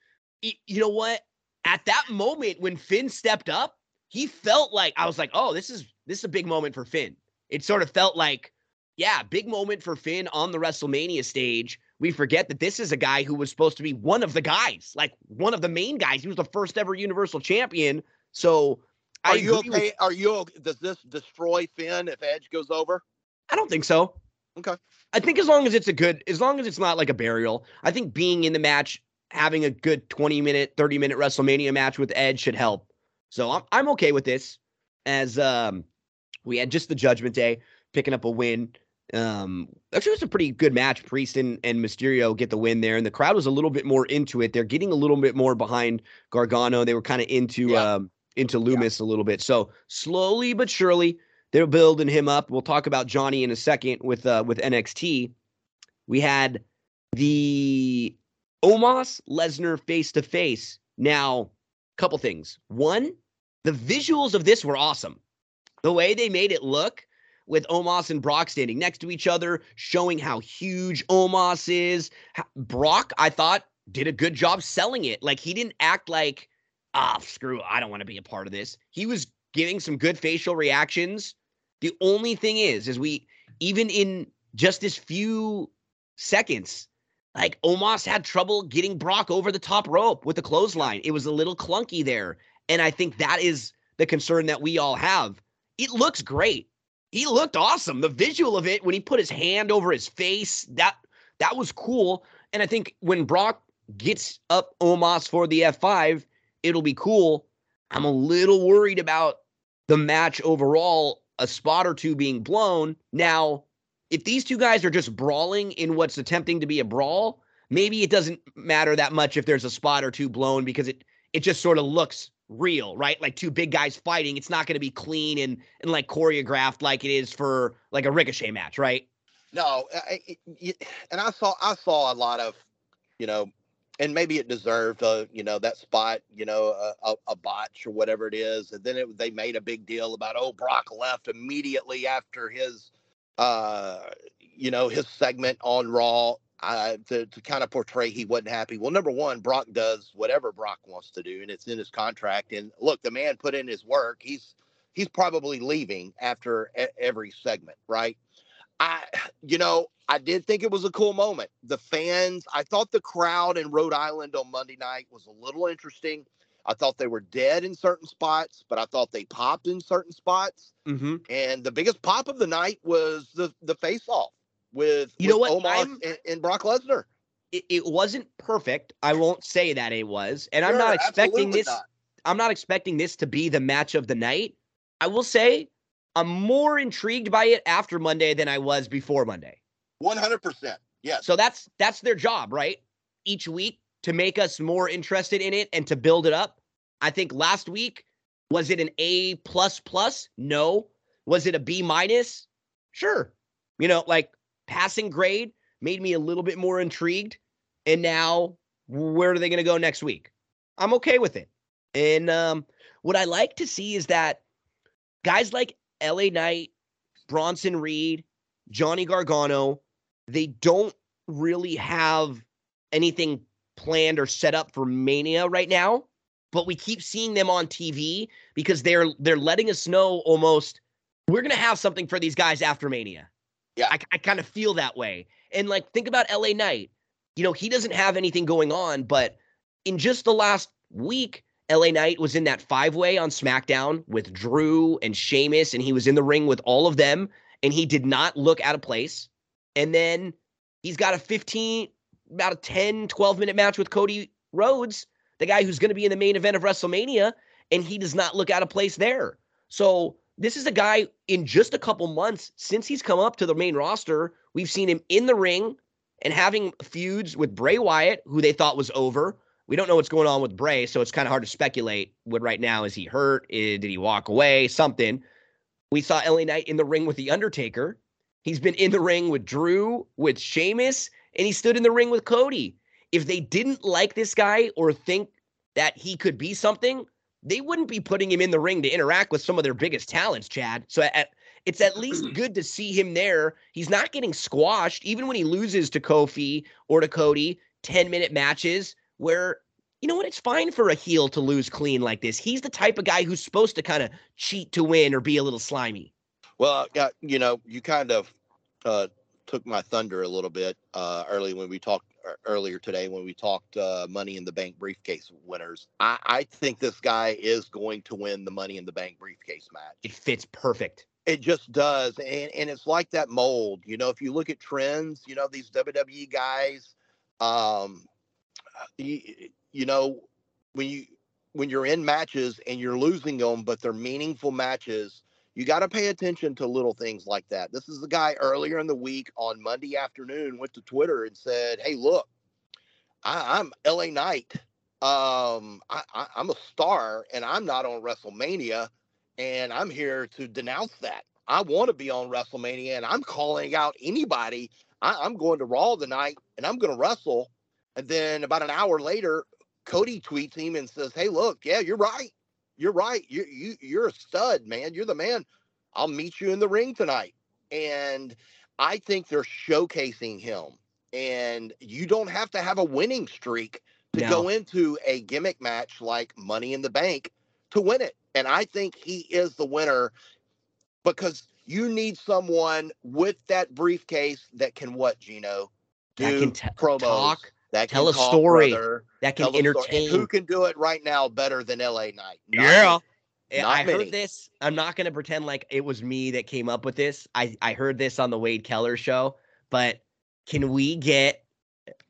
you know what? At that moment when Finn stepped up, he felt like I was like, oh, this is this is a big moment for Finn. It sort of felt like, yeah, big moment for Finn on the WrestleMania stage. We forget that this is a guy who was supposed to be one of the guys, like one of the main guys. He was the first ever Universal Champion. So I Are you agree with- okay? Are you? Does this destroy Finn if Edge goes over? I don't think so. Okay. I think as long as it's a good, as long as it's not like a burial, I think being in the match, having a good 20 minute, 30 minute WrestleMania match with Edge should help. So I'm I'm okay with this. As um we had just the judgment day, picking up a win. Um actually it was a pretty good match. Priest and, and Mysterio get the win there, and the crowd was a little bit more into it. They're getting a little bit more behind Gargano. They were kind of into Yeah. um into Lumis a little bit. So slowly but surely, they're building him up. We'll talk about Johnny in a second with uh with NXT. We had the Omos Lesnar face to face. Now, couple things. One, the visuals of this were awesome. The way they made it look with Omos and Brock standing next to each other, showing how huge Omos is. Brock, I thought, did a good job selling it. Like he didn't act like, ah, screw, I don't want to be a part of this. He was giving some good facial reactions. The only thing is, is we even in just this few seconds, like Omos had trouble getting Brock over the top rope with the clothesline. It was a little clunky there. And I think that is the concern that we all have. It looks great. He looked awesome. The visual of it when he put his hand over his face, that that was cool. And I think when Brock gets up Omos for the F5, it'll be cool. I'm a little worried about the match overall, a spot or two being blown. Now, if these two guys are just brawling in what's attempting to be a brawl, maybe it doesn't matter that much if there's a spot or two blown because it it just sort of looks real, right? Like two big guys fighting. It's not going to be clean and and like choreographed like it is for like a ricochet match, right? No, I, I- y- and I saw I saw a lot of, you know, and maybe it deserved, a you know, that spot, you know, a, a, a botch or whatever it is, and then it, they made a big deal about oh Brock left immediately after his, uh, you know, his segment on Raw. Uh, to, to kind of portray he wasn't happy. Well, number one, Brock does whatever Brock wants to do, and it's in his contract. And look, the man put in his work. He's he's probably leaving after every segment, right? I, you know, I did think it was a cool moment. The fans, I thought the crowd in Rhode Island on Monday night was a little interesting. I thought they were dead in certain spots, but I thought they popped in certain spots. Mm-hmm. And the biggest pop of the night was the the face off with You know what? Omos and, and Brock Lesnar. It, it wasn't perfect. I won't say that it was, and I'm not expecting this. not. I'm not expecting this to be the match of the night. I will say I'm more intrigued by it after Monday than I was before Monday. One hundred percent. Yes. So that's that's their job, right? Each week to make us more interested in it and to build it up. I think last week was it an A plus plus? No. Was it a B minus? Sure. You know, like passing grade made me a little bit more intrigued. And now where are they going to go next week? I'm okay with it. And um, what I like to see is that guys like LA Knight, Bronson Reed, Johnny Gargano, they don't really have anything planned or set up for Mania right now, but we keep seeing them on TV because they're they're letting us know almost we're gonna have something for these guys after Mania. Yeah. I, I kind of feel that way. And like think about LA Knight. You know, he doesn't have anything going on, but in just the last week, LA Knight was in that five way on SmackDown with Drew and Sheamus, and he was in the ring with all of them, and he did not look out of place. And then he's got a 15, about a 10, 12 minute match with Cody Rhodes, the guy who's going to be in the main event of WrestleMania, and he does not look out of place there. So this is a guy in just a couple months since he's come up to the main roster. We've seen him in the ring and having feuds with Bray Wyatt, who they thought was over. We don't know what's going on with Bray, so it's kind of hard to speculate. What right now is he hurt? Did he walk away? Something. We saw LA Knight in the ring with The Undertaker. He's been in the ring with Drew, with Sheamus, and he stood in the ring with Cody. If they didn't like this guy or think that he could be something, they wouldn't be putting him in the ring to interact with some of their biggest talents, Chad. So at, it's at least good to see him there. He's not getting squashed, even when he loses to Kofi or to Cody, 10 minute matches where, you know what, it's fine for a heel to lose clean like this. He's the type of guy who's supposed to kind of cheat to win or be a little slimy. Well, yeah, you know, you kind of uh, took my thunder a little bit uh, early when we talked er, earlier today when we talked uh, Money in the Bank briefcase winners. I, I think this guy is going to win the Money in the Bank briefcase match. It fits perfect. It just does, and and it's like that mold. You know, if you look at trends, you know these WWE guys, um, you, you know, when you when you're in matches and you're losing them, but they're meaningful matches, you got to pay attention to little things like that. This is the guy earlier in the week on Monday afternoon went to Twitter and said, "Hey, look, I, I'm LA Knight. Um, I, I, I'm a star, and I'm not on WrestleMania, and I'm here to denounce that. I want to be on WrestleMania, and I'm calling out anybody. I, I'm going to Raw tonight, and I'm going to wrestle." And then about an hour later, Cody tweets him and says, "Hey, look, yeah, you're right. You're right. You you you're a stud, man. You're the man. I'll meet you in the ring tonight." And I think they're showcasing him. And you don't have to have a winning streak to No. go into a gimmick match like Money in the Bank to win it. And I think he is the winner because you need someone with that briefcase that can what, Gino? Do can t- promos. talk, that can tell a story, brother, that can. Entertain. who can do it right now better than LA Knight? Not Yeah. Eh, Not I many. heard this. I'm not going to pretend like it was me that came up with this. I, I heard this on the Wade Keller show, but can we get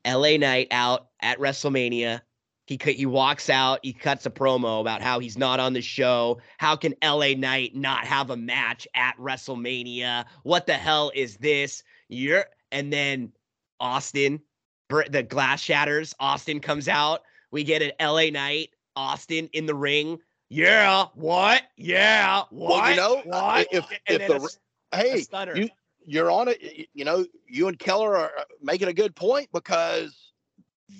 LA Knight out at WrestleMania? He he walks out, he cuts a promo about how he's not on the show. How can LA Knight not have a match at WrestleMania? What the hell is this? You're and then Austin, the glass shatters. Austin comes out. We get an LA Knight, Austin in the ring. Yeah, what? Yeah, what? Well, you know, what? if and if the a a hey, stunner. you you're on it. You know, you and Keller are uh, making a good point because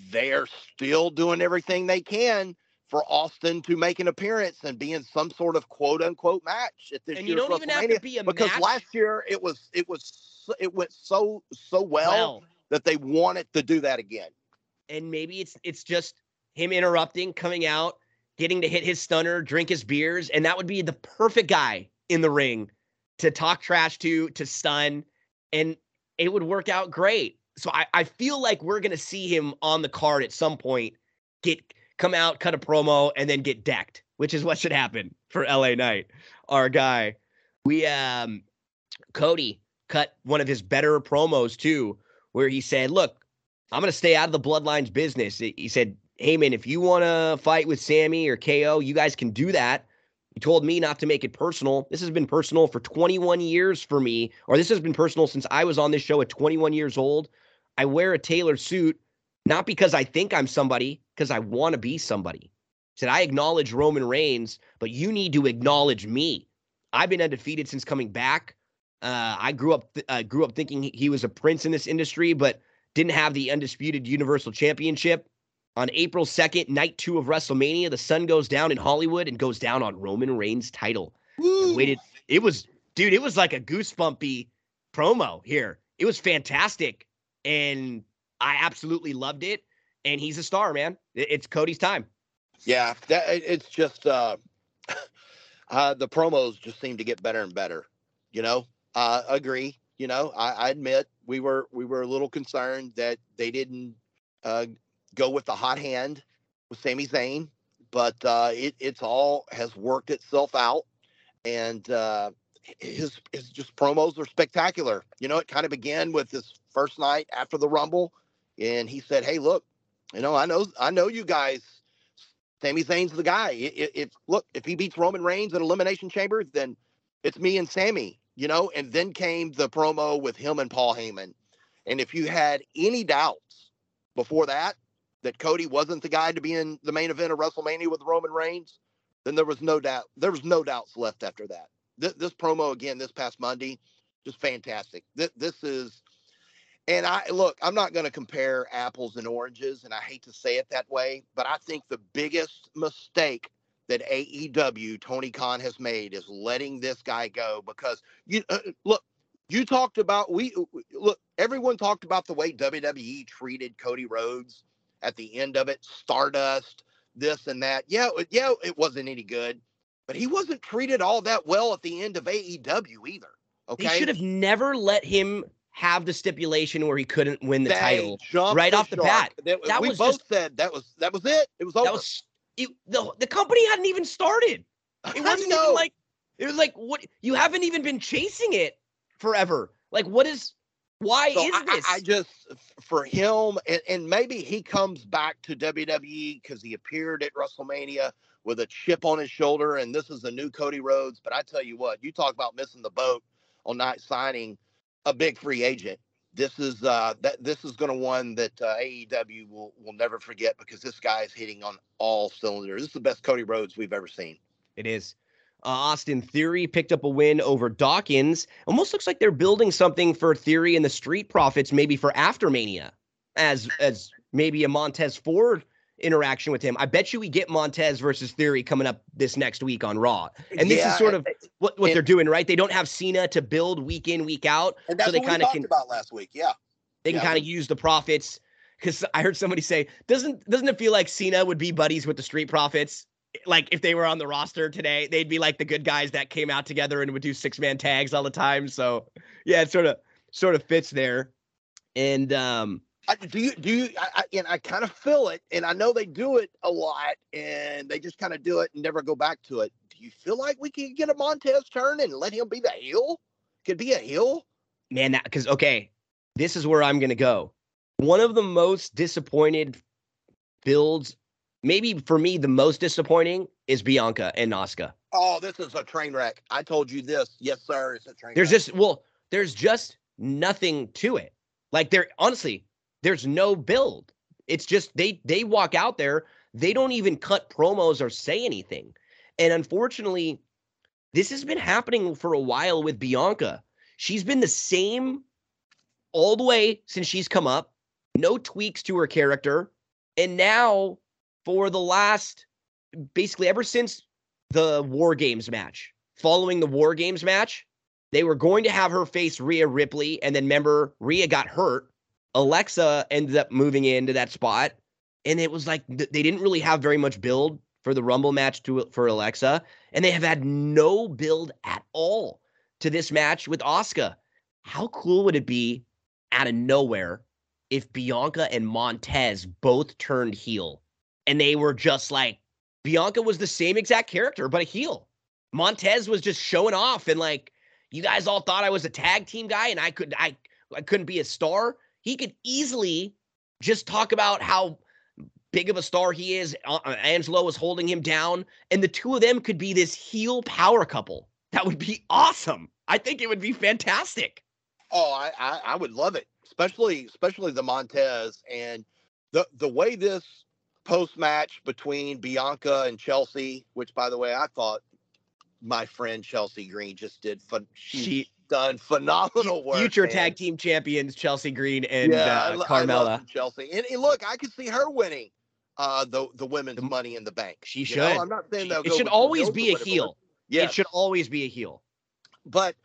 they're still doing everything they can for Austin to make an appearance and be in some sort of quote unquote match at this and you don't even have to be a because match last year it was it was it went so so well, well. That they wanted to do that again. and maybe it's it's just him interrupting, coming out, getting to hit his stunner, drink his beers, and that would be the perfect guy in the ring to talk trash to, to stun, and it would work out great. So I, I feel like we're gonna see him on the card at some point get come out, cut a promo, and then get decked, which is what should happen for LA Knight, our guy. We um Cody cut one of his better promos too, where he said, Look, I'm gonna stay out of the bloodlines business. He said, Heyman, if you wanna fight with Sami or KO, you guys can do that. He told me not to make it personal. This has been personal for 21 years for me, or this has been personal since I was on this show at 21 years old. I wear a tailored suit not because I think I'm somebody, because I want to be somebody. He said, I acknowledge Roman Reigns, but you need to acknowledge me. I've been undefeated since coming back. Uh, I grew up th- uh, grew up thinking he was a prince in this industry, but didn't have the undisputed Universal Championship. On April 2nd, night two of WrestleMania, the sun goes down in Hollywood and goes down on Roman Reigns' title. Waited. It was, dude, it was like a goosebumpy promo here. It was fantastic. And I absolutely loved it. And he's a star, man. It's Cody's time. Yeah, that it's just uh, uh the promos just seem to get better and better. You know, uh agree. You know, I, I admit we were we were a little concerned that they didn't uh go with the hot hand with Sami Zayn, but uh it it's all has worked itself out and uh his his just promos are spectacular. You know, it kind of began with his first night after the Rumble, and he said, "Hey, look, you know, I know, I know you guys. Sami Zayn's the guy. If, if look, if he beats Roman Reigns at Elimination Chamber, then it's me and Sami. You know." And then came the promo with him and Paul Heyman. And if you had any doubts before that that Cody wasn't the guy to be in the main event of WrestleMania with Roman Reigns, then there was no doubt. There was no doubts left after that. This, this promo again this past Monday, just fantastic. This, this is and I look, I'm not going to compare apples and oranges, and I hate to say it that way, but I think the biggest mistake that AEW Tony Khan has made is letting this guy go because you uh, look. You talked about we look. Everyone talked about the way WWE treated Cody Rhodes at the end of it, Stardust, this and that. Yeah, yeah, it wasn't any good, but he wasn't treated all that well at the end of AEW either. Okay, They should have never let him have the stipulation where he couldn't win the They title right off the shark. bat. That, That we was both just- said that was that was it. It was over. That was it, the the company hadn't even started. It wasn't even like it was like what you haven't even been chasing it forever. Like what is why So is I, I- this? I just for him, and, and maybe he comes back to WWE because he appeared at WrestleMania with a chip on his shoulder, and this is the new Cody Rhodes. But I tell you what, you talk about missing the boat on not signing a big free agent. This is uh that this is going to one that uh, AEW will will never forget because this guy is hitting on all cylinders. This is the best Cody Rhodes we've ever seen. It is. Uh, Austin Theory picked up a win over Dawkins. Almost looks like they're building something for Theory and the Street Profits, maybe for after Mania, as as maybe a Montez Ford interaction with him. I bet you we get Montez versus Theory coming up this next week on Raw. And this Yeah, is sort of what, what and- they're doing, right? They don't have Cena to build week in, week out. and that's so they what we kind of talked can about last week. Yeah. they can Yeah, kind of use the profits because I heard somebody say, doesn't doesn't it feel like Cena would be buddies with the Street Profits? Like if they were on the roster today, they'd be like the good guys that came out together and would do six man tags all the time. So yeah, it sort of sort of fits there. And um, I, do you do you I, I, and I kind of feel it, and I know they do it a lot, and they just kind of do it and never go back to it. Do you feel like we can get a Montez turn and let him be the heel? Could be a heel. man, that because okay, this is where I'm gonna go. One of the most disappointed builds, maybe for me, the most disappointing is Bianca and Asuka. Oh, this is a train wreck. I told you this. Yes, sir. It's a train. There's wreck. just well, there's just nothing to it. Like there honestly, there's no build. It's just they they walk out there, they don't even cut promos or say anything. And unfortunately, this has been happening for a while with Bianca. She's been the same all the way since she's come up. No tweaks to her character. And now for the last basically ever since the War Games match, following the War Games match, they were going to have her face Rhea Ripley, and then remember Rhea got hurt. Alexa ended up moving into that spot, and it was like th- they didn't really have very much build for the Rumble match to for Alexa, and they have had no build at all to this match with Asuka. How cool would it be out of nowhere if Bianca and Montez both turned heel and they were just like Bianca was the same exact character, but a heel. Montez was just showing off and like you guys all thought I was a tag team guy and I could I I couldn't be a star. He could easily just talk about how big of a star he is. Uh, uh, Angelo is holding him down, and the two of them could be this heel power couple. That would be awesome. I think it would be fantastic. Oh, I, I, I would love it, especially especially the Montez and the the way this post match between Bianca and Chelsea, which by the way I thought my friend Chelsea Green just did fun. She done phenomenal work. Future man. tag team champions Chelsea Green and Yeah, I uh, lo- I love Carmella. Chelsea, and, and look, I could see her winning uh the the women's money in the bank. She should. know? I'm not saying they'll It should always be a heel. Yeah, It should always be a heel. but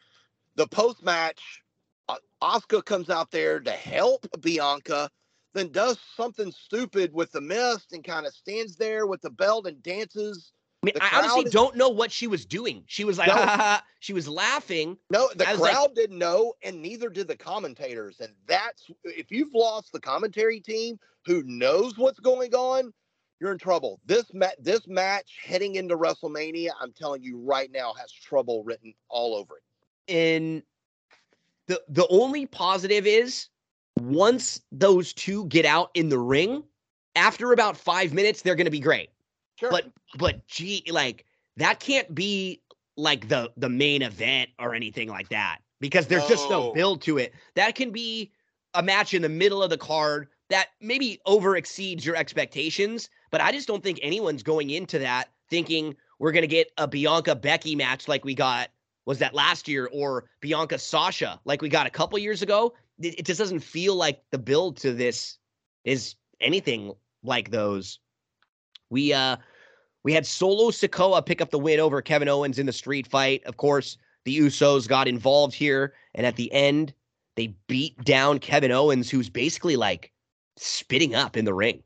the post match, uh, Asuka comes out there to help Bianca, then does something stupid with the mist and kind of stands there with the belt and dances. I mean, I honestly is- don't know what she was doing. She was like, No. "Ha, ha, ha." she was laughing. No, the was like- crowd didn't know, and neither did the commentators. And that's if you've lost the commentary team who knows what's going on, you're in trouble. This ma- this match heading into WrestleMania, I'm telling you right now, has trouble written all over it. And the the only positive is once those two get out in the ring, after about five minutes, they're gonna be great. Sure. But but gee, like that can't be like the the main event or anything like that because there's just no No. build to it. That can be a match in the middle of the card that maybe over exceeds your expectations, but I just don't think anyone's going into that thinking we're gonna get a Bianca Becky match like we got was that last year or Bianca Sasha like we got a couple years ago. It, it just doesn't feel like the build to this is anything like those. We uh we had Solo Sikoa pick up the win over Kevin Owens in the street fight. Of course, the Usos got involved here, and at the end, they beat down Kevin Owens, who's basically like spitting up in the ring.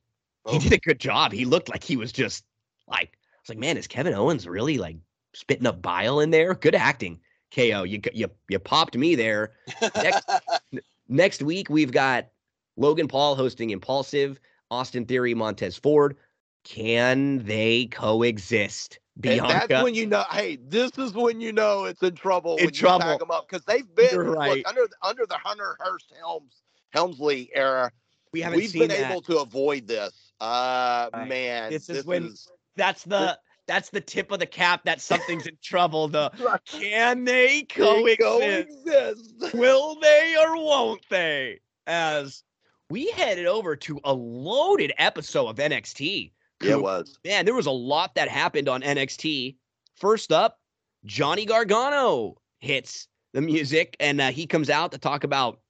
He Oh. did a good job. He looked like he was just like, I was like, man, is Kevin Owens really like spitting up bile in there? Good acting, KO. You you you popped me there. Next, next week we've got Logan Paul hosting Impulsive, Austin Theory, Montez Ford. Can they coexist? And that's when you know. Hey, this is when you know it's in trouble. In when trouble. You them up because they've been You're look, right. under under the Hunter Hurst Helms Helmsley era. we haven't We've been that. able to avoid this. Uh, Right. man, This is when- is- that's the that's the tip of the cap that something's in trouble. The can they They coexist? coexist. Will they or won't they? As we headed over to a loaded episode of NXT. Yeah, it was. man, there was a lot that happened on NXT. First up, Johnny Gargano hits the music, and uh, he comes out to talk about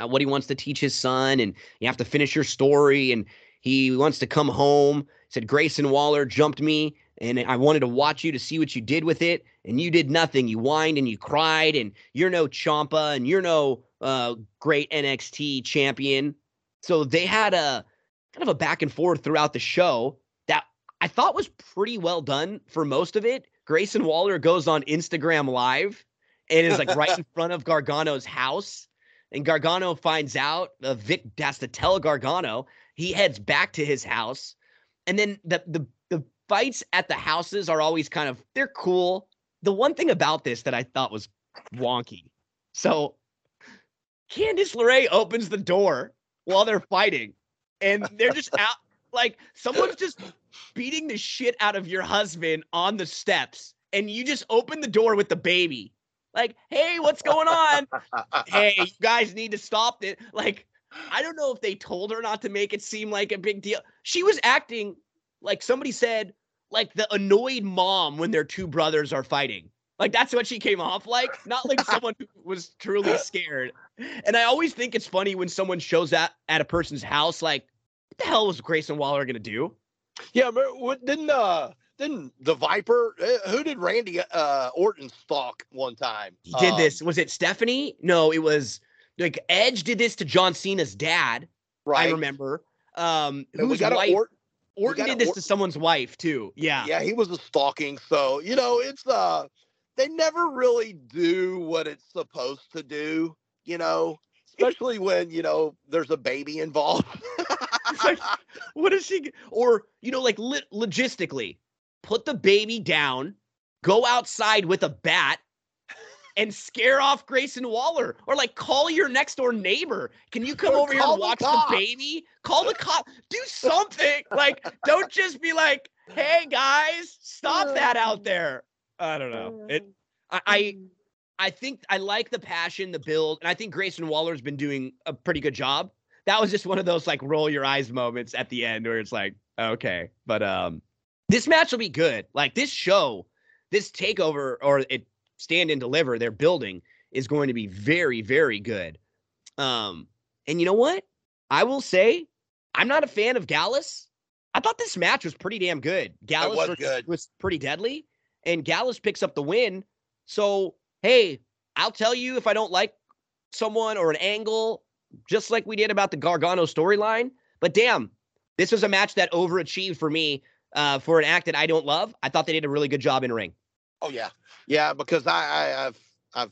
uh, what he wants to teach his son, and you have to finish your story, and he wants to come home. Said Grayson Waller jumped me, and I wanted to watch you to see what you did with it, and you did nothing. You whined and you cried, and you're no Champa, and you're no uh, great NXT champion. So they had a kind of a back and forth throughout the show I thought was pretty well done for most of it. Grayson Waller goes on Instagram Live and is like right in front of Gargano's house. And Gargano finds out, uh, Vic has to tell Gargano. He heads back to his house. And then the, the, the fights at the houses are always kind of, they're cool. The one thing about this that I thought was wonky. So Candice LeRae opens the door while they're fighting and they're just out like someone's just beating the shit out of your husband on the steps and you just open the door with the baby. Like hey what's going on? Hey you guys need to stop it like i don't know if they told her not to make it seem like a big deal. She was acting like somebody said like the annoyed mom when their two brothers are fighting. Like that's what she came off like not like someone who was truly scared. And i always think it's funny when someone shows that at a person's house like what the hell was grayson waller gonna do Yeah, what, didn't uh didn't the Viper? uh, Who did Randy uh Orton stalk one time? he did Um, this was it stephanie no it was like edge did this to john cena's dad right? i remember um whose got wife Orton. orton did this Or- to someone's wife too yeah Yeah, he was a stalking. So you know, it's uh, they never really do what it's supposed to do. You know, especially when you know there's a baby involved. it's like, what is he? Or you know, like li- logistically, put the baby down, go outside with a bat, and scare off Grayson Waller, or like call your next door neighbor. Can you come Or over here and watch the, cops. baby? Call the cop. Do something. like, don't just be like, "Hey guys, stop uh, that out there." I don't know. Uh, it. I. I mm. I think I like the passion, the build, and I think Grayson Waller's been doing a pretty good job. That was just one of those like roll your eyes moments at the end where it's like, okay, but um, this match will be good. Like this show, this takeover or it stand and deliver they're building is going to be very, very good. Um, and you know what? I will say, I'm not a fan of Gallus. I thought this match was pretty damn good. Gallus was good. was pretty deadly, and Gallus picks up the win. So hey, I'll tell you if I don't like someone or an angle, just like we did about the Gargano storyline. But damn, this was a match that overachieved for me uh, for an act that I don't love. I thought they did a really good job in ring. Oh yeah, yeah. Because I, I I've I've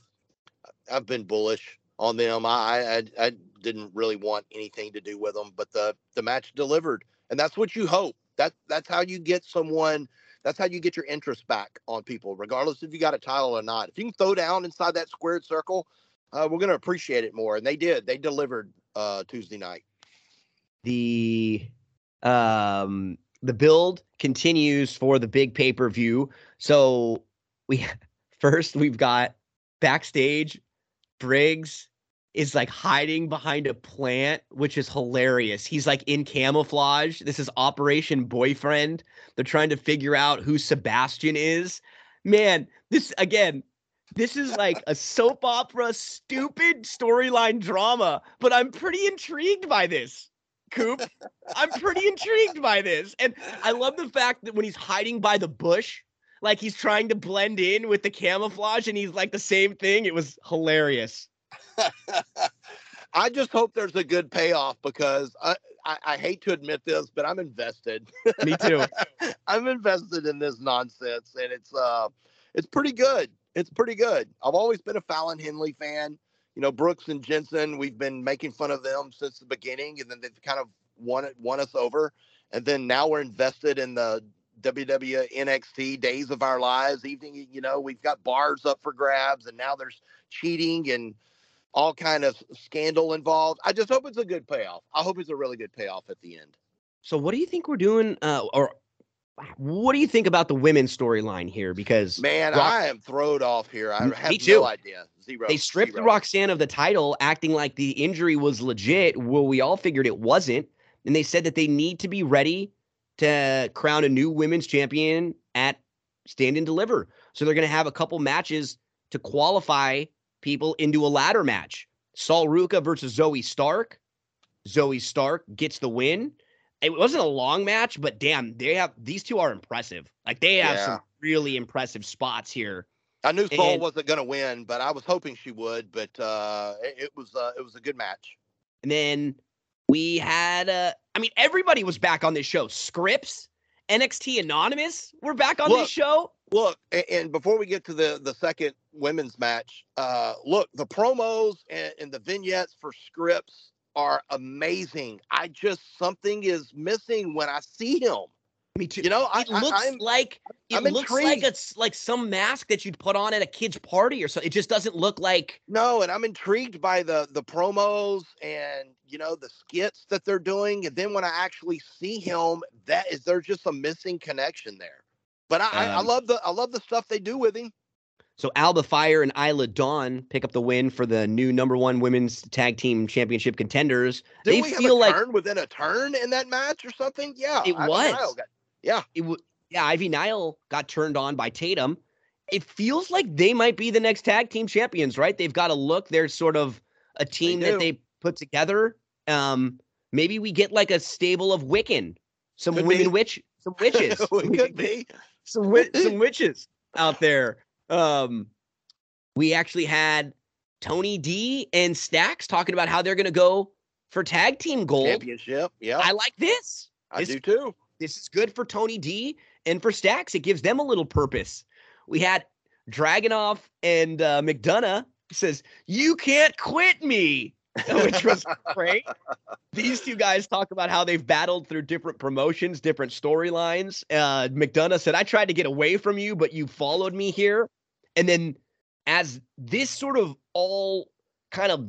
I've been bullish on them. I, I I didn't really want anything to do with them, but the the match delivered, and that's what you hope. That that's how you get someone. That's how you get your interest back on people, regardless if you got a title or not. If you can throw down inside that squared circle, uh, we're gonna appreciate it more. And they did. They delivered uh, Tuesday night. the um the build continues for the big pay-per-view so we first we've got backstage briggs is like hiding behind a plant which is hilarious he's like in camouflage this is operation boyfriend they're trying to figure out who sebastian is man this again this is like a soap opera stupid storyline drama but i'm pretty intrigued by this Coop. I'm pretty intrigued by this. And I love the fact that when he's hiding by the bush, like he's trying to blend in with the camouflage and he's like the same thing. It was hilarious. I just hope there's a good payoff because I, I, I hate to admit this, but I'm invested. Me too. I'm invested in this nonsense, and it's uh, it's pretty good. It's pretty good. I've always been a Fallon Henley fan. You know, Brooks and Jensen, we've been making fun of them since the beginning, and then they've kind of won it, won us over. And then now we're invested in the WWE NXT Days of Our Lives. Evening, you know, we've got bars up for grabs, and now there's cheating and all kind of scandal involved. I just hope it's a good payoff. I hope it's a really good payoff at the end. So what do you think we're doing? Uh, or what do you think about the women's storyline here? Because Man, Rock- I am thrown off here. I Me have too. no idea. Zero. they stripped Zero. Roxanne of the title, acting like the injury was legit. Well, we all figured it wasn't. And they said that they need to be ready to crown a new women's champion at Stand and Deliver. So they're going to have a couple matches to qualify people into a ladder match. Sol Ruca versus Zoey Stark. Zoey Stark gets the win. It wasn't a long match, but damn, they have these two are impressive. Like they have Yeah. some really impressive spots here. I knew and- wasn't going to win, but I was hoping she would. But uh, it, it was uh, it was a good match. And then we had, uh, I mean, everybody was back on this show. Scrypts, NXT Anonymous were back on Look, this show. Look, a- and before we get to the the second women's match, uh, look, the promos and, and the vignettes for Scrypts are amazing. I just something is missing when I see him. Me too. You know, I, it looks I, am like it I'm looks like it's like some mask that you'd put on at a kid's party or so. It just doesn't look like no, and I'm intrigued by the the promos and you know the skits that they're doing. And then when I actually see him, that is there's just a missing connection there. But I, I, I Um, love the I love the stuff they do with him. So. Alba Fyre and Isla Dawn pick up the win for the new number one women's tag team championship contenders. Did they we have feel a like turn within a turn in that match or something? Yeah, It Ivy was. Got- yeah, it w- yeah, Ivy Nile got turned on by Tatum. It feels like they might be the next tag team champions, right? They've got a look. They're sort of a team that they put together. Um, maybe we get like a stable of Wiccan, some Could women be. witch, some witches, it could be. some wi- some witches out there. Um, we actually had Tony D and Stacks talking about how they're going to go for tag team gold. Championship. Yeah, I I, like this this- do too. this is good for Tony D and for Stacks. It gives them a little purpose. We had Dragunov and uh, McDonough says, "You can't quit me," which was great. these two guys talk about how they've battled through different promotions, different storylines. Uh, McDonough said, I tried to get away from you, but you followed me here. And then as this sort of all kind of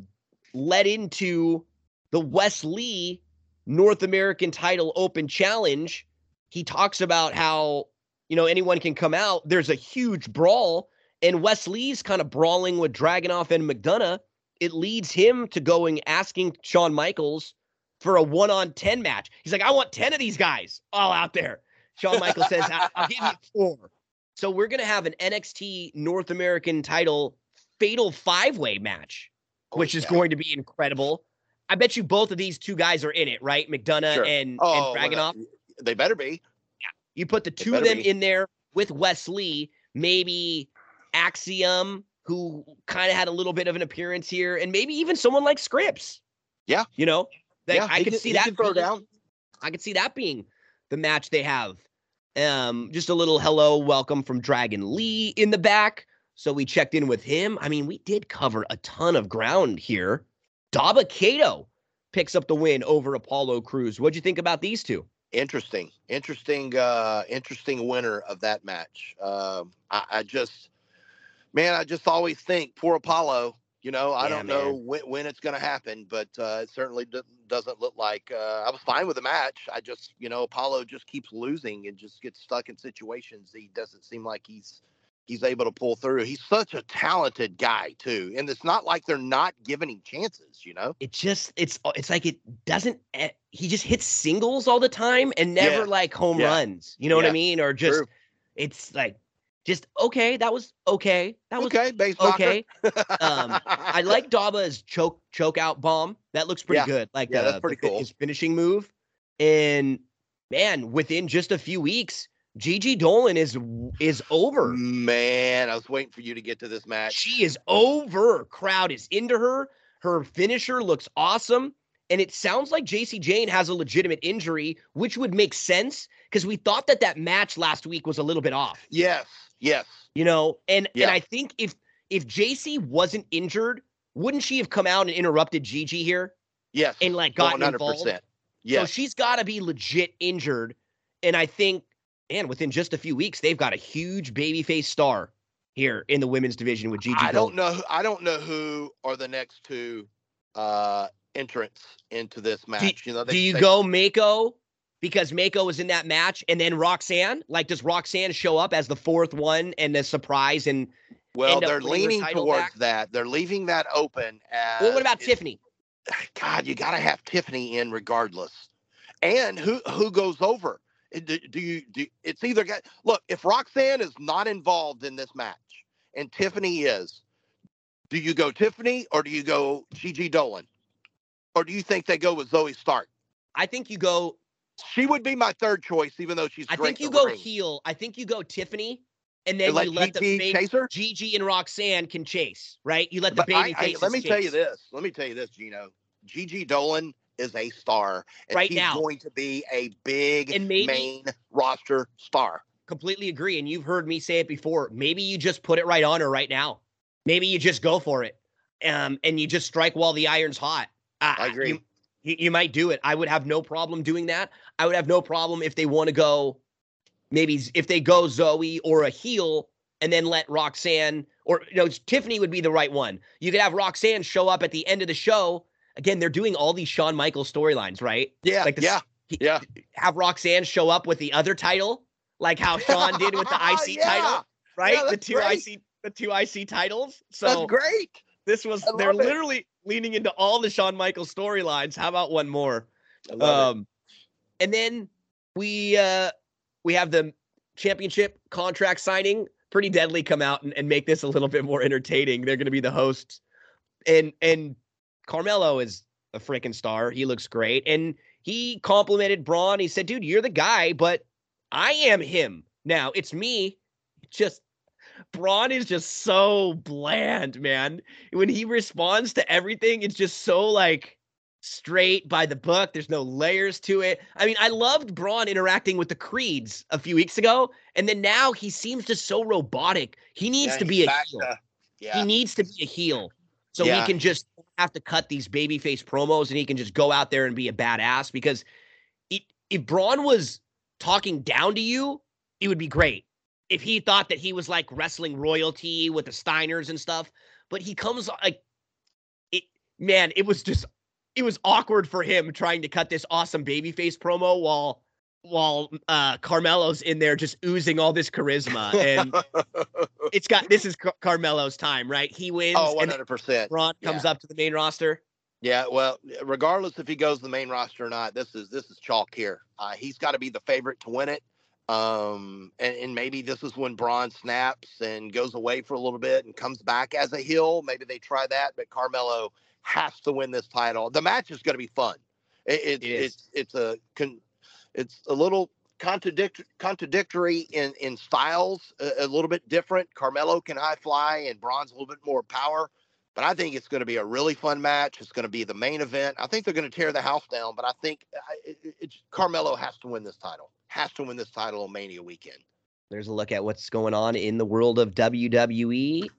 led into the Wes Lee North American title open challenge, he talks about how, you know, anyone can come out. There's a huge brawl, and Wes Lee's kind of brawling with Dragunov and McDonough. It leads him to going asking Shawn Michaels for a one on 10 match. He's like, I want 10 of these guys all out there. Shawn Michaels says, I'll, I'll give you four. So we're going to have an NXT North American title fatal five way match, Oh, which is going to be incredible. I bet you both of these two guys are in it, right? McDonough Sure. and, Oh, and Dragunov. they better be. You put the two of them be. in there with Wes Lee, maybe Axiom, who kind of had a little bit of an appearance here, and maybe even someone like Scrypts. Yeah. You know, yeah, I could see that being- down. I could see that being the match they have. Um, just a little hello, welcome from Dragon Lee in the back. So we checked in with him. I mean, we did cover a ton of ground here. Dabba-Kato picks up the win over Apollo Crews. What'd you think about these two? Interesting, interesting, uh, interesting winner of that match. Um, I, I just, man, I just always think poor Apollo. You know, I Yeah, don't know when, when it's going to happen, but uh, it certainly do- doesn't look like. Uh, I was fine with the match. I just, you know, Apollo just keeps losing and just gets stuck in situations he doesn't seem like he's he's able to pull through. He's such a talented guy too, and it's not like they're not giving him chances. You know, it just it's it's like it doesn't he just hits singles all the time and never Yeah. like home Yeah. runs you know what i mean or just True. it's like just okay that was okay that was okay, okay um i like daba's choke choke out bomb that looks pretty Yeah. good like Yeah, the, that's pretty the cool. his finishing move and man within just a few weeks gigi dolin is is over Man, I was waiting for you to get to this match. she is over. Crowd is into her. Her finisher looks awesome. And it sounds like Jacy Jayne has a legitimate injury, which would make sense because we thought that that match last week was a little bit off, Yes, yes. you know. And and I think if if Jacy wasn't injured, wouldn't she have come out and interrupted Gigi here Yes. and like gotten involved? So Yes. she's got to be legit injured. And I think, and within just a few weeks, they've got a huge babyface star here in the women's division with Gigi. I don't know. who- I don't know who are the next two uh entrants into this match. you know, they, do you they- go Mako because Mako was in that match, and then Roxanne? Like, does Roxanne show up as the fourth one and the surprise? And Well, they're leaning towards back? that. They're leaving that open. Well, what about Tiffany? God, you got to have Tiffany in regardless. And who who goes over? Do, do you do? It's either got look if Roxanne is not involved in this match and Tiffany is. Do you go Tiffany or do you go Gigi Dolin, or do you think they go with Zoey Stark? I think you go. She would be my third choice, even though she's. I think you go ring. heel. I think you go Tiffany, and then you let the face, chase her? Gigi and Roxanne can chase. Right? You let the But baby I- faces let me tell you this. Let me tell you this, Gino. Gigi Dolin is a star, and Right she's now. going to be a big And maybe- main roster star. completely agree. And you've heard me say it before. Maybe you just put it right on her right now. Maybe you just go for it. Um, and you just strike while the iron's hot. I agree. You, you, you might do it. I would have no problem doing that. I would have no problem if they want to go, maybe if they go Zoey or a heel and then let Roxanne or you know Tiffany would be the right one. You could have Roxanne show up at the end of the show. Again, they're doing all these Shawn Michaels storylines, right? Yeah, Like the yeah, yeah. Have Roxanne show up with the other title, like how Shawn did with the IC Yeah, title, right? yeah, the two great. IC, the two IC titles. So That's great. this was they're it. literally leaning into all the Shawn Michaels storylines. How about one more? Um, and then we uh we have the championship contract signing. Pretty deadly come out and, and make this a little bit more entertaining. They're gonna be the hosts. And and Carmelo is a freaking star. He looks great. And he complimented Braun. He said, dude, you're the guy, but I am him. Now it's me. Just Braun is just so bland, man. When he responds to everything, it's just so like straight by the book. There's no layers to it. I mean, I loved Braun interacting with the Creeds a few weeks ago, and then now he seems just so robotic. He needs Yeah, to be a heel. to- He needs to be a heel. so Yeah. he can just have to cut these babyface promos and he can just go out there and be a badass because it, if Braun was talking down to you, it would be great. If he thought that he was like wrestling royalty with the Steiners and stuff, but he comes like it man, it was just it was awkward for him trying to cut this awesome babyface promo while while uh Carmelo's in there just oozing all this charisma and it's got this is Car- Carmelo's time, right? He wins oh, 100%. Braun comes up to the main roster. Yeah, well, regardless if he goes to the main roster or not, this is this is chalk here. Uh, he's got to be the favorite to win it. Um, and, and maybe this is when Braun snaps and goes away for a little bit and comes back as a heel. Maybe they try that, but Carmelo has to win this title. The match is going to be fun. It, it, It it's it's a con, it's a little contradict, contradictory in in styles, a, a little bit different. Carmelo can high fly, and Braun's a little bit more power. But I think it's going to be a really fun match. It's going to be the main event. I think they're going to tear the house down, but I think it, it, it's Carmelo has to win this title. Has to win this title on Mania weekend. There's a look at what's going on in the world of WWE,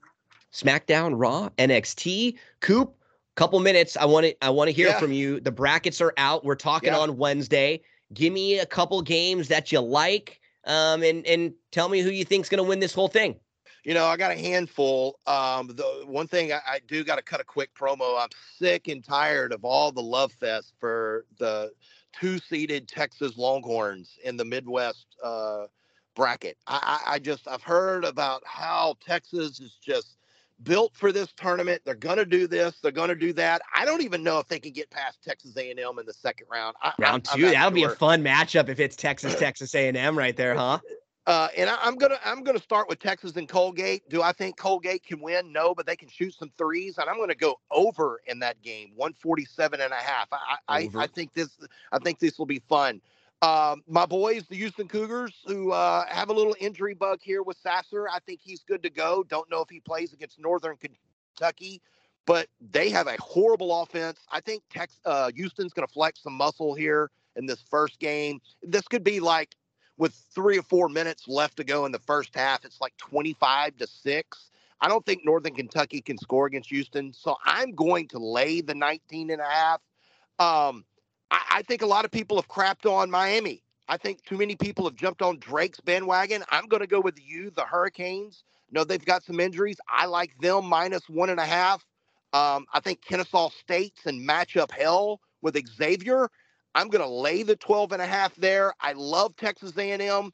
SmackDown, Raw, NXT. Coop, couple minutes. I want to I want to hear Yeah. from you. The brackets are out. We're talking Yeah. on Wednesday. Give me a couple games that you like, um, and and tell me who you think's going to win this whole thing. You know, I got a handful. Um, the one thing I, I do got to cut a quick promo. I'm sick and tired of all the love fest for the two-seeded Texas Longhorns in the Midwest uh, bracket. I, I, I just I've heard about how Texas is just built for this tournament. They're gonna do this. They're gonna do that. I don't even know if they can get past Texas A&M in the second round. I, Round two. That'll be a fun matchup if it's Texas Texas A&M right there, huh? Uh, and I, I'm gonna I'm gonna start with Texas and Colgate. Do I think Colgate can win? No, but they can shoot some threes, and I'm gonna go over in that game, 147 and a half. I I, I think this I think this will be fun. Um, my boys, the Houston Cougars, who uh, have a little injury bug here with Sasser, I think he's good to go. Don't know if he plays against Northern Kentucky, but they have a horrible offense. I think Tex uh, Houston's gonna flex some muscle here in this first game. This could be like with three or four minutes left to go in the first half, it's like 25 to 6. I don't think Northern Kentucky can score against Houston. So I'm going to lay the 19 and a half. Um, I, I think a lot of people have crapped on Miami. I think too many people have jumped on Drake's bandwagon. I'm going to go with you, the Hurricanes. No, they've got some injuries. I like them minus one and a half. Um, I think Kennesaw State's in matchup hell with Xavier. I'm going to lay the 12 and a half there. I love Texas A&M.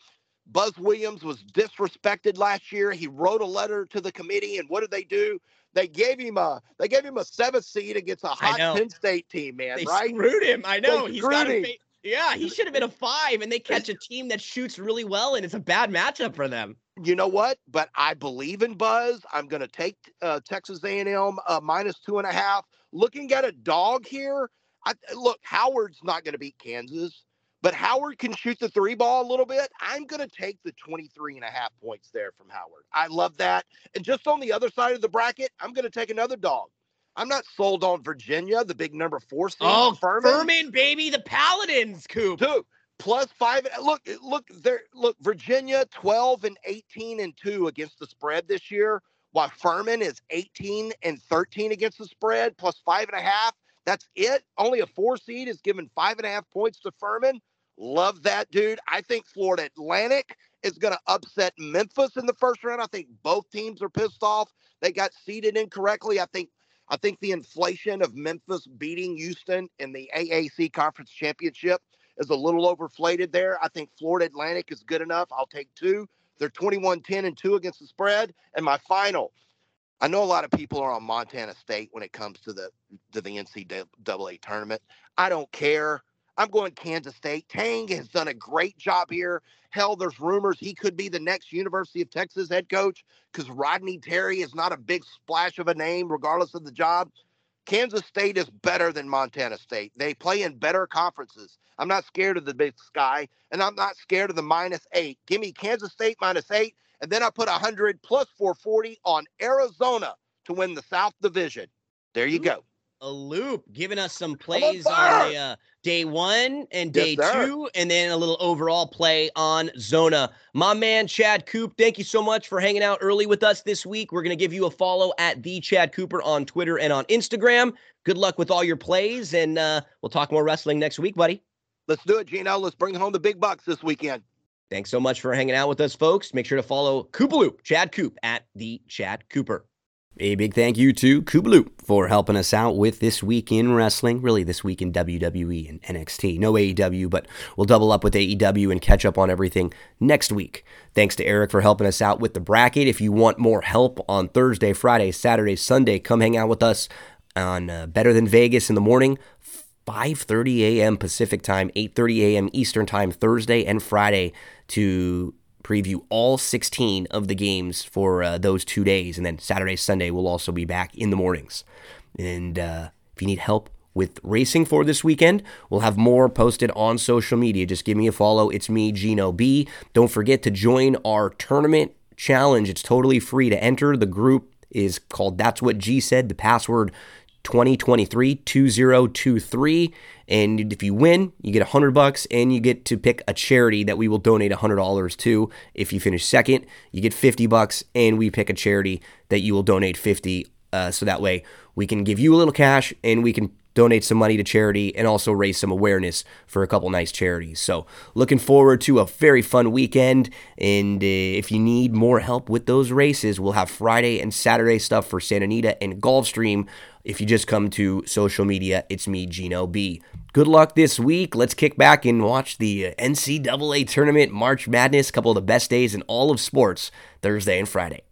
Buzz Williams was disrespected last year. He wrote a letter to the committee, and what did they do? They gave him a they gave him a seventh seed against a hot. Penn State team, man. They right? screwed him. I know. They He's got screwed a him. fa- Yeah, he should have been a five, and they catch a team that shoots really well, and it's a bad matchup for them. you know what? But I believe in Buzz. I'm going to take uh, Texas A&M uh, minus two and a half. Looking at a dog here, I, look, Howard's not going to beat Kansas, but Howard can shoot the three ball a little bit. I'm going to take the 23 and a half points there from Howard. I love that. And just on the other side of the bracket, I'm going to take another dog. I'm not sold on Virginia, the big number four seed. Oh, Furman. Furman, baby, the Paladins, Coop. Two plus five. Look, look there. Look, Virginia twelve and eighteen and two against the spread this year, while Furman is eighteen and thirteen against the spread, plus five and a half. That's it. Only a four seed is given five and a half points to Furman. Love that, dude. I think Florida Atlantic is going to upset Memphis in the first round. I think both teams are pissed off. They got seeded incorrectly. I think I think the inflation of Memphis beating Houston in the AAC Conference Championship is a little overflated there. I think Florida Atlantic is good enough. I'll take two. They're 21 10 and 2 against the spread. And my final, I know a lot of people are on Montana State when it comes to the to the NCAA tournament. I don't care. I'm going Kansas State. Tang has done a great job here. Hell, there's rumors he could be the next University of Texas head coach because Rodney Terry is not a big splash of a name, regardless of the job. Kansas State is better than Montana State. They play in better conferences. I'm not scared of the big sky, and I'm not scared of the minus eight. Give me Kansas State minus eight, and then I put 100 plus 440 on Arizona to win the South Division. There you go. a loop, giving us some plays on, fire. the uh, day one and day sir. two, and then a little overall play on Zona. My man Chad Coop, thank you so much for hanging out early with us this week. We're gonna give you a follow at the Chad Cooper on Twitter and on Instagram. Good luck with all your plays, and uh, we'll talk more wrestling next week, buddy. Let's do it, Gino. Let's bring home the big bucks this weekend. Thanks so much for hanging out with us, folks. Make sure to follow Koopaloop, Chad Coop, at the Chad Cooper. A big thank you to Koopaloop for helping us out with this week in wrestling, really this week in WWE and NXT. No AEW, but we'll double up with AEW and catch up on everything next week. Thanks to Erik for helping us out with the bracket. If you want more help on Thursday, Friday, Saturday, Sunday, come hang out with us on uh, Better Than Vegas in the morning. 5:30 a.m. Pacific time, 8:30 a.m. Eastern time Thursday and Friday to preview all 16 of the games for uh, those two days, and then Saturday, Sunday we'll also be back in the mornings. And uh, if you need help with racing for this weekend, we'll have more posted on social media. Just give me a follow. It's me, Gino B. Don't forget to join our tournament challenge. It's totally free to enter. The group is called That's What G Said. The password 2023 2023 and if you win you get 100 bucks and you get to pick a charity that we will donate $100 to if you finish second you get 50 bucks and we pick a charity that you will donate 50 uh, so that way we can give you a little cash and we can donate some money to charity and also raise some awareness for a couple nice charities. So, looking forward to a very fun weekend. And uh, if you need more help with those races, we'll have Friday and Saturday stuff for Santa Anita and Gulfstream. If you just come to social media, it's me, Gino B. Good luck this week. Let's kick back and watch the uh, NCAA tournament, March Madness, couple of the best days in all of sports, Thursday and Friday.